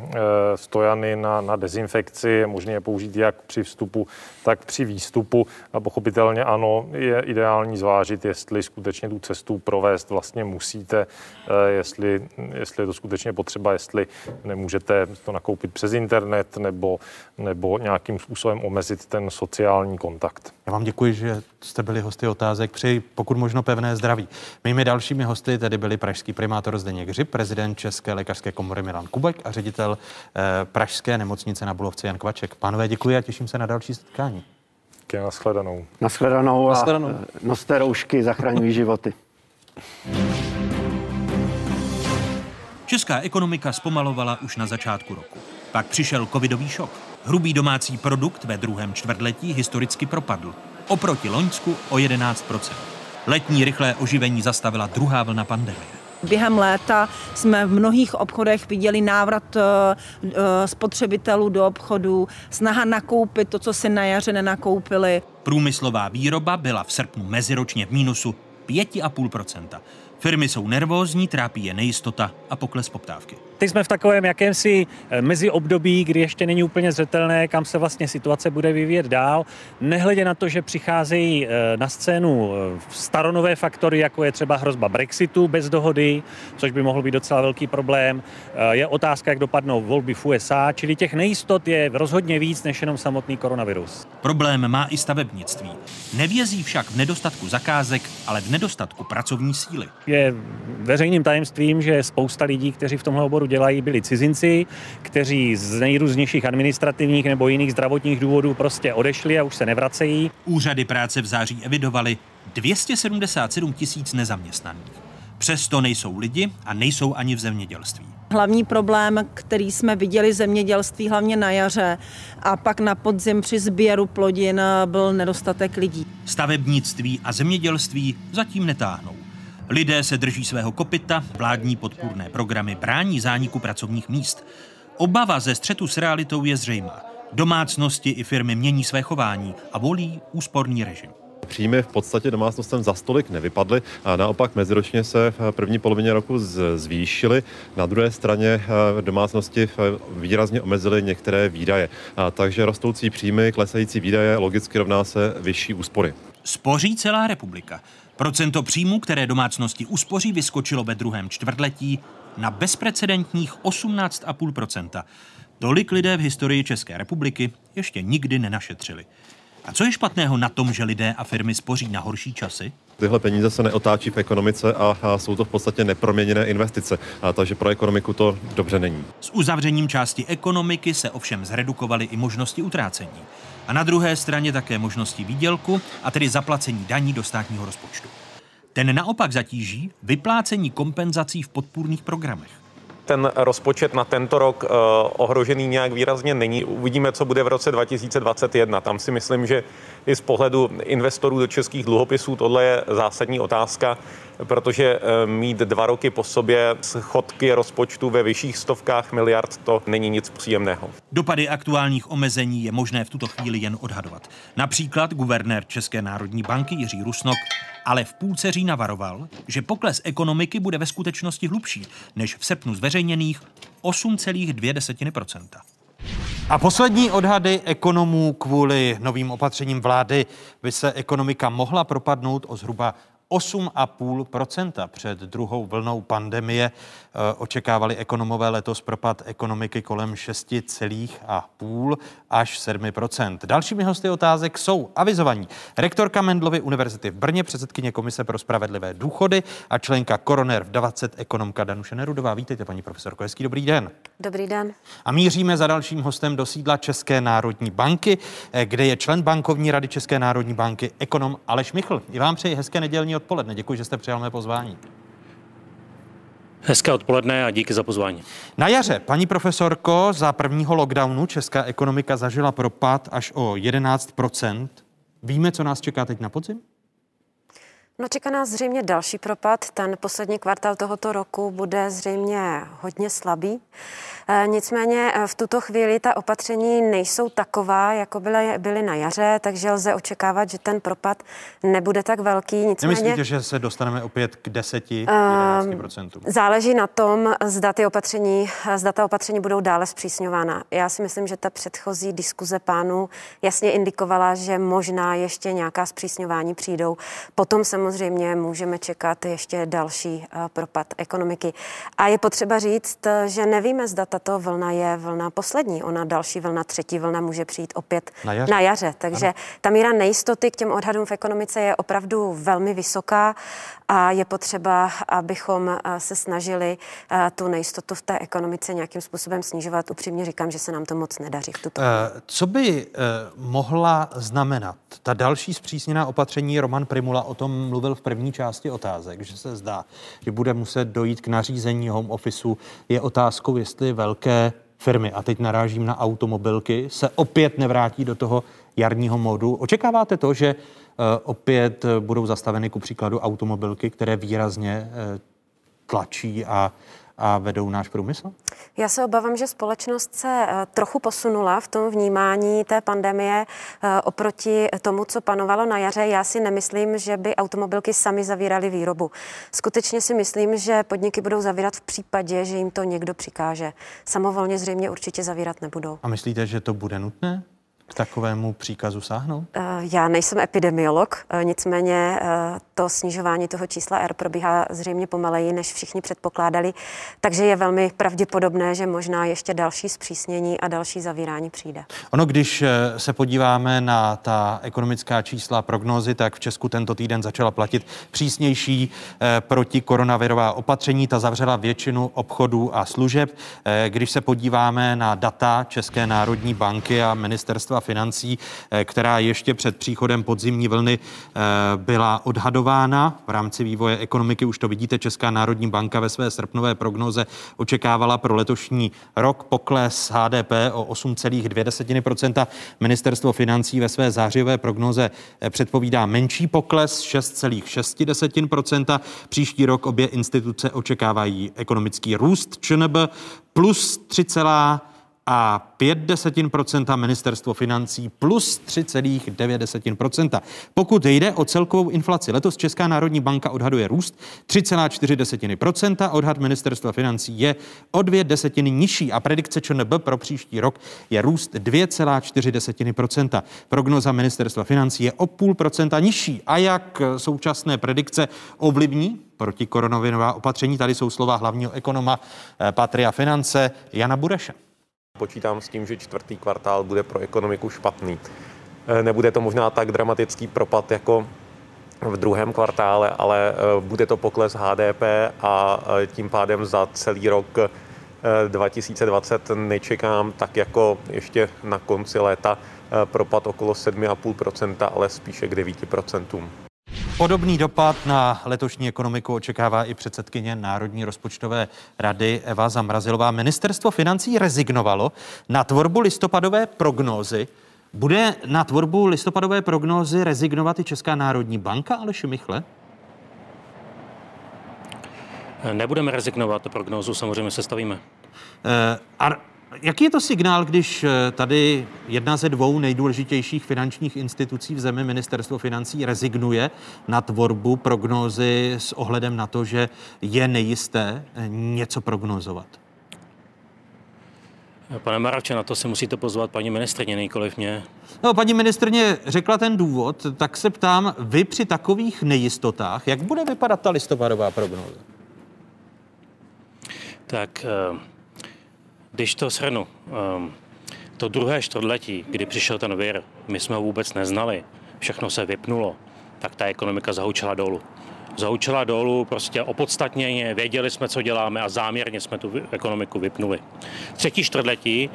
stojany na, na dezinfekci. Je možné je použít jak při vstupu, tak při výstupu. A pochopitelně ano, je ideální zvážit, jestli skutečně tu cestu provést vlastně musíte, jestli, jestli je to skutečně potřeba potřeba, jestli nemůžete to nakoupit přes internet nebo, nebo nějakým způsobem omezit ten sociální kontakt. Já vám děkuji, že jste byli hosty otázek. Přeji pokud možno pevné zdraví. Mými dalšími hosty tedy byli pražský primátor Zdeněk Hřib, prezident České lékařské komory Milan Kubek a ředitel eh, Pražské nemocnice na Bulovce Jan Kvaček. Pánové, děkuji a těším se na další setkání. Díky, nashledanou. Nashledanou a nashledanou. noste roušky, zachraňují životy. [laughs] Česká ekonomika zpomalovala už na začátku roku. Pak přišel covidový šok. Hrubý domácí produkt ve druhém čtvrtletí historicky propadl. Oproti Loňsku o 11% Letní rychlé oživení zastavila druhá vlna pandemie. Během léta jsme v mnohých obchodech viděli návrat eh, eh, spotřebitelů do obchodu, snaha nakoupit to, co si na jaře nenakoupili. Průmyslová výroba byla v srpnu meziročně v mínusu 5,5%. Firmy jsou nervózní, trápí je nejistota a pokles poptávky. Teď jsme v takovém jakémsi eh, mezi období, kdy ještě není úplně zřetelné, kam se vlastně situace bude vyvíjet dál. Nehledě na to, že přicházejí eh, na scénu eh, staronové faktory, jako je třeba hrozba Brexitu bez dohody, což by mohl být docela velký problém. Je otázka, jak dopadnou volby v USA, čili těch nejistot je rozhodně víc než jenom samotný koronavirus. Problém má i stavebnictví. Nevězí však v nedostatku zakázek, ale v nedostatku pracovní síly. Je veřejným tajemstvím, že spousta lidí, kteří v tomhle oboru dělají, byli cizinci, kteří z nejrůznějších administrativních nebo jiných zdravotních důvodů prostě odešli a už se nevracejí. Úřady práce v září evidovali 277 tisíc nezaměstnaných. Přesto nejsou lidi a nejsou ani v zemědělství. Hlavní problém, který jsme viděli v zemědělství hlavně na jaře a pak na podzim při sběru plodin, byl nedostatek lidí. Stavebnictví a zemědělství zatím netáhnou. Lidé se drží svého kopita, vládní podpůrné programy brání zániku pracovních míst. Obava ze střetu s realitou je zřejmá. Domácnosti i firmy mění své chování a volí úsporný režim. Příjmy v podstatě domácnostem za stolik nevypadly a naopak meziročně se v první polovině roku zvýšily. Na druhé straně eh, domácnosti eh, výrazně omezily některé výdaje. Takže rostoucí příjmy, klesající výdaje logicky rovná se vyšší úspory. Spoří celá republika. Procento příjmů, které domácnosti uspoří, vyskočilo ve druhém čtvrtletí na bezprecedentních 18,5%. Tolik lidé v historii České republiky ještě nikdy nenašetřili. A co je špatného na tom, že lidé a firmy spoří na horší časy? Tyhle peníze se neotáčí v ekonomice a, a jsou to v podstatě neproměněné investice, a takže pro ekonomiku to dobře není. S uzavřením části ekonomiky se ovšem zredukovaly i možnosti utrácení. A na druhé straně také možnosti výdělku, a tedy zaplacení daní do státního rozpočtu. Ten naopak zatíží vyplácení kompenzací v podpůrných programech ten rozpočet na tento rok uh, ohrožený nějak výrazně není. Uvidíme, co bude v roce 2021. Tam si myslím, že i z pohledu investorů do českých dluhopisů tohle je zásadní otázka, protože uh, mít dva roky po sobě schodky rozpočtu ve vyšších stovkách miliard, to není nic příjemného. Dopady aktuálních omezení je možné v tuto chvíli jen odhadovat. Například guvernér České národní banky Jiří Rusnok ale v půlce října varoval, že ekonomiky bude ve skutečnosti hlubší než v srpnu zveřejněných 8,2%. A poslední odhady ekonomů kvůli novým opatřením vlády by se ekonomika mohla propadnout o zhruba 8,5% před druhou vlnou pandemie. E, očekávali ekonomové letos propad ekonomiky kolem 6,5 až 7% Dalšími hosty otázek jsou avizovaní rektorka Mendlovy univerzity v Brně, předsedkyně Komise pro spravedlivé důchody a členka Koroner v 20 ekonomka Danuše Nerudová. Vítejte, paní profesorko, hezký dobrý den. Dobrý den. A míříme za dalším hostem do sídla České národní banky, e, kde je člen bankovní rady České národní banky, ekonom Aleš Michl. I vám přeji hezké nedělní odpoledne. Děkuji, že jste přijal mé pozvání. Hezké odpoledne a díky za pozvání. Na jaře, paní profesorko, za prvního lockdownu česká ekonomika zažila propad až o 11% Víme, co nás čeká teď na podzim? No čeká nás zřejmě další propad. Ten poslední kvartál tohoto roku bude zřejmě hodně slabý. E, nicméně e, v tuto chvíli ta opatření nejsou taková, jako byly, byly na jaře, takže lze očekávat, že ten propad nebude tak velký. Nicméně, Nemyslíte, že se dostaneme opět k 10-11%? Uh, záleží na tom, zda, ty opatření, zda ta opatření budou dále zpřísňována. Já si myslím, že ta předchozí diskuze pánů jasně indikovala, že možná ještě nějaká zpřísňování přijdou. Potom samozřejmě můžeme čekat ještě další propad ekonomiky. A je potřeba říct, že nevíme, zda ta tato vlna je vlna poslední. Ona další vlna, třetí vlna může přijít opět na jaře. Na jaře. Takže ano. ta míra nejistoty k těm odhadům v ekonomice je opravdu velmi vysoká a je potřeba, abychom eh, se snažili eh, tu nejistotu v té ekonomice nějakým způsobem snižovat. Upřímně říkám, že se nám to moc nedaří v tuto uh, Co by mohla znamenat ta další zpřísněná opatření? Roman Primula o tom mluvil v první části otázek, že se zdá, že bude muset dojít k nařízení home officeu. Je otázkou, jestli velké firmy, a teď narážím na automobilky, se opět nevrátí do toho jarního modu. Očekáváte to, že Eh, opět budou zastaveny ku příkladu automobilky, které výrazně eh, tlačí a a vedou náš průmysl? Já se obávám, že společnost se eh, trochu posunula v tom vnímání té pandemie eh, oproti tomu, co panovalo na jaře. Já si nemyslím, že by automobilky sami zavíraly výrobu. Skutečně si myslím, že podniky budou zavírat v případě, že jim to někdo přikáže. Samovolně zřejmě určitě zavírat nebudou. A myslíte, že to bude nutné? K takovému příkazu sáhnout? Eh, já nejsem epidemiolog, eh, nicméně eh, to snižování toho čísla R probíhá zřejmě pomaleji, než všichni předpokládali, takže je velmi pravděpodobné, že možná ještě další zpřísnění a další zavírání přijde. Ono, když se podíváme na ta ekonomická čísla prognózy, tak v Česku tento týden začala platit přísnější protikoronavirová opatření. Ta zavřela většinu obchodů a služeb. Když se podíváme na data České národní banky a ministerstva ministerstva financí, eh, která ještě před příchodem podzimní vlny eh, byla odhadována. V rámci vývoje ekonomiky už to vidíte, Česká národní banka ve své srpnové prognoze očekávala pro letošní rok pokles HDP o 8,2%. Ministerstvo financí ve své zářivé prognoze eh, předpovídá menší pokles 6,6%. Příští rok obě instituce očekávají ekonomický růst ČNB plus 3, a 5 desetin procenta ministerstvo financí plus 3,9% Pokud jde o celkovou inflaci, letos Česká národní banka odhaduje růst 3,4 desetiny procenta, odhad ministerstva financí je o dvě desetiny nižší a predikce ČNB pro příští rok je růst 2,4 desetiny procenta. Prognoza ministerstva financí je o půl procenta nižší. A jak současné predikce ovlivní proti koronavirová opatření? Tady jsou slova hlavního ekonoma eh, Patria Finance Jana Bureše. Počítám s tím, že čtvrtý kvartál bude pro ekonomiku špatný. E, nebude to možná tak dramatický propad jako v druhém kvartále, ale e, bude to pokles HDP a e, tím pádem za celý rok 2020 nečekám tak jako ještě na konci léta propad okolo 7,5%, ale spíše k 9%. Podobný dopad na letošní ekonomiku očekává i předsedkyně Národní rozpočtové rady Eva Zamrazilová. Ministerstvo financí rezignovalo na tvorbu listopadové prognózy. Bude na tvorbu listopadové prognózy rezignovat i Česká národní banka, ale Michle? Nebudeme rezignovat, prognózu samozřejmě sestavíme. Uh, a Jaký je to signál, když eh, tady jedna ze dvou nejdůležitějších finančních institucí v zemi, ministerstvo financí, rezignuje na tvorbu prognózy s ohledem na to, že je nejisté eh, něco prognozovat? Pane Maravče, na to se musíte pozvat paní ministrně, nejkoliv mě. No, paní ministrně řekla ten důvod, tak se ptám, vy při takových nejistotách, jak bude vypadat ta listopadová prognóza? Tak uh... Když to shrnu, um, to druhé čtvrtletí, kdy přišel ten vir, my jsme ho vůbec neznali, všechno se vypnulo, tak ta ekonomika zahoučela dolů. Zahoučela dolů prostě opodstatněně, věděli jsme, co děláme a záměrně jsme tu ekonomiku vypnuli. Třetí čtvrtletí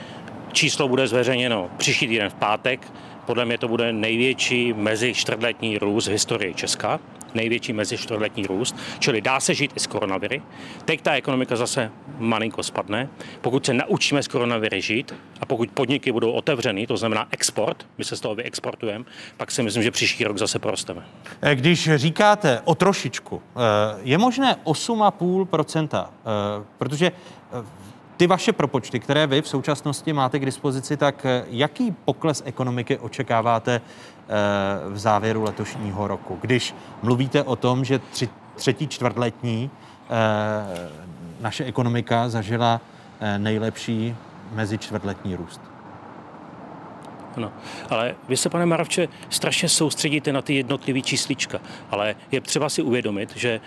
číslo bude zveřejněno příští týden v pátek. Podle mě to bude největší mezi čtvrtletní růst v historii Česka největší mezičtvrtletní růst, čili dá se žít i s koronaviry. Teď ta ekonomika zase malinko spadne. Pokud se naučíme s koronaviry žít a pokud podniky budou otevřený, to znamená export, my se z toho vyexportujeme, pak si myslím, že příští rok zase porosteme. Eh, když říkáte o trošičku, eh, je možné 8,5%, eh, protože ty vaše propočty, které vy v současnosti máte k dispozici, tak jaký pokles ekonomiky očekáváte v závěru letošního roku. Když mluvíte o tom, že tři, třetí čtvrtletní eh, naše ekonomika zažila eh, nejlepší mezičtvrtletní růst. Ano, ale vy se, pane Maravče, strašně soustředíte na ty jednotlivý číslička, ale je třeba si uvědomit, že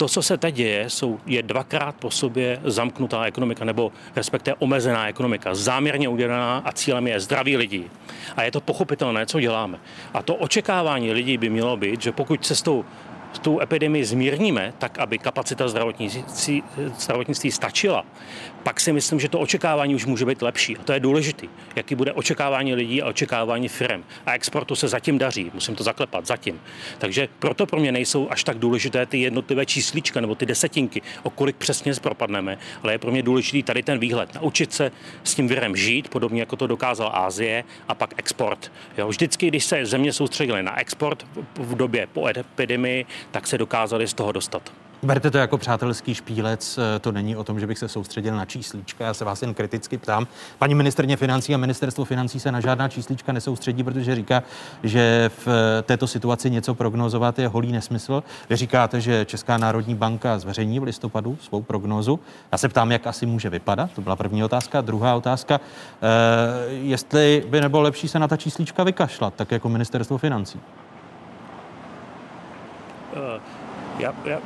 to, co se teď děje, jsou, je dvakrát po sobě zamknutá ekonomika, nebo respektive omezená ekonomika, záměrně udělaná a cílem je zdraví lidí. A je to pochopitelné, co děláme. A to očekávání lidí by mělo být, že pokud cestou tu epidemii zmírníme, tak aby kapacita zdravotnictví, zdravotnictví stačila, pak si myslím, že to očekávání už může být lepší. A to je důležité. Jaký bude očekávání lidí a očekávání firm. A exportu se zatím daří, musím to zaklepat, zatím. Takže proto pro mě nejsou až tak důležité ty jednotlivé číslička nebo ty desetinky, o kolik přesně propadneme, ale je pro mě důležitý tady ten výhled. Naučit se s tím virem žít, podobně jako to dokázal Ázie, a pak export. Jo, vždycky, když se země soustředily na export v době po epidemii, tak se dokázali z toho dostat. Berte to jako přátelský špílec, eh, to není o tom, že bych se soustředil na číslíčka, já se vás jen kriticky ptám. Paní ministrně financí a ministerstvo financí se na žádná číslíčka nesoustředí, protože říká, že v eh, této situaci něco prognozovat je holý nesmysl. Vy říkáte, že Česká národní banka zveřejní v listopadu svou prognózu. Já se ptám, jak asi může vypadat, to byla první otázka. Druhá otázka, eh, jestli by nebylo lepší se na ta číslíčka vykašlat, tak jako ministerstvo financí. Uh já, já,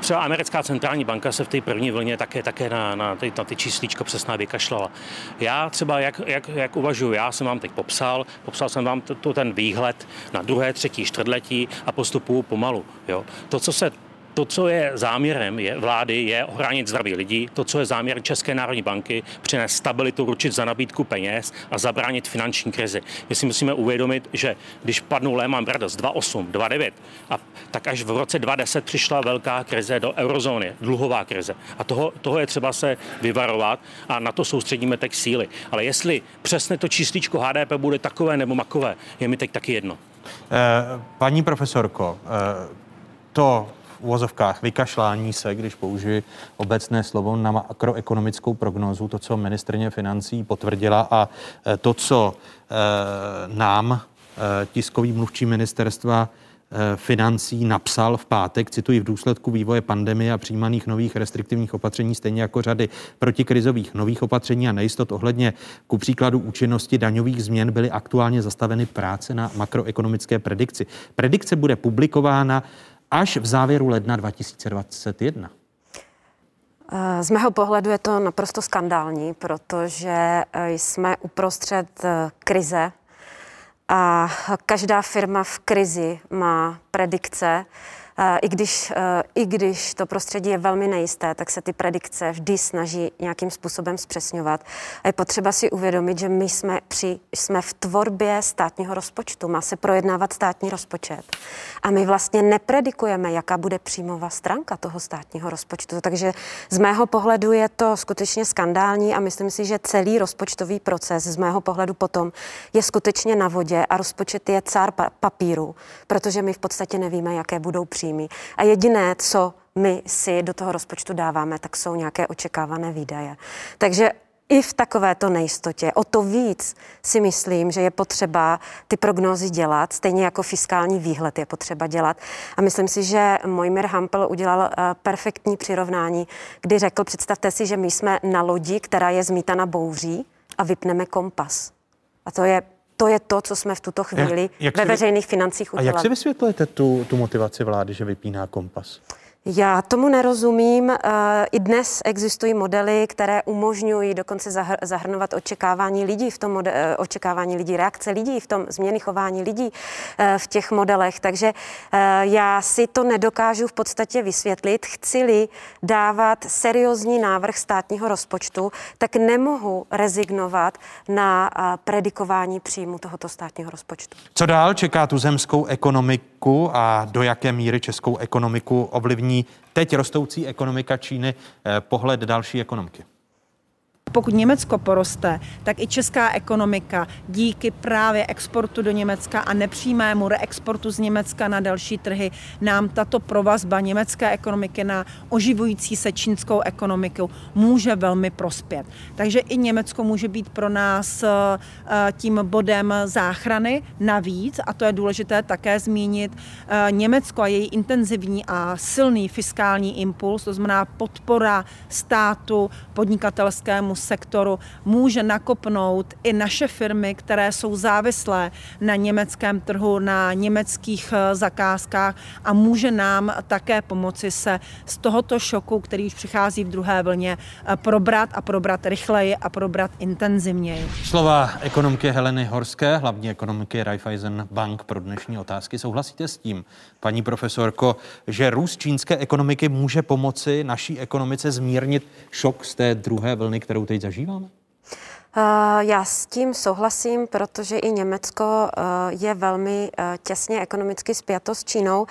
třeba americká centrální banka se v té první vlně také, také na, na, ty, na ty číslíčka přesná vykašlala. Já třeba, jak, jak, jak uvažuji, já jsem vám teď popsal, popsal jsem vám to, to ten výhled na druhé, třetí, čtvrtletí a postupuju pomalu. Jo. To, co se to, co je záměrem je, vlády, je ochránit zdraví lidí. To, co je záměr České národní banky, přinést stabilitu, ručit za nabídku peněz a zabránit finanční krizi. My si musíme uvědomit, že když padnul Lehman Brothers 2.8, 2.9, a tak až v roce 2010 přišla velká krize do eurozóny, dluhová krize. A toho, toho je třeba se vyvarovat a na to soustředíme teď síly. Ale jestli přesně to čísličko HDP bude takové nebo makové, je mi teď taky jedno. Eh, paní profesorko, eh, to uvozovkách vykašlání se, když použiji obecné slovo na makroekonomickou prognózu, to, co ministrně financí potvrdila a e, to, co e, nám e, tiskový mluvčí ministerstva financí napsal v pátek, cituji, v důsledku vývoje pandemie a přijímaných nových restriktivních opatření, stejně jako řady protikrizových nových opatření a nejistot ohledně ku příkladu účinnosti daňových změn byly aktuálně zastaveny práce na makroekonomické predikci. Predikce bude publikována až v závěru ledna 2021? Z mého pohledu je to naprosto skandální, protože eh, jsme uprostřed eh, krize a každá firma v krizi má predikce, i když, e, I když to prostředí je velmi nejisté, tak se ty predikce vždy snaží nějakým způsobem zpřesňovat. A je potřeba si uvědomit, že my jsme, při, jsme v tvorbě státního rozpočtu. Má se projednávat státní rozpočet. A my vlastně nepredikujeme, jaká bude příjmová stránka toho státního rozpočtu. Takže z mého pohledu je to skutečně skandální a myslím si, že celý rozpočtový proces z mého pohledu potom je skutečně na vodě a rozpočet je cár papíru, protože my v podstatě nevíme, jaké budou příjmy příjmy. A jediné, co my si do toho rozpočtu dáváme, tak jsou nějaké očekávané výdaje. Takže i v takovéto nejistotě. O to víc si myslím, že je potřeba ty prognózy dělat, stejně jako fiskální výhled je potřeba dělat. A myslím si, že Mojmir Hampel udělal eh, perfektní přirovnání, kdy řekl, představte si, že my jsme na lodi, která je zmítana bouří a vypneme kompas. A to je to je to, co jsme v tuto chvíli jak, jak ve veřejných financích udělali. A jak si vysvětlujete tu, tu motivaci vlády, že vypíná kompas? Já tomu nerozumím. Eh, I dnes existují modely, které umožňují dokonce zahrnovat očekávání lidí v tom eh, očekávání lidí, reakce lidí v tom změny chování lidí eh, v těch modelech. Takže já si to nedokážu v podstatě vysvětlit. Chci-li dávat seriózní návrh státního rozpočtu, tak nemohu rezignovat na predikování příjmu tohoto státního rozpočtu. Co dál čeká tu zemskou ekonomiku a do jaké míry českou ekonomiku ovlivní ovlivní teď rostoucí ekonomika Číny eh, pohled další ekonomiky? Pokud Německo poroste, tak i česká ekonomika díky právě exportu do Německa a nepřímému reexportu z Německa na další trhy nám tato provazba německé ekonomiky na oživující se čínskou ekonomiku může velmi prospět. Takže i Německo může být pro nás eh, tím bodem záchrany navíc, a to je důležité také zmínit, eh, Německo a její intenzivní a silný fiskální impuls, to znamená podpora státu podnikatelskému sektoru může nakopnout i naše firmy, které jsou závislé na německém trhu, na německých eh, zakázkách a může nám také pomoci se z tohoto šoku, který už přichází v druhé vlně, eh, probrat a probrat rychleji a probrat intenzivněji. Slova ekonomky Heleny Horské, hlavní ekonomiky Raiffeisen Bank pro dnešní otázky. Souhlasíte s tím, paní profesorko, že růst čínské ekonomiky může pomoci naší ekonomice zmírnit šok z té druhé vlny, kterou teď zažíváme? Eh, já s tím souhlasím, protože i Německo eh, je velmi eh, těsně ekonomicky spjato s Čínou.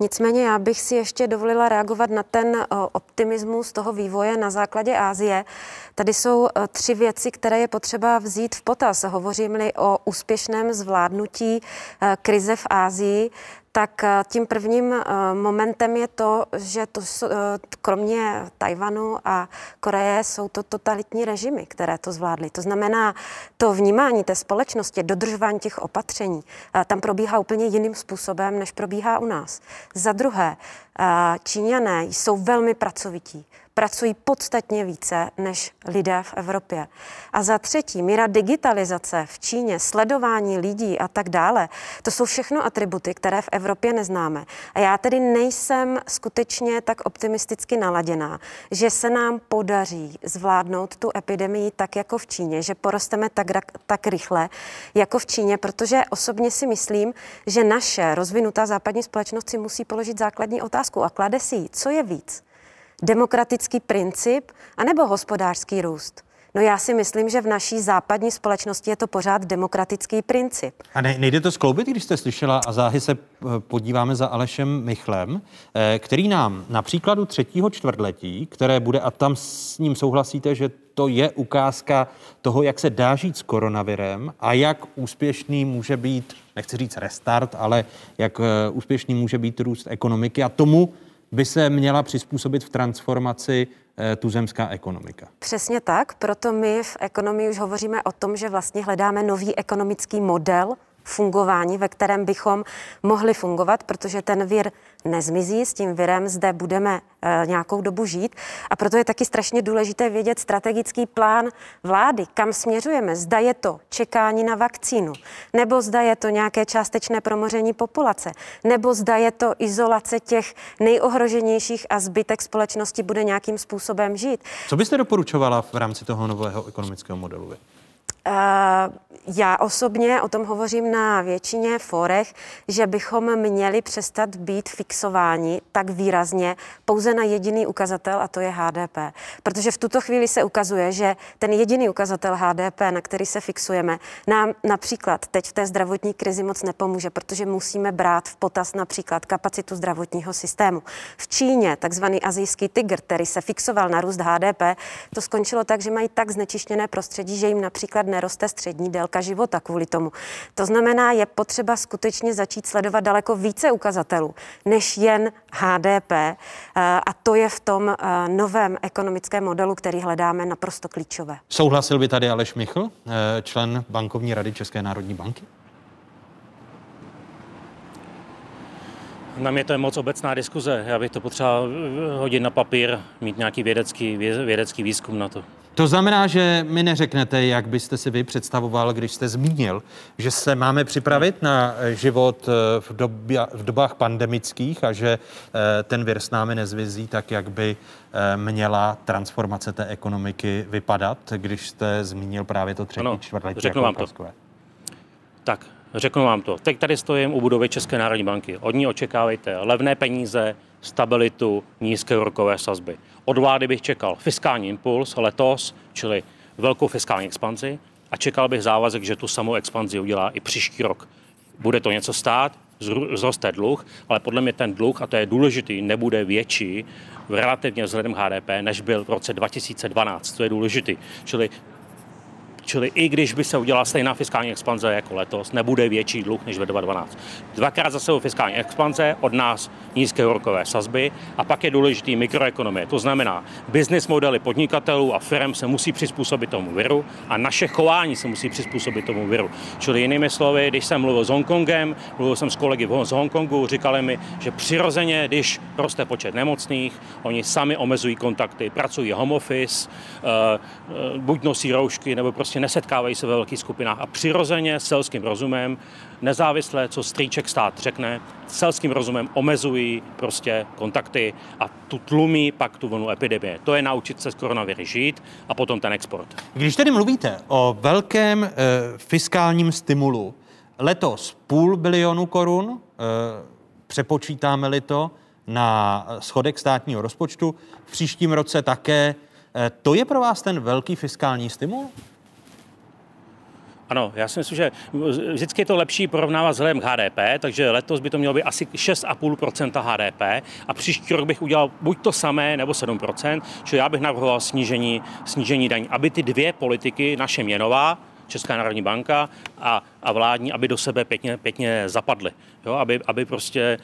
Nicméně já bych si ještě dovolila reagovat na ten optimismus toho vývoje na základě Ázie. Tady jsou tři věci, které je potřeba vzít v potaz. Hovořím-li o úspěšném zvládnutí krize v Ázii, tak eh, tím prvním eh, momentem je to, že to, eh, kromě Tajvanu a Koreje jsou to totalitní režimy, které to zvládly. To znamená, to vnímání té společnosti, dodržování těch opatření, tam probíhá úplně jiným způsobem, než probíhá u nás. Za druhé, Číňané jsou velmi pracovití pracují podstatně více než lidé v Evropě. A za třetí, míra digitalizace v Číně, sledování lidí a tak dále, to jsou všechno atributy, které v Evropě neznáme. A já tedy nejsem skutečně tak optimisticky naladěná, že se nám podaří zvládnout tu epidemii tak jako v Číně, že porosteme tak, tak rychle jako v Číně, protože osobně si myslím, že naše rozvinutá západní společnost si musí položit základní otázku a klade si ji, co je víc demokratický princip anebo hospodářský růst? No já si myslím, že v naší západní společnosti je to pořád demokratický princip. A ne, nejde to skloubit, když jste slyšela a záhy se eh, podíváme za Alešem Michlem, eh, který nám na příkladu třetího čtvrtletí, které bude, a tam s ním souhlasíte, že to je ukázka toho, jak se dá žít s koronavirem a jak úspěšný může být, nechci říct restart, ale jak eh, úspěšný může být růst ekonomiky a tomu by se měla přizpůsobit v transformaci eh, tuzemská ekonomika. Přesně tak, proto my v ekonomii už hovoříme o tom, že vlastně hledáme nový ekonomický model fungování, ve kterém bychom mohli fungovat, protože ten vir nezmizí, s tím virem zde budeme e, nějakou dobu žít. A proto je taky strašně důležité vědět strategický plán vlády, kam směřujeme. Zda je to čekání na vakcínu, nebo zda je to nějaké částečné promoření populace, nebo zda je to izolace těch nejohroženějších a zbytek společnosti bude nějakým způsobem žít. Co byste doporučovala v rámci toho nového ekonomického modelu? Já osobně o tom hovořím na většině forech, že bychom měli přestat být fixováni tak výrazně pouze na jediný ukazatel, a to je HDP. Protože v tuto chvíli se ukazuje, že ten jediný ukazatel HDP, na který se fixujeme, nám například teď v té zdravotní krizi moc nepomůže, protože musíme brát v potaz například kapacitu zdravotního systému. V Číně, takzvaný azijský tygr, který se fixoval na růst HDP, to skončilo tak, že mají tak znečištěné prostředí, že jim například neroste střední délka života kvůli tomu. To znamená, je potřeba skutečně začít sledovat daleko více ukazatelů než jen HDP eh, a to je v tom eh, novém ekonomickém modelu, který hledáme naprosto klíčové. Souhlasil by tady Aleš Michl, eh, člen bankovní rady České národní banky? Na mě to je moc obecná diskuze. Já bych to potřeboval hodit na papír, mít nějaký vědecký, vědecký výzkum na to. To znamená, že mi neřeknete, jak byste si vy představoval, když jste zmínil, že se máme připravit na život eh, v, době, v dobách pandemických a že eh, ten vir s námi nezvizí tak, jak by eh, měla transformace té ekonomiky vypadat, když jste zmínil právě to třetí ano, čtvrtletí. Řeknu jako vám to. Tak, řeknu vám to. Teď tady stojím u budovy České národní banky. Od ní očekávejte levné peníze, stabilitu, nízké úrokové sazby. Od vlády bych čekal fiskální impuls letos, čili velkou fiskální expanzi a čekal bych závazek, že tu samou expanzi udělá i příští rok. Bude to něco stát, zroste dluh, ale podle mě ten dluh, a to je důležitý, nebude větší relativně vzhledem HDP, než byl v roce 2012. To je důležitý. Čili Čili i když by se udělala stejná fiskální expanze jako letos, nebude větší dluh než ve 2012. Dvakrát za sebou fiskální expanze, od nás nízké úrokové sazby a pak je důležitý mikroekonomie. To znamená, business modely podnikatelů a firm se musí přizpůsobit tomu viru a naše chování se musí přizpůsobit tomu viru. Čili jinými slovy, když jsem mluvil s Hongkongem, mluvil jsem s kolegy z Hongkongu, říkali mi, že přirozeně, když roste počet nemocných, oni sami omezují kontakty, pracují home office, eh, eh, buď nosí roušky, nebo prostě prostě nesetkávají se ve velkých skupinách a přirozeně selským rozumem, nezávisle, co strýček stát řekne, selským rozumem omezují prostě kontakty a tu tlumí pak tu vlnu epidemie. To je naučit se s koronaviry žít a potom ten export. Když tedy mluvíte o velkém e, fiskálním stimulu, letos půl bilionu korun, e, přepočítáme-li to na schodek státního rozpočtu, v příštím roce také. E, to je pro vás ten velký fiskální stimul? Ano, já si myslím, že vždycky je to lepší porovnávat vzhledem k HDP, takže letos by to mělo být asi 6,5% HDP a příští rok bych udělal buď to samé nebo 7% čili já bych navrhoval snížení, snížení daní, aby ty dvě politiky, naše měnová Česká národní banka a, a vládní, aby do sebe pěkně, pěkně zapadly. Jo, aby, aby prostě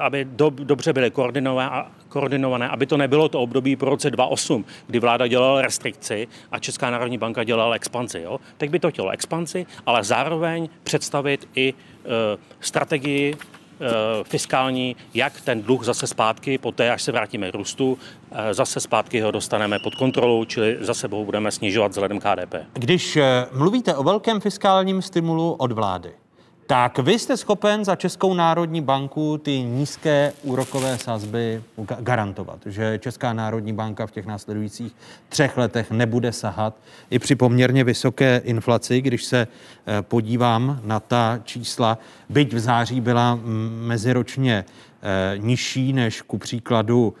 aby do, dobře byly koordinované, koordinované, aby to nebylo to období po roce 2008, kdy vláda dělala restrikci a Česká národní banka dělala expanzi. Jo? Teď by to chtělo expanzi, ale zároveň představit i e, strategii fiskální, jak ten dluh zase zpátky, poté, až se vrátíme k růstu, e, zase zpátky ho dostaneme pod kontrolu, čili zase ho budeme snižovat vzhledem k HDP. Když e, mluvíte o velkém fiskálním stimulu od vlády, tak vy jste schopen za Českou národní banku ty nízké úrokové sazby garantovat, že Česká národní banka v těch následujících třech letech nebude sahat i při poměrně vysoké inflaci, když se eh, podívám na ta čísla, byť v září byla meziročně eh, nižší než ku příkladu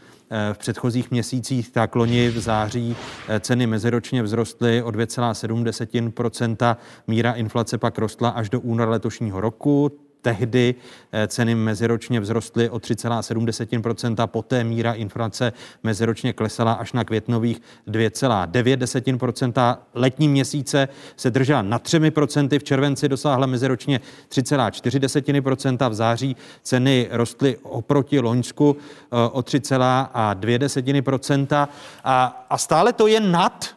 v předchozích měsících, tak loni v září eh, ceny meziročně vzrostly o 2,7% míra inflace pak rostla až do února letošního roku. Tehdy eh, ceny meziročně vzrostly o 3,7%, poté míra inflace meziročně klesala až na květnových 2,9%. Letní měsíce se držela na 3%, v červenci dosáhla meziročně 3,4%, v září ceny rostly oproti Loňsku eh, o 3,2%. A, a stále to je nad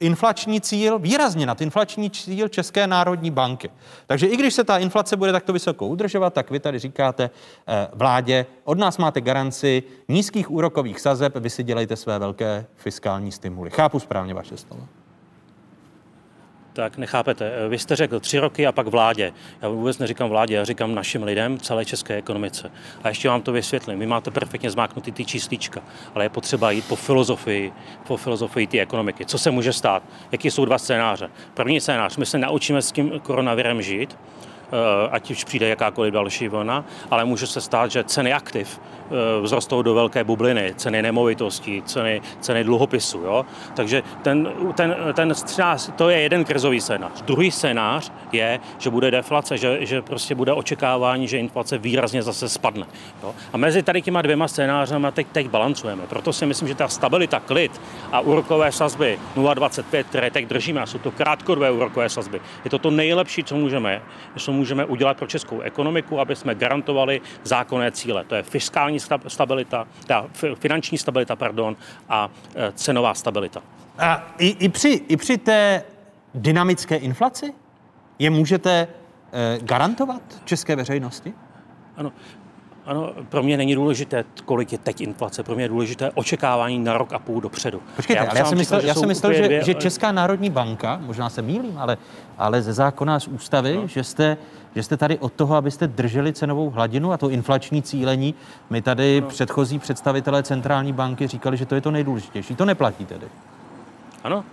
inflační cíl, výrazně nad inflační cíl České národní banky. Takže i když se ta inflace bude takto vysoko udržovat, tak vy tady říkáte eh, vládě, od nás máte garanci nízkých úrokových sazeb, vy si dělejte své velké fiskální stimuly. Chápu správně vaše slovo tak nechápete. Vy jste řekl tři roky a pak vládě. Já vůbec neříkám vládě, já říkám našim lidem, celé české ekonomice. A ještě vám to vysvětlím. Vy máte perfektně zmáknutý ty číslička, ale je potřeba jít po filozofii, po filozofii té ekonomiky. Co se může stát? Jaký jsou dva scénáře? První scénář, my se naučíme s tím koronavirem žít, Eh, ať už přijde jakákoliv další vlna, ale může se stát, že ceny aktiv eh, vzrostou do velké bubliny, ceny nemovitostí, ceny, ceny dluhopisů. Jo? Takže ten, ten, ten scénář, to je jeden krizový scénář. Druhý scénář je, že bude deflace, že, že prostě bude očekávání, že inflace výrazně zase spadne. Jo? A mezi tady těma dvěma scénářemi teď, teď balancujeme. Proto si myslím, že ta stabilita, klid a úrokové sazby 0,25, které teď držíme, a jsou to krátkodobé úrokové sazby, je to to nejlepší, co můžeme, co můžeme udělat pro českou ekonomiku, aby jsme garantovali zákonné cíle. To je fiskální stabilita, ta finanční stabilita, pardon, a e, cenová stabilita. A i, i, při, i při té dynamické inflaci je můžete eh, garantovat české veřejnosti? Ano, ano, pro mě není důležité, kolik je teď inflace, pro mě je důležité očekávání na rok a půl dopředu. Počkejte, já ale já jsem myslel, já jsem myslel že, dvě... že Česká národní banka, možná se mýlím, ale, ale ze zákona z ústavy, no. že, jste, že jste tady od toho, abyste drželi cenovou hladinu a to inflační cílení. My tady no. předchozí představitelé centrální banky říkali, že to je to nejdůležitější. To neplatí tedy. Ano,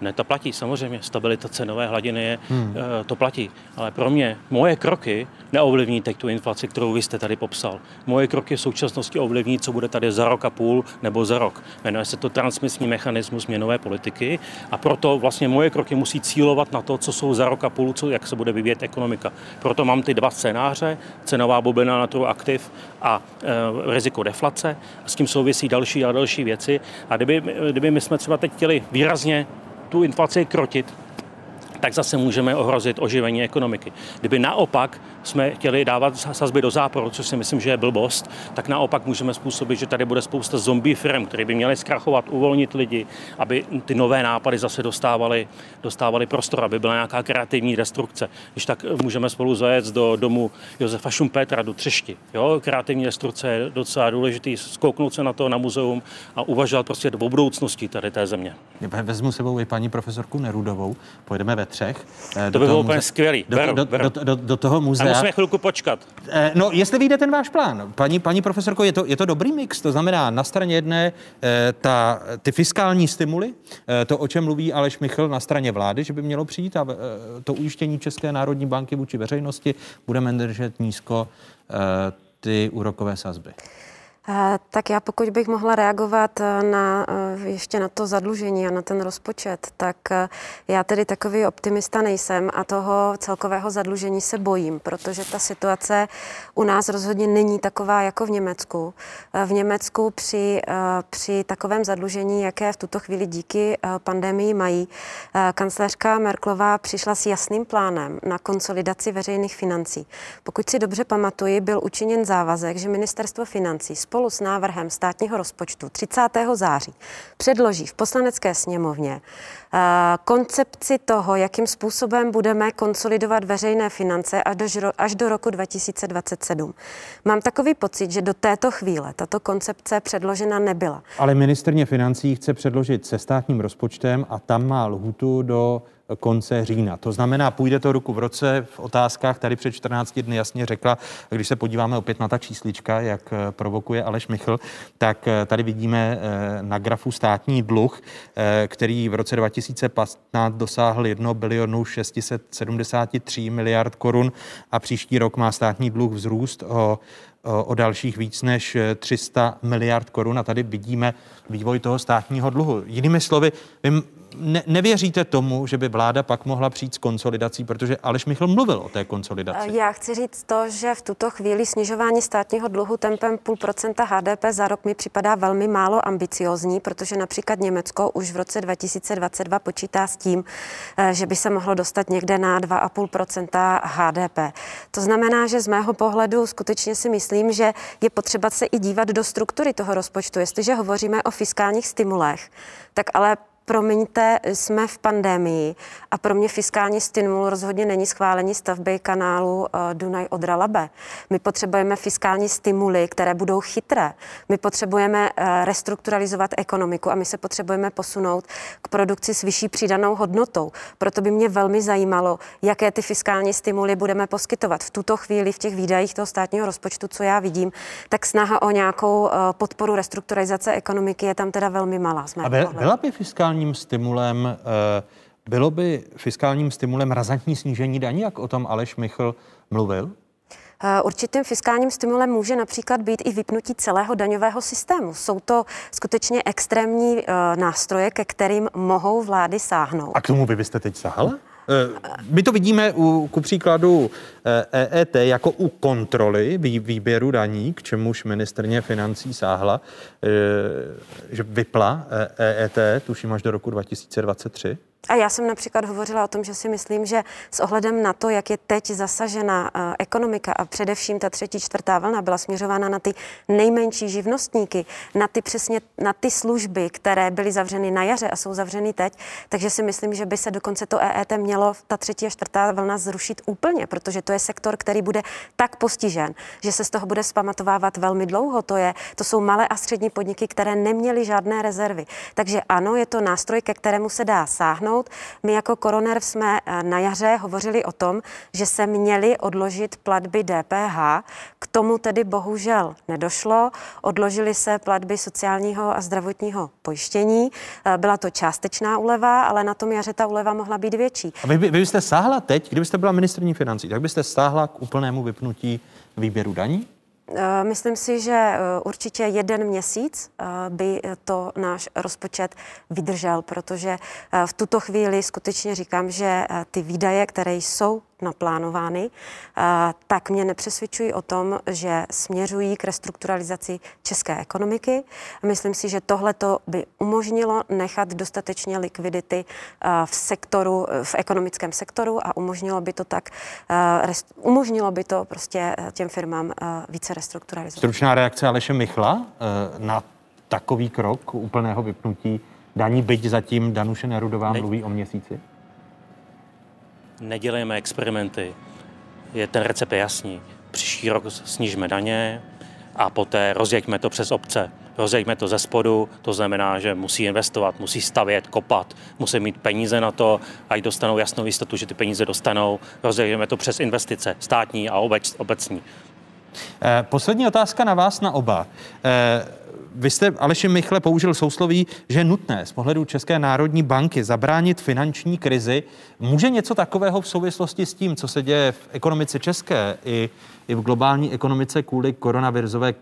ne, to platí, samozřejmě. Stabilita cenové hladiny je, hmm. Eh, to platí. Ale pro mě, moje kroky neovlivní teď tu inflaci, kterou vy jste tady popsal. Moje kroky v současnosti ovlivní, co bude tady za rok a půl nebo za rok. Jmenuje se to transmisní mechanismus měnové politiky a proto vlastně moje kroky musí cílovat na to, co jsou za rok a půl, co, jak se bude vyvíjet ekonomika. Proto mám ty dva scénáře, cenová bublina na trhu aktiv a e, riziko deflace. A s tím souvisí další a další věci. A kdyby, kdyby my jsme třeba teď chtěli výrazně tu inflaci krotit, tak zase můžeme ohrozit oživení ekonomiky. Kdyby naopak jsme chtěli dávat sazby do záporu, což si myslím, že je blbost, tak naopak můžeme způsobit, že tady bude spousta zombie firm, které by měly zkrachovat, uvolnit lidi, aby ty nové nápady zase dostávali, dostávali prostor, aby byla nějaká kreativní destrukce. Když tak můžeme spolu zajet do domu Josefa Šumpetra do Třešti. Jo? Kreativní destrukce je docela důležitý, skouknout se na to na muzeum a uvažovat prostě do budoucnosti tady té země. Vezmu sebou i paní profesorku Nerudovou, pojedeme ve třech. Eh, to by bylo úplně skvělý. Do, do, do, do, do toho muzea musíme chvilku počkat. Eh, no, jestli vyjde ten váš plán, paní, paní profesorko, je to, je to dobrý mix, to znamená na straně jedné eh, ta, ty fiskální stimuly, eh, to, o čem mluví Aleš Michl na straně vlády, že by mělo přijít a to ujištění České národní banky vůči veřejnosti, budeme držet nízko ty úrokové sazby. Tak já pokud bych mohla reagovat na ještě na to zadlužení a na ten rozpočet, tak eh, já tedy takový optimista nejsem a toho celkového zadlužení se bojím, protože ta situace u nás rozhodně není taková jako v Německu. V Německu při, při takovém zadlužení, jaké v tuto chvíli díky pandemii mají, kancléřka Merklová přišla s jasným plánem na konsolidaci veřejných financí. Pokud si dobře pamatuji, byl učiněn závazek, že ministerstvo financí spolu s návrhem státního rozpočtu 30. září předloží v poslanecké sněmovně eh, koncepci toho, jakým způsobem budeme konsolidovat veřejné finance až do, až do roku 2027. Mám takový pocit, že do této chvíle tato koncepce předložena nebyla. Ale ministrně financí chce předložit se státním rozpočtem a tam má lhutu do konce října. To znamená, půjde to ruku v roce. V otázkách tady před 14 dny jasně řekla, když se podíváme opět na ta číslička, jak eh, provokuje Aleš Michl, tak eh, tady vidíme eh, na grafu státní dluh, který v roce 2015 dosáhl 1 bilionu 673 miliard korun a příští rok má státní dluh vzrůst o o dalších víc než 300 miliard korun a tady vidíme vývoj toho státního dluhu. Jinými slovy, vy ne, nevěříte tomu, že by vláda pak mohla přijít s konsolidací, protože Aleš Michl mluvil o té konsolidaci. Já chci říct to, že v tuto chvíli snižování státního dluhu tempem půl procenta HDP za rok mi připadá velmi málo ambiciozní, protože například Německo už v roce 2022 počítá s tím, eh, že by se mohlo dostat někde na 2,5% HDP. To znamená, že z mého pohledu skutečně si myslím, že je potřeba se i dívat do struktury toho rozpočtu. Jestliže hovoříme o fiskálních stimulech, tak ale promiňte, jsme v pandemii a pro mě fiskální stimul rozhodně není schválení stavby kanálu eh, Dunaj Odra Labe. My potřebujeme fiskální stimuly, které budou chytré. My potřebujeme eh, restrukturalizovat ekonomiku a my se potřebujeme posunout k produkci s vyšší přidanou hodnotou. Proto by mě velmi zajímalo, jaké ty fiskální stimuly budeme poskytovat. V tuto chvíli v těch výdajích toho státního rozpočtu, co já vidím, tak snaha o nějakou eh, podporu restrukturalizace ekonomiky je tam teda velmi malá. A byla by fiskální fiskálním stimulem, eh, bylo by fiskálním stimulem razantní snížení daní, jak o tom Aleš Michl mluvil? Eh, určitým fiskálním stimulem může například být i vypnutí celého daňového systému. Jsou to skutečně extrémní eh, nástroje, ke kterým mohou vlády sáhnout. A k tomu by byste teď sahala? My to vidíme u, ku příkladu EET e jako u kontroly výběru daní, k čemuž ministrně financí sáhla, že vypla EET, tuším až do roku 2023. A já jsem například hovořila o tom, že si myslím, že s ohledem na to, jak je teď zasažena uh, ekonomika a především ta třetí, čtvrtá vlna byla směřována na ty nejmenší živnostníky, na ty přesně na ty služby, které byly zavřeny na jaře a jsou zavřeny teď, takže si myslím, že by se dokonce to EET mělo ta třetí a čtvrtá vlna zrušit úplně, protože to je sektor, který bude tak postižen, že se z toho bude spamatovávat velmi dlouho. To, je, to jsou malé a střední podniky, které neměly žádné rezervy. Takže ano, je to nástroj, ke kterému se dá sáhnout navrhnout. My jako koroner jsme eh, na jaře hovořili o tom, že se měly odložit platby DPH. K tomu tedy bohužel nedošlo. Odložily se platby sociálního a zdravotního pojištění. Eh, byla to částečná úleva, ale na tom jaře ta úleva mohla být větší. A vy, vy byste sáhla teď, kdybyste byla ministrní financí, tak byste sáhla k úplnému vypnutí výběru daní? Eh, myslím si, že eh, určitě jeden měsíc eh, by to náš rozpočet vydržel, protože v tuto chvíli skutečně říkám, že ty výdaje, které jsou naplánovány, tak mě nepřesvědčují o tom, že směřují k restrukturalizaci české ekonomiky. Myslím si, že tohle by umožnilo nechat dostatečně likvidity v sektoru, v ekonomickém sektoru a umožnilo by to tak, umožnilo by to prostě těm firmám více restrukturalizovat. Stručná reakce Aleše Michla na takový krok úplného vypnutí daní, byť zatím Danuše Nerudová mluví o měsíci? Nedělejme experimenty. Je ten recept jasný. Příští rok snížíme daně a poté rozjeďme to přes obce. Rozjeďme to ze spodu, to znamená, že musí investovat, musí stavět, kopat, musí mít peníze na to, ať dostanou jasnou jistotu, že ty peníze dostanou. Rozjeďme to přes investice, státní a obec, obecní. Eh, poslední otázka na vás na oba. Vy jste, Aleši Michle, použil sousloví, že je nutné z pohledu České národní banky zabránit finanční krizi. Může něco takového v souvislosti s tím, co se děje v ekonomice české i, i v globální ekonomice kvůli koronavirusové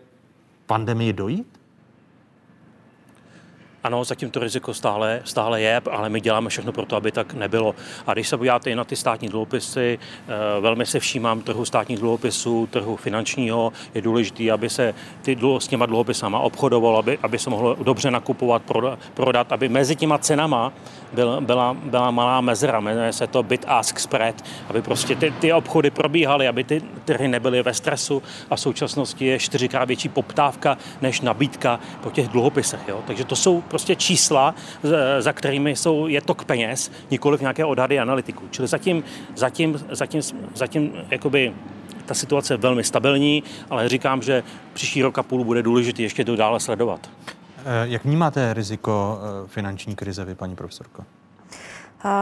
pandemii dojít? Ano, zatím to riziko stále, stále je, ale my děláme všechno pro to, aby tak nebylo. A když se podíváte i na ty státní dluhopisy, eh, velmi se všímám trhu státních dluhopisů, trhu finančního. Je důležité, aby se ty dluho, s těma dluhopisama obchodovalo, aby, aby se mohlo dobře nakupovat, prodat, aby mezi těma cenama byl, byla, byla malá mezera, jmenuje se to bit ask spread, aby prostě ty, ty obchody probíhaly, aby ty trhy nebyly ve stresu a v současnosti je čtyřikrát větší poptávka než nabídka po těch dluhopisech. Jo? Takže to jsou prostě čísla, za kterými jsou, je tok peněz, nikoliv nějaké odhady analytiků. Čili zatím, zatím, zatím, zatím jakoby ta situace je velmi stabilní, ale říkám, že příští rok a půl bude důležité ještě to dále sledovat. Eh, jak vnímáte riziko eh, finanční krize vy, paní profesorko?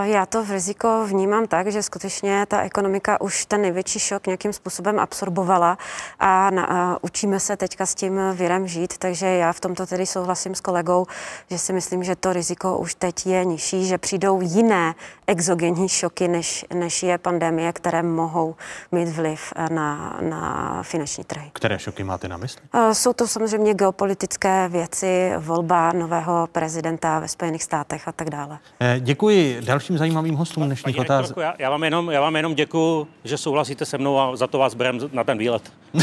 Já to v riziko vnímám tak, že skutečně ta ekonomika už ten největší šok nějakým způsobem absorbovala a, na, a učíme se teďka s tím virem žít, takže já v tomto tedy souhlasím s kolegou, že si myslím, že to riziko už teď je nižší, že přijdou jiné exogenní šoky, než, než je pandemie, které mohou mít vliv na, na finanční trhy. Které šoky máte na mysli? Jsou to samozřejmě geopolitické věci, volba nového prezidenta ve Spojených státech a tak dále. Eh, děkuji dalším zajímavým hostům dnešních otázek. Já, já, vám jenom, já vám jenom děkuji, že souhlasíte se mnou a za to vás berem na ten výlet. [laughs]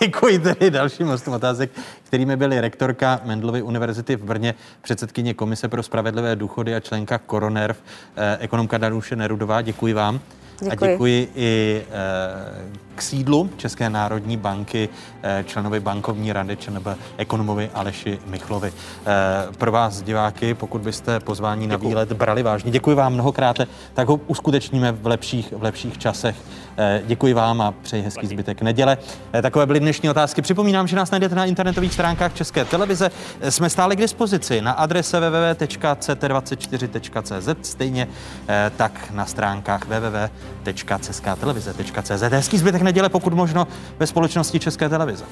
Děkuji tedy dalším hostům otázek, kterými byly rektorka Mendlovy univerzity v Brně, předsedkyně Komise pro spravedlivé důchody a členka Koronerv, eh, ekonomka Danuše Nerudová. Děkuji vám. Děkuji. A děkuji i eh, k sídlu České národní banky eh, členovi bankovní rady ČNB ekonomovi Aleši Michlovi. Eh, pro vás, diváky, pokud byste pozvání na výlet brali vážně, děkuji vám mnohokrát, tak ho uskutečníme v lepších, v lepších časech. Děkuji vám a přeji hezký zbytek neděle. Takové byly dnešní otázky. Připomínám, že nás najdete na internetových stránkách České televize. Jsme stále k dispozici na adrese www.ct24.cz, stejně tak na stránkách www.česká Hezký zbytek neděle, pokud možno ve společnosti České televize.